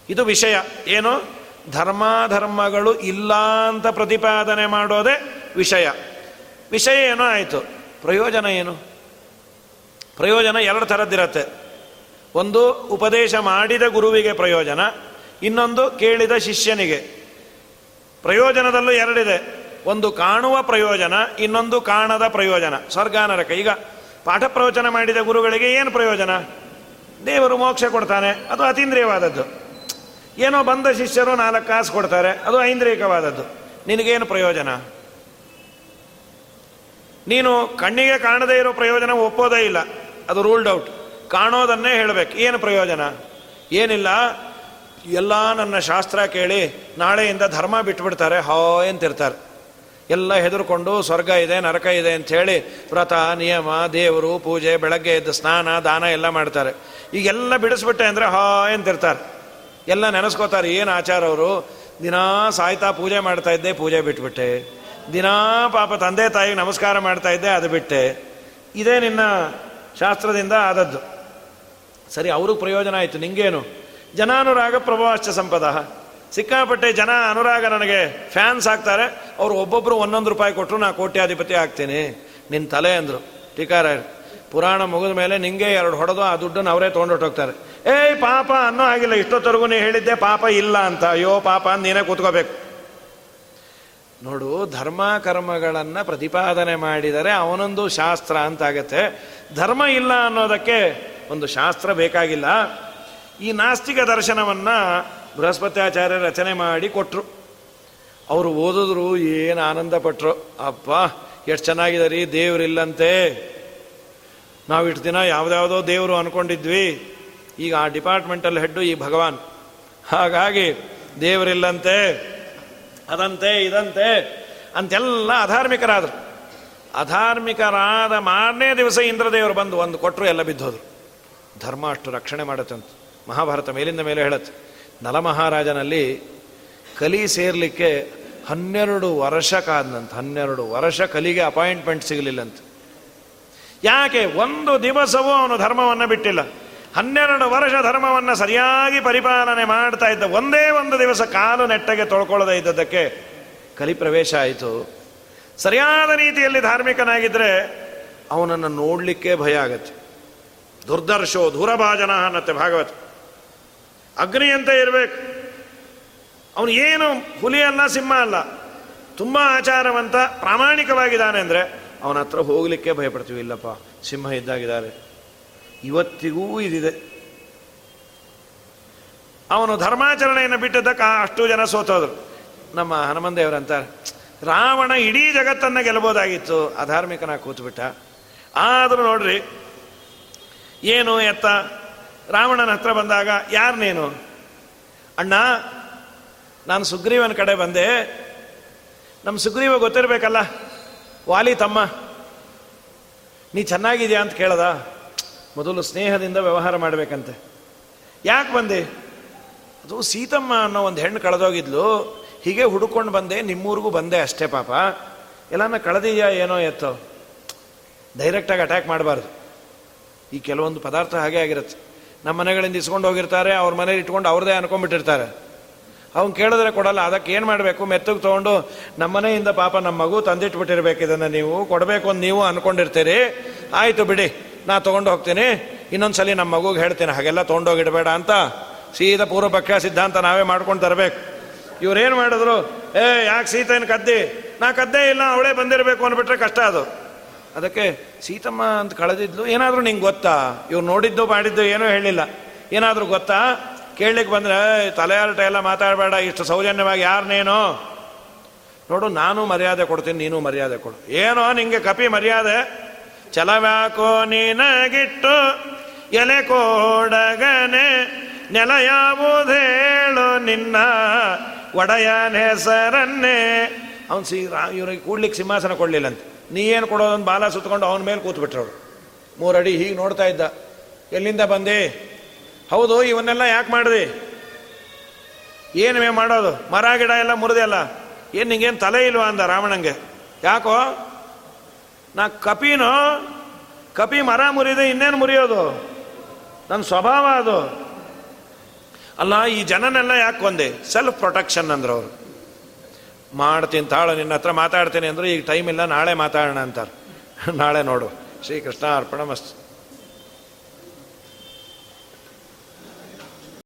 ಇದು ವಿಷಯ. ಏನು? ಧರ್ಮಾಧರ್ಮಗಳು ಇಲ್ಲ ಅಂತ ಪ್ರತಿಪಾದನೆ ಮಾಡೋದೇ ವಿಷಯ. ವಿಷಯ ಏನೋ ಆಯಿತು. ಪ್ರಯೋಜನ ಏನು? ಪ್ರಯೋಜನ ಎರಡು ಥರದ್ದಿರತ್ತೆ. ಒಂದು, ಉಪದೇಶ ಮಾಡಿದ ಗುರುವಿಗೆ ಪ್ರಯೋಜನ. ಇನ್ನೊಂದು, ಕೇಳಿದ ಶಿಷ್ಯನಿಗೆ. ಪ್ರಯೋಜನದಲ್ಲೂ ಎರಡಿದೆ. ಒಂದು ಕಾಣುವ ಪ್ರಯೋಜನ, ಇನ್ನೊಂದು ಕಾಣದ ಪ್ರಯೋಜನ. ಸ್ವರ್ಗ ನರಕ. ಈಗ ಪಾಠ ಪ್ರವಚನ ಮಾಡಿದ ಗುರುಗಳಿಗೆ ಏನು ಪ್ರಯೋಜನ? ದೇವರು ಮೋಕ್ಷ ಕೊಡ್ತಾನೆ. ಅದು ಅತೀಂದ್ರಿಯವಾದದ್ದು. ಏನೋ ಬಂದ ಶಿಷ್ಯರು ನಾಲ್ಕು ಕಾಸು ಕೊಡ್ತಾರೆ. ಅದು ಐಂದ್ರಿಯಕವಾದದ್ದು. ನಿನಗೇನು ಪ್ರಯೋಜನ? ನೀನು ಕಣ್ಣಿಗೆ ಕಾಣದೇ ಇರೋ ಪ್ರಯೋಜನ ಒಪ್ಪೋದೇ ಇಲ್ಲ. ಅದು ರೂಲ್ಡ್ ಔಟ್. ಕಾಣೋದನ್ನೇ ಹೇಳಬೇಕು. ಏನು ಪ್ರಯೋಜನ? ಏನಿಲ್ಲ. ಎಲ್ಲ ನನ್ನ ಶಾಸ್ತ್ರ ಕೇಳಿ ನಾಳೆಯಿಂದ ಧರ್ಮ ಬಿಟ್ಬಿಡ್ತಾರೆ. ಹಾಯ್ ಅಂತಿರ್ತಾರೆ. ಎಲ್ಲ ಹೆದರ್ಕೊಂಡು ಸ್ವರ್ಗ ಇದೆ, ನರಕ ಇದೆ ಅಂಥೇಳಿ ವ್ರತ, ನಿಯಮ, ದೇವರು, ಪೂಜೆ, ಬೆಳಗ್ಗೆ ಎದ್ದು ಸ್ನಾನ, ದಾನ ಎಲ್ಲ ಮಾಡ್ತಾರೆ. ಈಗೆಲ್ಲ ಬಿಡಿಸ್ಬಿಟ್ಟೆ ಅಂದರೆ ಹಾ ಅಂತಿರ್ತಾರೆ. ಎಲ್ಲ ನೆನೆಸ್ಕೋತಾರೆ, ಏನು ಆಚಾರ ಅವರು? ದಿನಾ ಸಾಯ್ತಾ ಪೂಜೆ ಮಾಡ್ತಾ ಇದ್ದೆ, ಪೂಜೆ ಬಿಟ್ಬಿಟ್ಟೆ. ದಿನಾ ಪಾಪ ತಂದೆ ತಾಯಿಗೆ ನಮಸ್ಕಾರ ಮಾಡ್ತಾ ಇದ್ದೆ, ಅದು ಬಿಟ್ಟೆ. ಇದೇ ನಿನ್ನ ಶಾಸ್ತ್ರದಿಂದ ಆದದ್ದು. ಸರಿ, ಅವ್ರಿಗೆ ಪ್ರಯೋಜನ ಆಯಿತು, ನಿಂಗೇನು? ಜನಾನುರಾಗ ಪ್ರಭಾಶ್ಚ ಸಂಪದ. ಸಿಕ್ಕಾಪಟ್ಟೆ ಜನ ಅನುರಾಗ ನನಗೆ ಫ್ಯಾನ್ಸ್ ಆಗ್ತಾರೆ. ಅವರು ಒಬ್ಬೊಬ್ಬರು ಒಂದೊಂದು ರೂಪಾಯಿ ಕೊಟ್ಟರು ನಾ ಕೋಟ್ಯಾಧಿಪತಿ ಆಗ್ತೀನಿ. ನಿನ್ನ ತಲೆ ಅಂದರು. ಟೀಕಾರ ಪುರಾಣ ಮುಗಿದ ಮೇಲೆ ನಿಂಗೆ ಎರಡು ಹೊಡೆದು ಆ ದುಡ್ಡನ್ನು ಅವರೇ ತೊಗೊಂಡೊಟ್ಟೋಗ್ತಾರೆ ಏಯ್ ಪಾಪ, ಅನ್ನೋ ಆಗಿಲ್ಲ ಇಷ್ಟೊತ್ತರೆಗೂ ನೀ ಹೇಳಿದ್ದೆ ಪಾಪ ಇಲ್ಲ ಅಂತ. ಅಯ್ಯೋ ಪಾಪ ಅಂತ ನೀನೇ ಕೂತ್ಕೋಬೇಕು. ನೋಡು, ಧರ್ಮ ಕರ್ಮಗಳನ್ನು ಪ್ರತಿಪಾದನೆ ಮಾಡಿದರೆ ಅವನೊಂದು ಶಾಸ್ತ್ರ ಅಂತಾಗತ್ತೆ. ಧರ್ಮ ಇಲ್ಲ ಅನ್ನೋದಕ್ಕೆ ಒಂದು ಶಾಸ್ತ್ರ ಬೇಕಾಗಿಲ್ಲ. ಈ ನಾಸ್ತಿಕ ದರ್ಶನವನ್ನು ಬೃಹಸ್ಪತ್ಯಾಚಾರ್ಯ ರಚನೆ ಮಾಡಿ ಕೊಟ್ಟರು ಅವರು ಓದಿದ್ರು ಏನು ಆನಂದ ಪಟ್ಟರು ಅಪ್ಪ, ಎಷ್ಟು ಚೆನ್ನಾಗಿದೆ ರೀ ದೇವರಿಲ್ಲಂತೆ ನಾವು ಇಷ್ಟು ದಿನ ಯಾವುದ್ಯಾವುದೋ ದೇವರು ಅನ್ಕೊಂಡಿದ್ವಿ. ಈಗ ಆ ಡಿಪಾರ್ಟ್ಮೆಂಟಲ್ಲಿ ಹೆಡ್ಡು ಈ ಭಗವಾನ್. ಹಾಗಾಗಿ ದೇವರಿಲ್ಲಂತೆ ಅದಂತೆ, ಇದಂತೆ ಅಂತೆಲ್ಲ ಅಧಾರ್ಮಿಕರಾದರು. ಅಧಾರ್ಮಿಕರಾದ ಮಾರನೇ ದಿವಸ ಇಂದ್ರದೇವರು ಬಂದು ಒಂದು ಕೊಟ್ಟರು ಎಲ್ಲ ಬಿದ್ದೋದ್ರು. ಧರ್ಮ ಅಷ್ಟು ರಕ್ಷಣೆ ಮಾಡುತ್ತಂತ. ಮಹಾಭಾರತ ಮೇಲಿಂದ ಮೇಲೆ ಹೇಳುತ್ತೆ. ನಲಮಹಾರಾಜನಲ್ಲಿ ಕಲಿ ಸೇರಲಿಕ್ಕೆ ಹನ್ನೆರಡು ವರ್ಷ ಕಾದನಂತ ಹನ್ನೆರಡು ವರ್ಷ ಕಲಿಗೆ ಅಪಾಯಿಂಟ್ಮೆಂಟ್ ಸಿಗಲಿಲ್ಲಂತ. ಯಾಕೆ? ಒಂದು ದಿವಸವೂ ಅವನು ಧರ್ಮವನ್ನು ಬಿಟ್ಟಿಲ್ಲ. ಹನ್ನೆರಡು ವರ್ಷ ಧರ್ಮವನ್ನು ಸರಿಯಾಗಿ ಪರಿಪಾಲನೆ ಮಾಡ್ತಾ ಇದ್ದ, ಒಂದೇ ಒಂದು ದಿವಸ ಕಾಲು ನೆಟ್ಟಗೆ ತೊಳ್ಕೊಳ್ಳದೆ ಇದ್ದದ್ದಕ್ಕೆ ಕಲಿ ಪ್ರವೇಶ ಆಯಿತು. ಸರಿಯಾದ ರೀತಿಯಲ್ಲಿ ಧಾರ್ಮಿಕನಾಗಿದ್ದರೆ ಅವನನ್ನು ನೋಡಲಿಕ್ಕೆ ಭಯ ಆಗತ್ತೆ. ದುರ್ದರ್ಶೋ ದೂರಭಾಜನ ಅನ್ನತ್ತೆ ಭಾಗವತ. ಅಗ್ನಿಯಂತೆ ಇರಬೇಕು. ಅವನು ಏನು ಹುಲಿ ಅಲ್ಲ, ಸಿಂಹ ಅಲ್ಲ, ತುಂಬ ಆಚಾರವಂತ, ಪ್ರಾಮಾಣಿಕವಾಗಿದ್ದಾನೆ ಅಂದರೆ ಅವನ ಹತ್ರ ಹೋಗಲಿಕ್ಕೆ ಭಯಪಡ್ತೀವಿ. ಇಲ್ಲಪ್ಪ, ಸಿಂಹ ಇದ್ದಾಗಿದ್ದಾರೆ. ಇವತ್ತಿಗೂ ಇದಿದೆ. ಅವನು ಧರ್ಮಾಚರಣೆಯನ್ನು ಬಿಟ್ಟದ್ದಕ್ಕೆ ಅಷ್ಟು ಜನ ಸೋತೋದ್ರು. ನಮ್ಮ ಹನುಮಂದೇವರಂತಾರೆ ರಾವಣ ಇಡೀ ಜಗತ್ತನ್ನು ಗೆಲ್ಲಬಹುದಾಗಿತ್ತು ಅಧಾರ್ಮಿಕನ ಕೂತ್ಬಿಟ್ಟ. ಆದರೂ ನೋಡ್ರಿ, ಏನು ಎತ್ತ? ರಾವಣನ ಹತ್ರ ಬಂದಾಗ, ಯಾರು ನೀನು? ಅಣ್ಣ, ನಾನು ಸುಗ್ರೀವನ ಕಡೆ ಬಂದೆ. ನಮ್ಮ ಸುಗ್ರೀವ ಗೊತ್ತಿರಬೇಕಲ್ಲ, ವಾಲಿ ತಮ್ಮ. ನೀ ಚೆನ್ನಾಗಿದೆಯಾ ಅಂತ ಕೇಳದ. ಮೊದಲು ಸ್ನೇಹದಿಂದ ವ್ಯವಹಾರ ಮಾಡಬೇಕಂತೆ. ಯಾಕೆ ಬಂದೆ? ಅದು ಸೀತಮ್ಮ ಅನ್ನೋ ಒಂದು ಹೆಣ್ಣು ಕಳೆದೋಗಿದ್ಲು. ಹೀಗೆ ಹುಡುಕೊಂಡು ಬಂದೆ, ನಿಮ್ಮೂರಿಗೂ ಬಂದೆ ಅಷ್ಟೇ ಪಾಪ. ಎಲ್ಲಾನ ಕಳೆದಿದೆಯಾ ಏನೋ ಎತ್ತೋ? ಡೈರೆಕ್ಟಾಗಿ ಅಟ್ಯಾಕ್ ಮಾಡಬಾರ್ದು. ಈ ಕೆಲವೊಂದು ಪದಾರ್ಥ ಹಾಗೆ ಆಗಿರುತ್ತೆ. ನಮ್ಮ ಮನೆಗಳಿಂದ ಇಸ್ಕೊಂಡು ಹೋಗಿರ್ತಾರೆ, ಅವ್ರ ಮನೇಲಿ ಇಟ್ಕೊಂಡು ಅವ್ರದೇ ಅನ್ಕೊಂಡ್ಬಿಟ್ಟಿರ್ತಾರೆ. ಅವ್ನು ಕೇಳಿದ್ರೆ ಕೊಡಲ್ಲ, ಅದಕ್ಕೆ ಏನು ಮಾಡಬೇಕು? ಮೆತ್ತಗೆ ತೊಗೊಂಡು ನಮ್ಮ ಮನೆಯಿಂದ ಪಾಪ ನಮ್ಮ ಮಗು ತಂದಿಟ್ಬಿಟ್ಟಿರ್ಬೇಕು ಇದನ್ನು ನೀವು, ಕೊಡಬೇಕು ಅಂತ ನೀವು ಅನ್ಕೊಂಡಿರ್ತೀರಿ. ಆಯಿತು ಬಿಡಿ, ನಾ ತೊಗೊಂಡು ಹೋಗ್ತೀನಿ. ಇನ್ನೊಂದು ಸಲ ನಮ್ಮ ಮಗುಗೆ ಹೇಳ್ತೀನಿ, ಹಾಗೆಲ್ಲ ತೊಗೊಂಡೋಗಿಡಬೇಡ ಅಂತ. ಸೀದಾ ಪೂರ್ವಪಕ್ಷ ಸಿದ್ಧಾಂತ ನಾವೇ ಮಾಡ್ಕೊಂಡು ತರಬೇಕು. ಇವ್ರೇನು ಮಾಡಿದ್ರು, ಏ, ಯಾಕೆ ಸೀತೆಯನ್ನು ಕದ್ದಿ? ನಾ ಕದ್ದೇ ಇಲ್ಲ, ಅವಳೇ ಬಂದಿರಬೇಕು ಅಂದ್ಬಿಟ್ರೆ ಕಷ್ಟ ಅದು. ಅದಕ್ಕೆ, ಸೀತಮ್ಮ ಅಂತ ಕಳೆದಿದ್ಲು, ಏನಾದರೂ ನಿಂಗೆ ಗೊತ್ತಾ? ಇವ್ರು ನೋಡಿದ್ದು ಮಾಡಿದ್ದು ಏನೂ ಹೇಳಿಲ್ಲ. ಏನಾದರೂ ಗೊತ್ತಾ? ಕೇಳಲಿಕ್ಕೆ ಬಂದರೆ ತಲೆಯಾರಟ ಎಲ್ಲ ಮಾತಾಡಬೇಡ, ಇಷ್ಟು ಸೌಜನ್ಯವಾಗಿ ಯಾರನ್ನೇನು ನೋಡು, ನಾನು ಮರ್ಯಾದೆ ಕೊಡ್ತೀನಿ, ನೀನು ಮರ್ಯಾದೆ ಕೊಡು. ಏನೋ ನಿಂಗೆ ಕಪಿ ಮರ್ಯಾದೆ. ಚಲವ್ಯಾಕೋ ನೀನಗಿಟ್ಟು, ಎಲೆ ಕೋಡಗನೆ, ನೆಲ ಯಾವುದೇಳು ನಿನ್ನ ಒಡೆಯನ ಹೆಸರನ್ನೇ. ಅವನು ಸಿ ಇವ್ರಿಗೆ ಕೂಡ್ಲಿಕ್ಕೆ ಸಿಂಹಾಸನ ಕೊಡ್ಲಿಲ್ಲಂತೆ. ನೀ ಏನು ಕೊಡೋದೊಂದು ಬಾಲ ಸುತ್ತಕೊಂಡು ಅವನ ಮೇಲೆ ಕೂತ್ಬಿಟ್ರವ್ರು. ಮೂರಡಿ ಹೀಗೆ ನೋಡ್ತಾ ಇದ್ದ. ಎಲ್ಲಿಂದ ಬಂದೆ? ಹೌದು, ಇವನ್ನೆಲ್ಲ ಯಾಕೆ ಮಾಡಿದೆ? ಏನು ಮೇ ಮಾಡೋದು? ಮರ, ಗಿಡ ಎಲ್ಲ ಮುರಿದೆ ಅಲ್ಲ? ಏನು ನಿಂಗೇನು ತಲೆ ಇಲ್ವಾ ಅಂದ ರಾವಣಂಗೆ. ಯಾಕೋ? ನಾ ಕಪಿನೋ? ಕಪಿ ಮರ ಮುರಿದೆ, ಇನ್ನೇನು ಮುರಿಯೋದು? ನನ್ನ ಸ್ವಭಾವ ಅದು. ಅಲ್ಲ, ಈ ಜನನೆಲ್ಲ ಯಾಕೆ ಒಂದೆ? ಸೆಲ್ಫ್ ಪ್ರೊಟೆಕ್ಷನ್ ಅಂದ್ರೆ ಅವರು ಮಾಡ್ತೀನಿ, ತಾಳು, ನಿನ್ನ ಹತ್ರ ಮಾತಾಡ್ತೀನಿ ಅಂದ್ರೆ, ಈಗ ಟೈಮ್ ಇಲ್ಲ, ನಾಳೆ ಮಾತಾಡೋಣ ಅಂತಾರೆ. ನಾಳೆ ನೋಡು. ಶ್ರೀಕೃಷ್ಣ ಅರ್ಪಣ ಮಸ್ತ್.